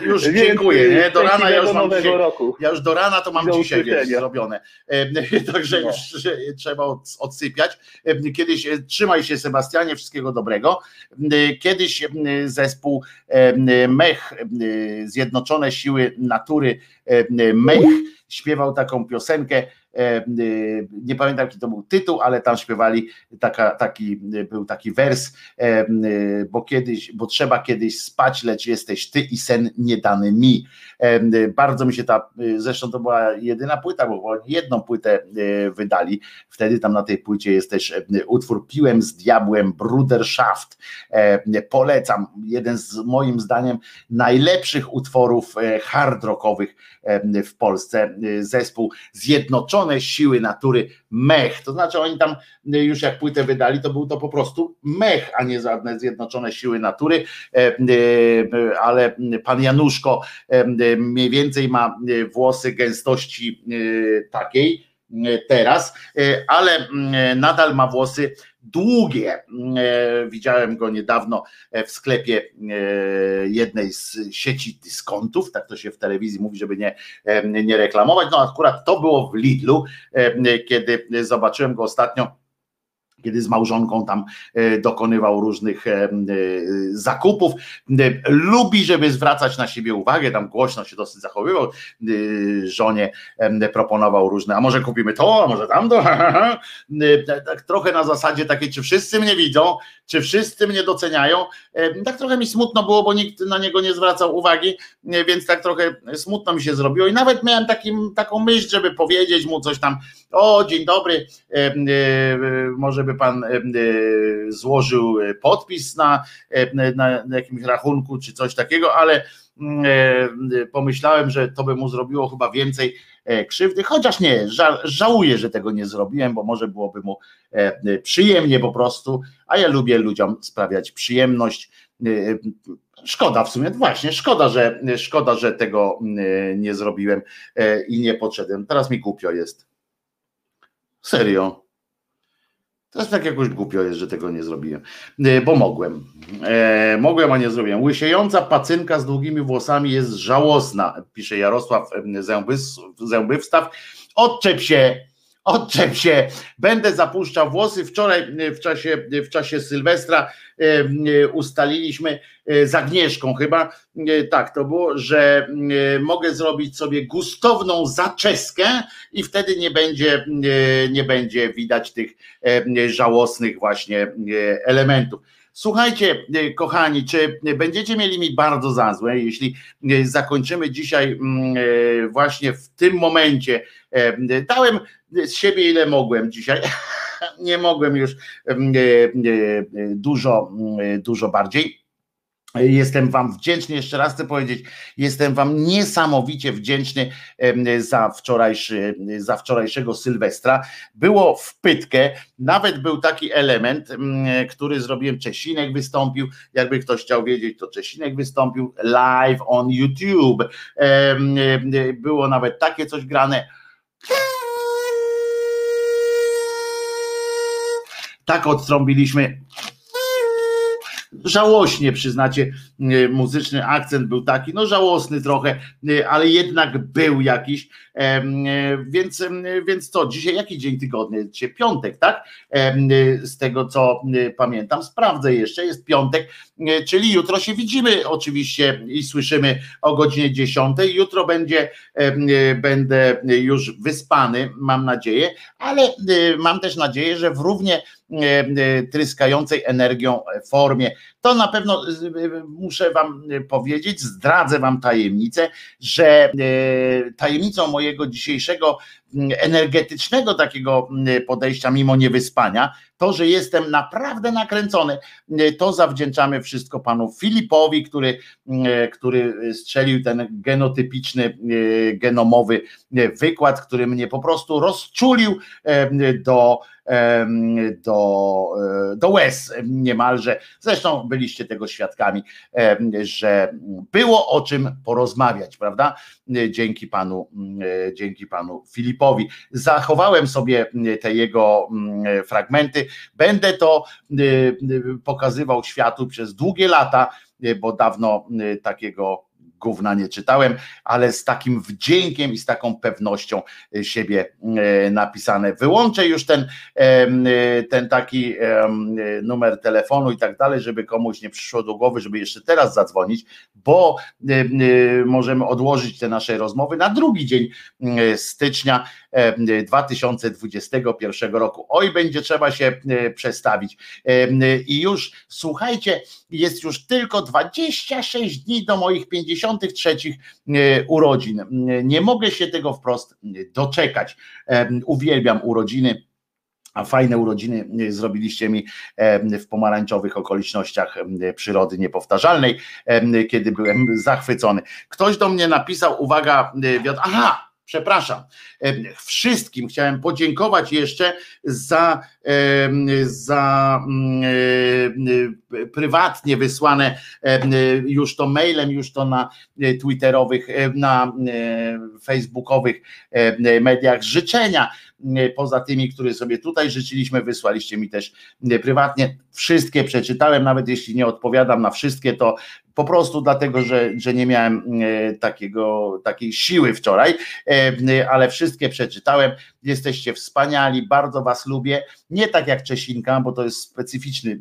Speaker 1: Już dziękuję, nie? Do rana ja już mam dzisiaj, roku. ja już do rana to mam do dzisiaj wiesz, zrobione. Także no. już trzeba odsypiać. Kiedyś e, trzymaj się Sebastianie, wszystkiego dobrego. Kiedyś zespół Mech, Zjednoczone Siły Natury Mech śpiewał taką piosenkę nie pamiętam jaki to był tytuł, ale tam śpiewali taka, taki, był taki wers, y, bo kiedyś, bo trzeba kiedyś spać, lecz jesteś ty i sen nie dany mi. E, y, bardzo mi się ta, zresztą to była jedyna płyta, bo oni jedną płytę wydali. Wtedy tam na tej płycie jest też utwór Piłem z diabłem Bruderschaft. Polecam. Jeden z moim zdaniem najlepszych utworów hard rockowych w Polsce. Zespół Zjednoczony zjednoczone siły natury mech. To znaczy oni tam y, już jak płytę wydali, to był to po prostu mech, a nie żadne zjednoczone siły natury, e, y, ale pan Januszko e, mniej więcej ma y, włosy gęstości takiej teraz, e, ale nadal ma włosy długie. Widziałem go niedawno w sklepie jednej z sieci dyskontów, tak to się w telewizji mówi, żeby nie, nie reklamować. No akurat to było w Lidlu, kiedy zobaczyłem go ostatnio kiedy z małżonką tam e, dokonywał różnych e, e, zakupów. Lubi, żeby zwracać na siebie uwagę, tam głośno się dosyć zachowywał, żonie proponował różne, a może kupimy to, a może tamto, tak trochę na zasadzie takiej, czy wszyscy mnie widzą, czy wszyscy mnie doceniają, tak trochę mi smutno było, bo nikt na niego nie zwracał uwagi, więc tak trochę smutno mi się zrobiło. I nawet miałem taką myśl, żeby powiedzieć mu coś tam, o dzień dobry, może by pan złożył podpis na, na, na jakimś rachunku czy coś takiego, ale pomyślałem, że to by mu zrobiło chyba więcej e, krzywdy, chociaż nie, ża żałuję, że tego nie zrobiłem, bo może byłoby mu e, przyjemnie po prostu, a ja lubię ludziom sprawiać przyjemność. E, szkoda w sumie, właśnie, szkoda, że szkoda, że tego nie zrobiłem i nie podszedłem. Teraz mi głupio jest. Serio. Teraz tak jakoś głupio jest, że tego nie zrobiłem, e, bo mogłem. E, mogłem, a nie zrobiłem. Łysiejąca pacynka z długimi włosami jest żałosna, pisze Jarosław Zębywstaw. Odczep się, odczep się, będę zapuszczał włosy. Wczoraj w czasie, w czasie Sylwestra ustaliliśmy z Agnieszką chyba, tak to było, że mogę zrobić sobie gustowną zaczeskę i wtedy nie będzie, nie będzie widać tych żałosnych właśnie elementów. Słuchajcie, kochani, czy będziecie mieli mi bardzo za złe, jeśli zakończymy dzisiaj właśnie w tym momencie. Dałem z siebie ile mogłem dzisiaj. Nie mogłem już dużo, dużo bardziej Jestem Wam wdzięczny, jeszcze raz chcę powiedzieć, jestem Wam niesamowicie wdzięczny za, wczorajszy, za wczorajszego Sylwestra. Było w pytkę, nawet był taki element, który zrobiłem, Czesinek wystąpił, jakby ktoś chciał wiedzieć, to Czesinek wystąpił live on YouTube. Było nawet takie coś grane. Tak odtrąbiliśmy. Żałośnie przyznacie, e, muzyczny akcent był taki, no żałosny trochę, e, ale jednak był jakiś, więc, więc co, dzisiaj jaki dzień tygodnia? Dzisiaj piątek, tak? Z tego co pamiętam, sprawdzę jeszcze, jest piątek, czyli jutro się widzimy oczywiście i słyszymy o godzinie 10. Jutro będzie, będę już wyspany, mam nadzieję, ale mam też nadzieję, że w równie tryskającej energią formie. To na pewno muszę Wam powiedzieć, zdradzę Wam tajemnicę, że tajemnicą mojego dzisiejszego energetycznego takiego podejścia, mimo niewyspania, to, że jestem naprawdę nakręcony, to zawdzięczamy wszystko panu Filipowi, który, który strzelił ten genotypiczny, genomowy wykład, który mnie po prostu rozczulił do do, e, do łez niemalże. Zresztą byliście tego świadkami, że było o czym porozmawiać, prawda? Dzięki panu, e, dzięki panu Filipowi. Zachowałem sobie te jego fragmenty. Będę to pokazywał światu przez długie lata, bo dawno takiego gówna nie czytałem, ale z takim wdziękiem i z taką pewnością siebie napisane. Wyłączę już ten, ten taki numer telefonu i tak dalej, żeby komuś nie przyszło do głowy, żeby jeszcze teraz zadzwonić, bo możemy odłożyć te nasze rozmowy na drugi dzień stycznia 2021 roku. Oj, będzie trzeba się przestawić. I już słuchajcie, jest już tylko 26 dni do moich 53 urodzin. Nie mogę się tego wprost doczekać. Uwielbiam urodziny a fajne urodziny zrobiliście mi w pomarańczowych okolicznościach przyrody niepowtarzalnej, kiedy byłem zachwycony. Ktoś do mnie napisał, uwaga, aha, przepraszam, wszystkim chciałem podziękować jeszcze za, za mm, prywatnie wysłane już to mailem, już to na twitterowych, na facebookowych mediach życzenia poza tymi, które sobie tutaj życzyliśmy, wysłaliście mi też prywatnie. Wszystkie przeczytałem, nawet jeśli nie odpowiadam na wszystkie, to po prostu dlatego, że, że nie miałem e, takiego, takiej siły wczoraj, e, ale wszystkie przeczytałem. Jesteście wspaniali, bardzo Was lubię. Nie tak jak Czesinka, bo to jest specyficzny,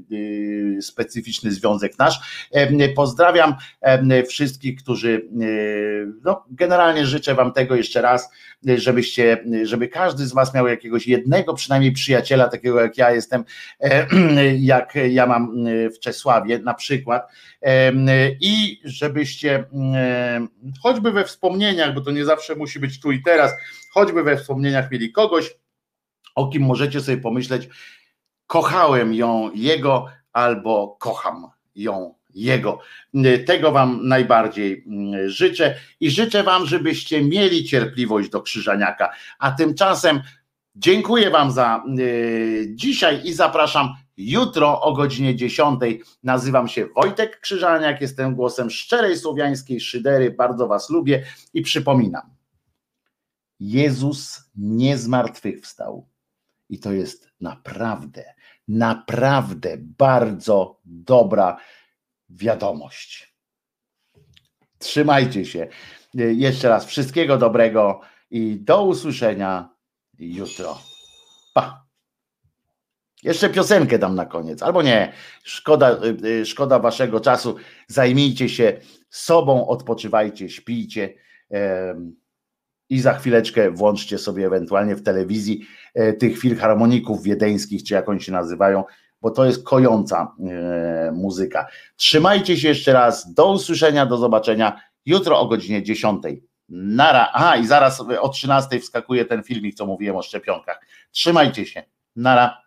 Speaker 1: e, specyficzny związek nasz. Pozdrawiam wszystkich, którzy no, generalnie życzę Wam tego jeszcze raz, żebyście, żeby każdy z Was miał jakiegoś jednego przynajmniej przyjaciela, takiego jak ja jestem, jak ja mam w Czesławie na przykład i żebyście choćby we wspomnieniach, bo to nie zawsze musi być tu i teraz, choćby we wspomnieniach mieli kogoś, o kim możecie sobie pomyśleć, kochałem ją, jego, albo kocham ją, jego. Tego Wam najbardziej życzę i życzę Wam, żebyście mieli cierpliwość do Krzyżaniaka. A tymczasem dziękuję Wam za dzisiaj i zapraszam jutro o godzinie 10. Nazywam się Wojtek Krzyżaniak, jestem głosem szczerej słowiańskiej szydery, bardzo Was lubię i przypominam, Jezus nie zmartwychwstał i to jest naprawdę, naprawdę bardzo dobra wiadomość. Trzymajcie się. Jeszcze raz wszystkiego dobrego i do usłyszenia jutro. Pa. Jeszcze piosenkę dam na koniec, albo nie. Szkoda, szkoda waszego czasu. Zajmijcie się sobą, odpoczywajcie, śpijcie. I za chwileczkę włączcie sobie ewentualnie w telewizji e, tych filharmoników wiedeńskich, czy jak oni się nazywają, bo to jest kojąca e, muzyka. Trzymajcie się jeszcze raz. Do usłyszenia, do zobaczenia jutro o godzinie 10. Nara. Aha, i zaraz o 13 wskakuje ten filmik, co mówiłem o szczepionkach. Trzymajcie się. Nara.